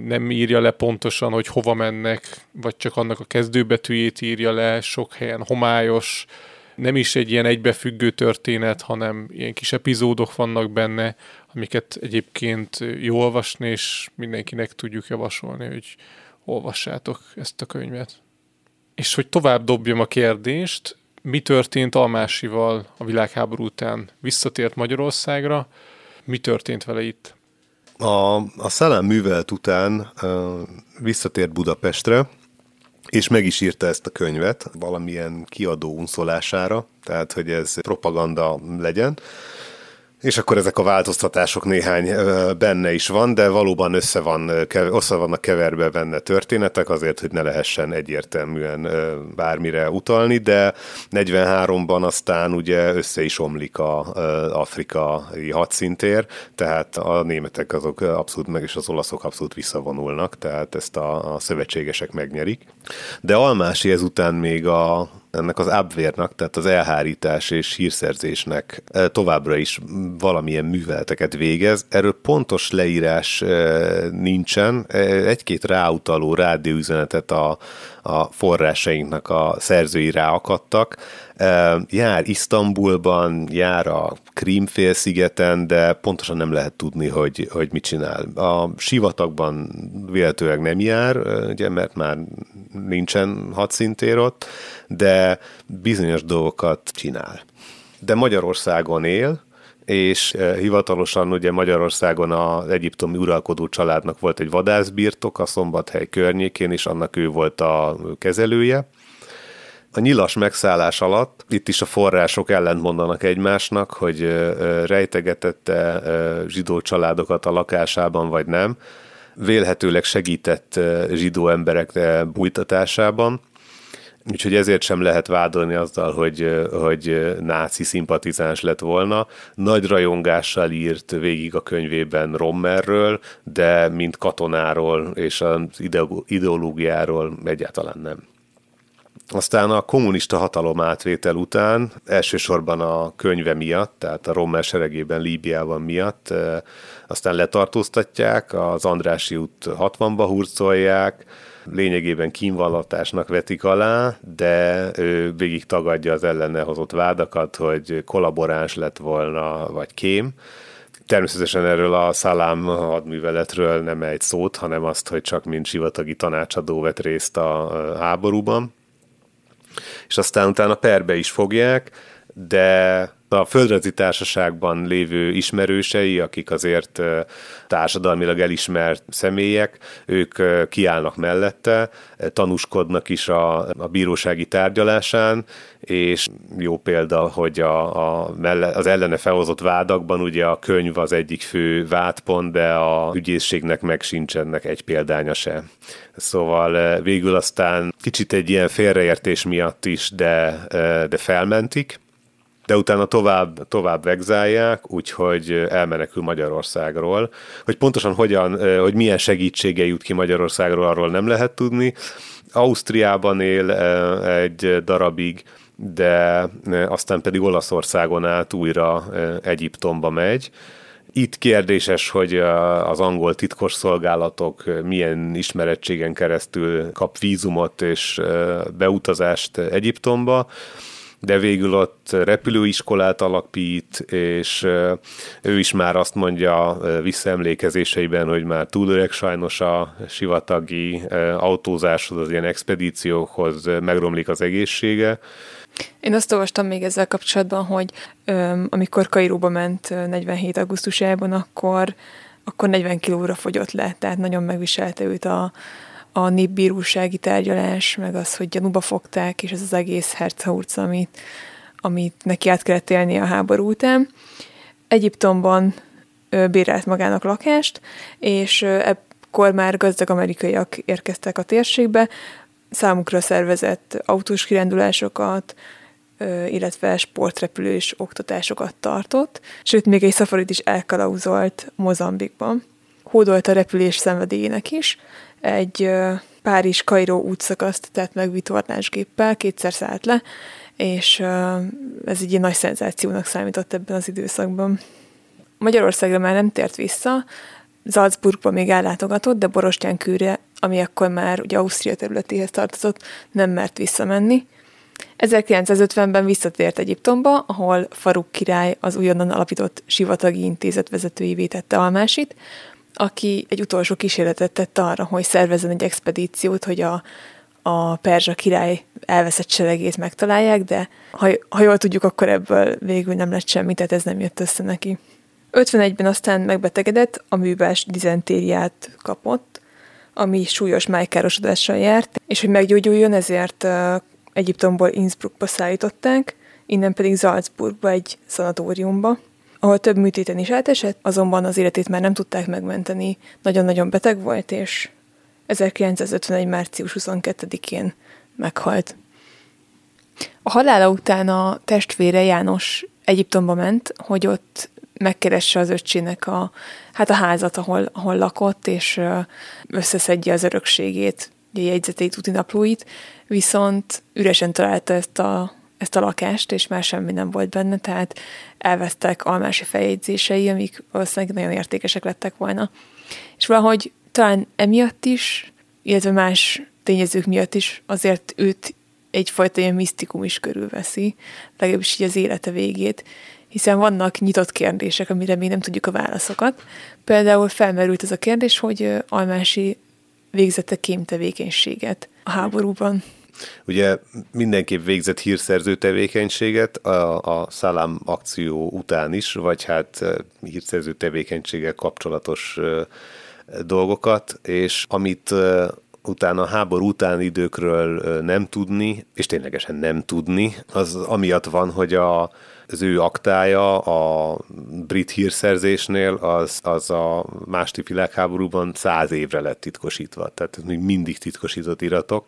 nem írja le pontosan, hogy hova mennek, vagy csak annak a kezdőbetűjét írja le, sok helyen homályos, nem is egy ilyen egybefüggő történet, hanem ilyen kis epizódok vannak benne, amiket egyébként jó olvasni, és mindenkinek tudjuk javasolni, hogy olvassátok ezt a könyvet. És hogy tovább dobjam a kérdést, mi történt Almásival a világháború után? Visszatért Magyarországra, mi történt vele itt? A, a szellem művelt után visszatért Budapestre, és meg is írta ezt a könyvet valamilyen kiadó unszolására, tehát hogy ez propaganda legyen. És akkor ezek a változtatások néhány benne is van, de valóban össze, van, össze vannak keverve benne történetek, azért, hogy ne lehessen egyértelműen bármire utalni, de 43-ban aztán ugye össze is omlik a afrikai hadszintér, tehát a németek azok abszolút meg, és az olaszok abszolút visszavonulnak, tehát ezt a, a szövetségesek megnyerik. De Almási ezután még a ennek az abvérnak, tehát az elhárítás és hírszerzésnek továbbra is valamilyen műveleteket végez. Erről pontos leírás nincsen. Egy-két ráutaló rádióüzenetet a, a forrásainknak a szerzői ráakadtak. Jár Isztambulban, jár a Krímfélszigeten, de pontosan nem lehet tudni, hogy, hogy mit csinál. A sivatagban véletőleg nem jár, ugye, mert már nincsen hadszintér ott, de bizonyos dolgokat csinál. De Magyarországon él, és hivatalosan ugye Magyarországon az egyiptomi uralkodó családnak volt egy vadászbirtok a Szombathely környékén, és annak ő volt a kezelője. A nyilas megszállás alatt itt is a források ellent mondanak egymásnak, hogy rejtegetette zsidó családokat a lakásában, vagy nem. Vélhetőleg segített zsidó emberek bújtatásában, Úgyhogy ezért sem lehet vádolni azzal, hogy, hogy náci szimpatizáns lett volna. Nagy rajongással írt végig a könyvében Rommerről, de mint katonáról és az ideológiáról egyáltalán nem. Aztán a kommunista hatalom átvétel után, elsősorban a könyve miatt, tehát a Rommel seregében Líbiában miatt, aztán letartóztatják, az Andrási út 60-ba hurcolják, lényegében kínvallatásnak vetik alá, de ő végig tagadja az ellene hozott vádakat, hogy kollaboráns lett volna, vagy kém. Természetesen erről a szalám hadműveletről nem egy szót, hanem azt, hogy csak mint sivatagi tanácsadó vett részt a háborúban. És aztán utána perbe is fogják, de a földrajzi társaságban lévő ismerősei, akik azért társadalmilag elismert személyek, ők kiállnak mellette, tanúskodnak is a, a bírósági tárgyalásán, és jó példa, hogy a, a melle, az ellene felhozott vádakban ugye a könyv az egyik fő vádpont, de a ügyészségnek meg sincsenek egy példánya se. Szóval végül aztán kicsit egy ilyen félreértés miatt is, de, de felmentik, de utána tovább, tovább vegzálják, úgyhogy elmenekül Magyarországról. Hogy pontosan hogyan, hogy milyen segítsége jut ki Magyarországról, arról nem lehet tudni. Ausztriában él egy darabig, de aztán pedig Olaszországon át újra Egyiptomba megy. Itt kérdéses, hogy az angol titkos szolgálatok milyen ismerettségen keresztül kap vízumot és beutazást Egyiptomba de végül ott repülőiskolát alapít, és ő is már azt mondja visszaemlékezéseiben, hogy már túl öreg sajnos a sivatagi autózáshoz, az ilyen expedíciókhoz megromlik az egészsége. Én azt olvastam még ezzel kapcsolatban, hogy öm, amikor Kairóba ment 47. augusztusában, akkor, akkor 40 kilóra fogyott le, tehát nagyon megviselte őt a, a népbírósági tárgyalás, meg az, hogy gyanúba fogták, és ez az egész hercehurc, amit, amit neki át kellett élni a háború után. Egyiptomban bérelt magának lakást, és ekkor már gazdag amerikaiak érkeztek a térségbe, számukra szervezett autós kirándulásokat, illetve sportrepülős oktatásokat tartott, sőt, még egy szafarit is elkalauzolt Mozambikban. Hódolt a repülés szenvedélyének is, egy Párizs-Kairó útszakaszt tett meg vitorlásgéppel, kétszer szállt le, és ez egy nagy szenzációnak számított ebben az időszakban. Magyarországra már nem tért vissza, Salzburgba még ellátogatott, de Borostyán kőre, ami akkor már ugye Ausztria területéhez tartozott, nem mert visszamenni. 1950-ben visszatért Egyiptomba, ahol Faruk király az újonnan alapított sivatagi intézet vezetőjévé tette Almásit, aki egy utolsó kísérletet tett arra, hogy szervezzen egy expedíciót, hogy a, a perzsa király elveszett seregét megtalálják, de ha, ha jól tudjuk, akkor ebből végül nem lett semmi, tehát ez nem jött össze neki. 51-ben aztán megbetegedett, a művás dizentériát kapott, ami súlyos májkárosodással járt, és hogy meggyógyuljon, ezért uh, Egyiptomból Innsbruckba szállították, innen pedig Salzburgba egy szanatóriumba, ahol több műtéten is átesett, azonban az életét már nem tudták megmenteni, nagyon-nagyon beteg volt, és 1951. március 22-én meghalt. A halála után a testvére János Egyiptomba ment, hogy ott megkeresse az öccsének a, hát a házat, ahol, ahol lakott, és összeszedje az örökségét, a jegyzeteit, útinaplóit, viszont üresen találta ezt a ezt a lakást, és már semmi nem volt benne, tehát elvesztek almási feljegyzései, amik valószínűleg nagyon értékesek lettek volna. És valahogy talán emiatt is, illetve más tényezők miatt is azért őt egyfajta ilyen misztikum is körülveszi, legalábbis így az élete végét, hiszen vannak nyitott kérdések, amire még nem tudjuk a válaszokat. Például felmerült az a kérdés, hogy Almási végzette kémtevékenységet a háborúban. Ugye mindenképp végzett hírszerző tevékenységet a, a Szalám akció után is, vagy hát hírszerző tevékenységgel kapcsolatos dolgokat, és amit utána háború utáni időkről nem tudni, és ténylegesen nem tudni, az amiatt van, hogy a, az ő aktája a brit hírszerzésnél az, az a második világháborúban száz évre lett titkosítva. Tehát még mindig titkosított iratok,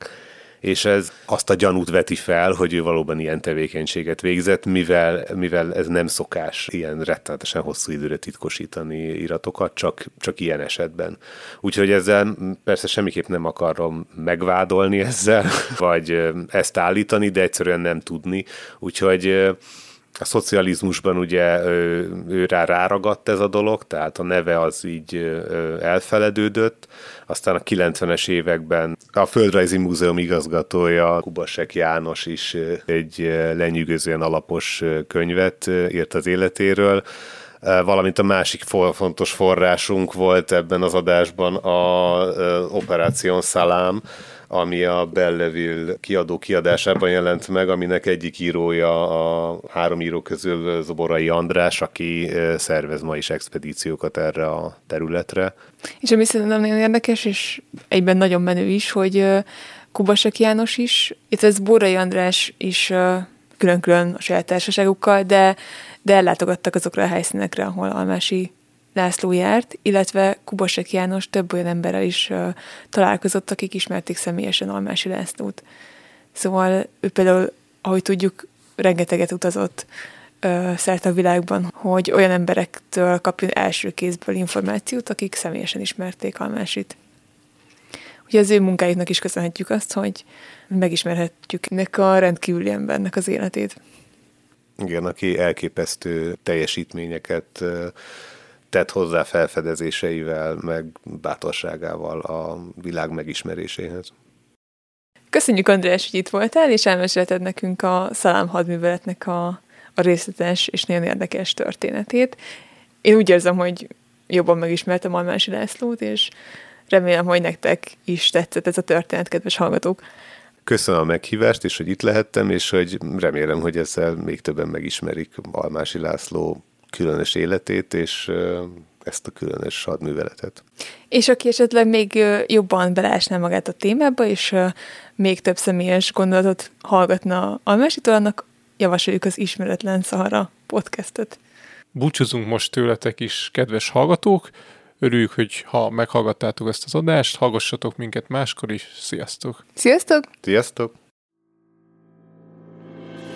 és ez azt a gyanút veti fel, hogy ő valóban ilyen tevékenységet végzett, mivel, mivel ez nem szokás ilyen rettenetesen hosszú időre titkosítani iratokat, csak, csak ilyen esetben. Úgyhogy ezzel persze semmiképp nem akarom megvádolni ezzel, [LAUGHS] vagy ezt állítani, de egyszerűen nem tudni. Úgyhogy a szocializmusban ugye ő, ő rá ráragadt ez a dolog, tehát a neve az így elfeledődött, aztán a 90-es években a Földrajzi Múzeum igazgatója Kubasek János is egy lenyűgözően alapos könyvet írt az életéről, valamint a másik fontos forrásunk volt ebben az adásban a Operáción Szalám, ami a Belleville kiadó kiadásában jelent meg, aminek egyik írója a három író közül Zoborai András, aki szervez ma is expedíciókat erre a területre. És ami szerintem nagyon érdekes, és egyben nagyon menő is, hogy Kubasek János is, itt ez Borai András is külön-külön a saját társaságukkal, de, de ellátogattak azokra a helyszínekre, ahol Almási László járt, illetve Kubasek János több olyan emberrel is találkozott, akik ismerték személyesen Almási Lászlót. Szóval ő például, ahogy tudjuk, rengeteget utazott szerte a világban, hogy olyan emberektől kapjon első kézből információt, akik személyesen ismerték Almásit. Ugye az ő munkájuknak is köszönhetjük azt, hogy megismerhetjük ennek a rendkívüli embernek az életét. Igen, aki elképesztő teljesítményeket tett hozzá felfedezéseivel, meg bátorságával a világ megismeréséhez. Köszönjük, András, hogy itt voltál, és elmesélted nekünk a Szalám hadműveletnek a, a részletes és nagyon érdekes történetét. Én úgy érzem, hogy jobban megismertem Almási Lászlót, és remélem, hogy nektek is tetszett ez a történet, kedves hallgatók. Köszönöm a meghívást, és hogy itt lehettem, és hogy remélem, hogy ezzel még többen megismerik Almási László különös életét, és ezt a különös hadműveletet. És aki esetleg még jobban beleesne magát a témába, és még több személyes gondolatot hallgatna Almásitól, annak javasoljuk az Ismeretlen Szahara podcastot. Búcsúzunk most tőletek is, kedves hallgatók. Örüljük, hogy ha meghallgattátok ezt az adást, hallgassatok minket máskor is. Sziasztok! Sziasztok! Sziasztok!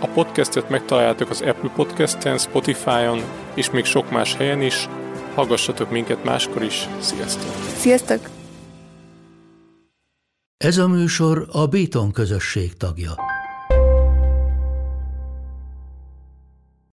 A podcastet megtaláljátok az Apple Podcast-en, Spotify-on és még sok más helyen is. Hallgassatok minket máskor is. Sziasztok! Sziasztok! Ez a műsor a Béton közösség tagja.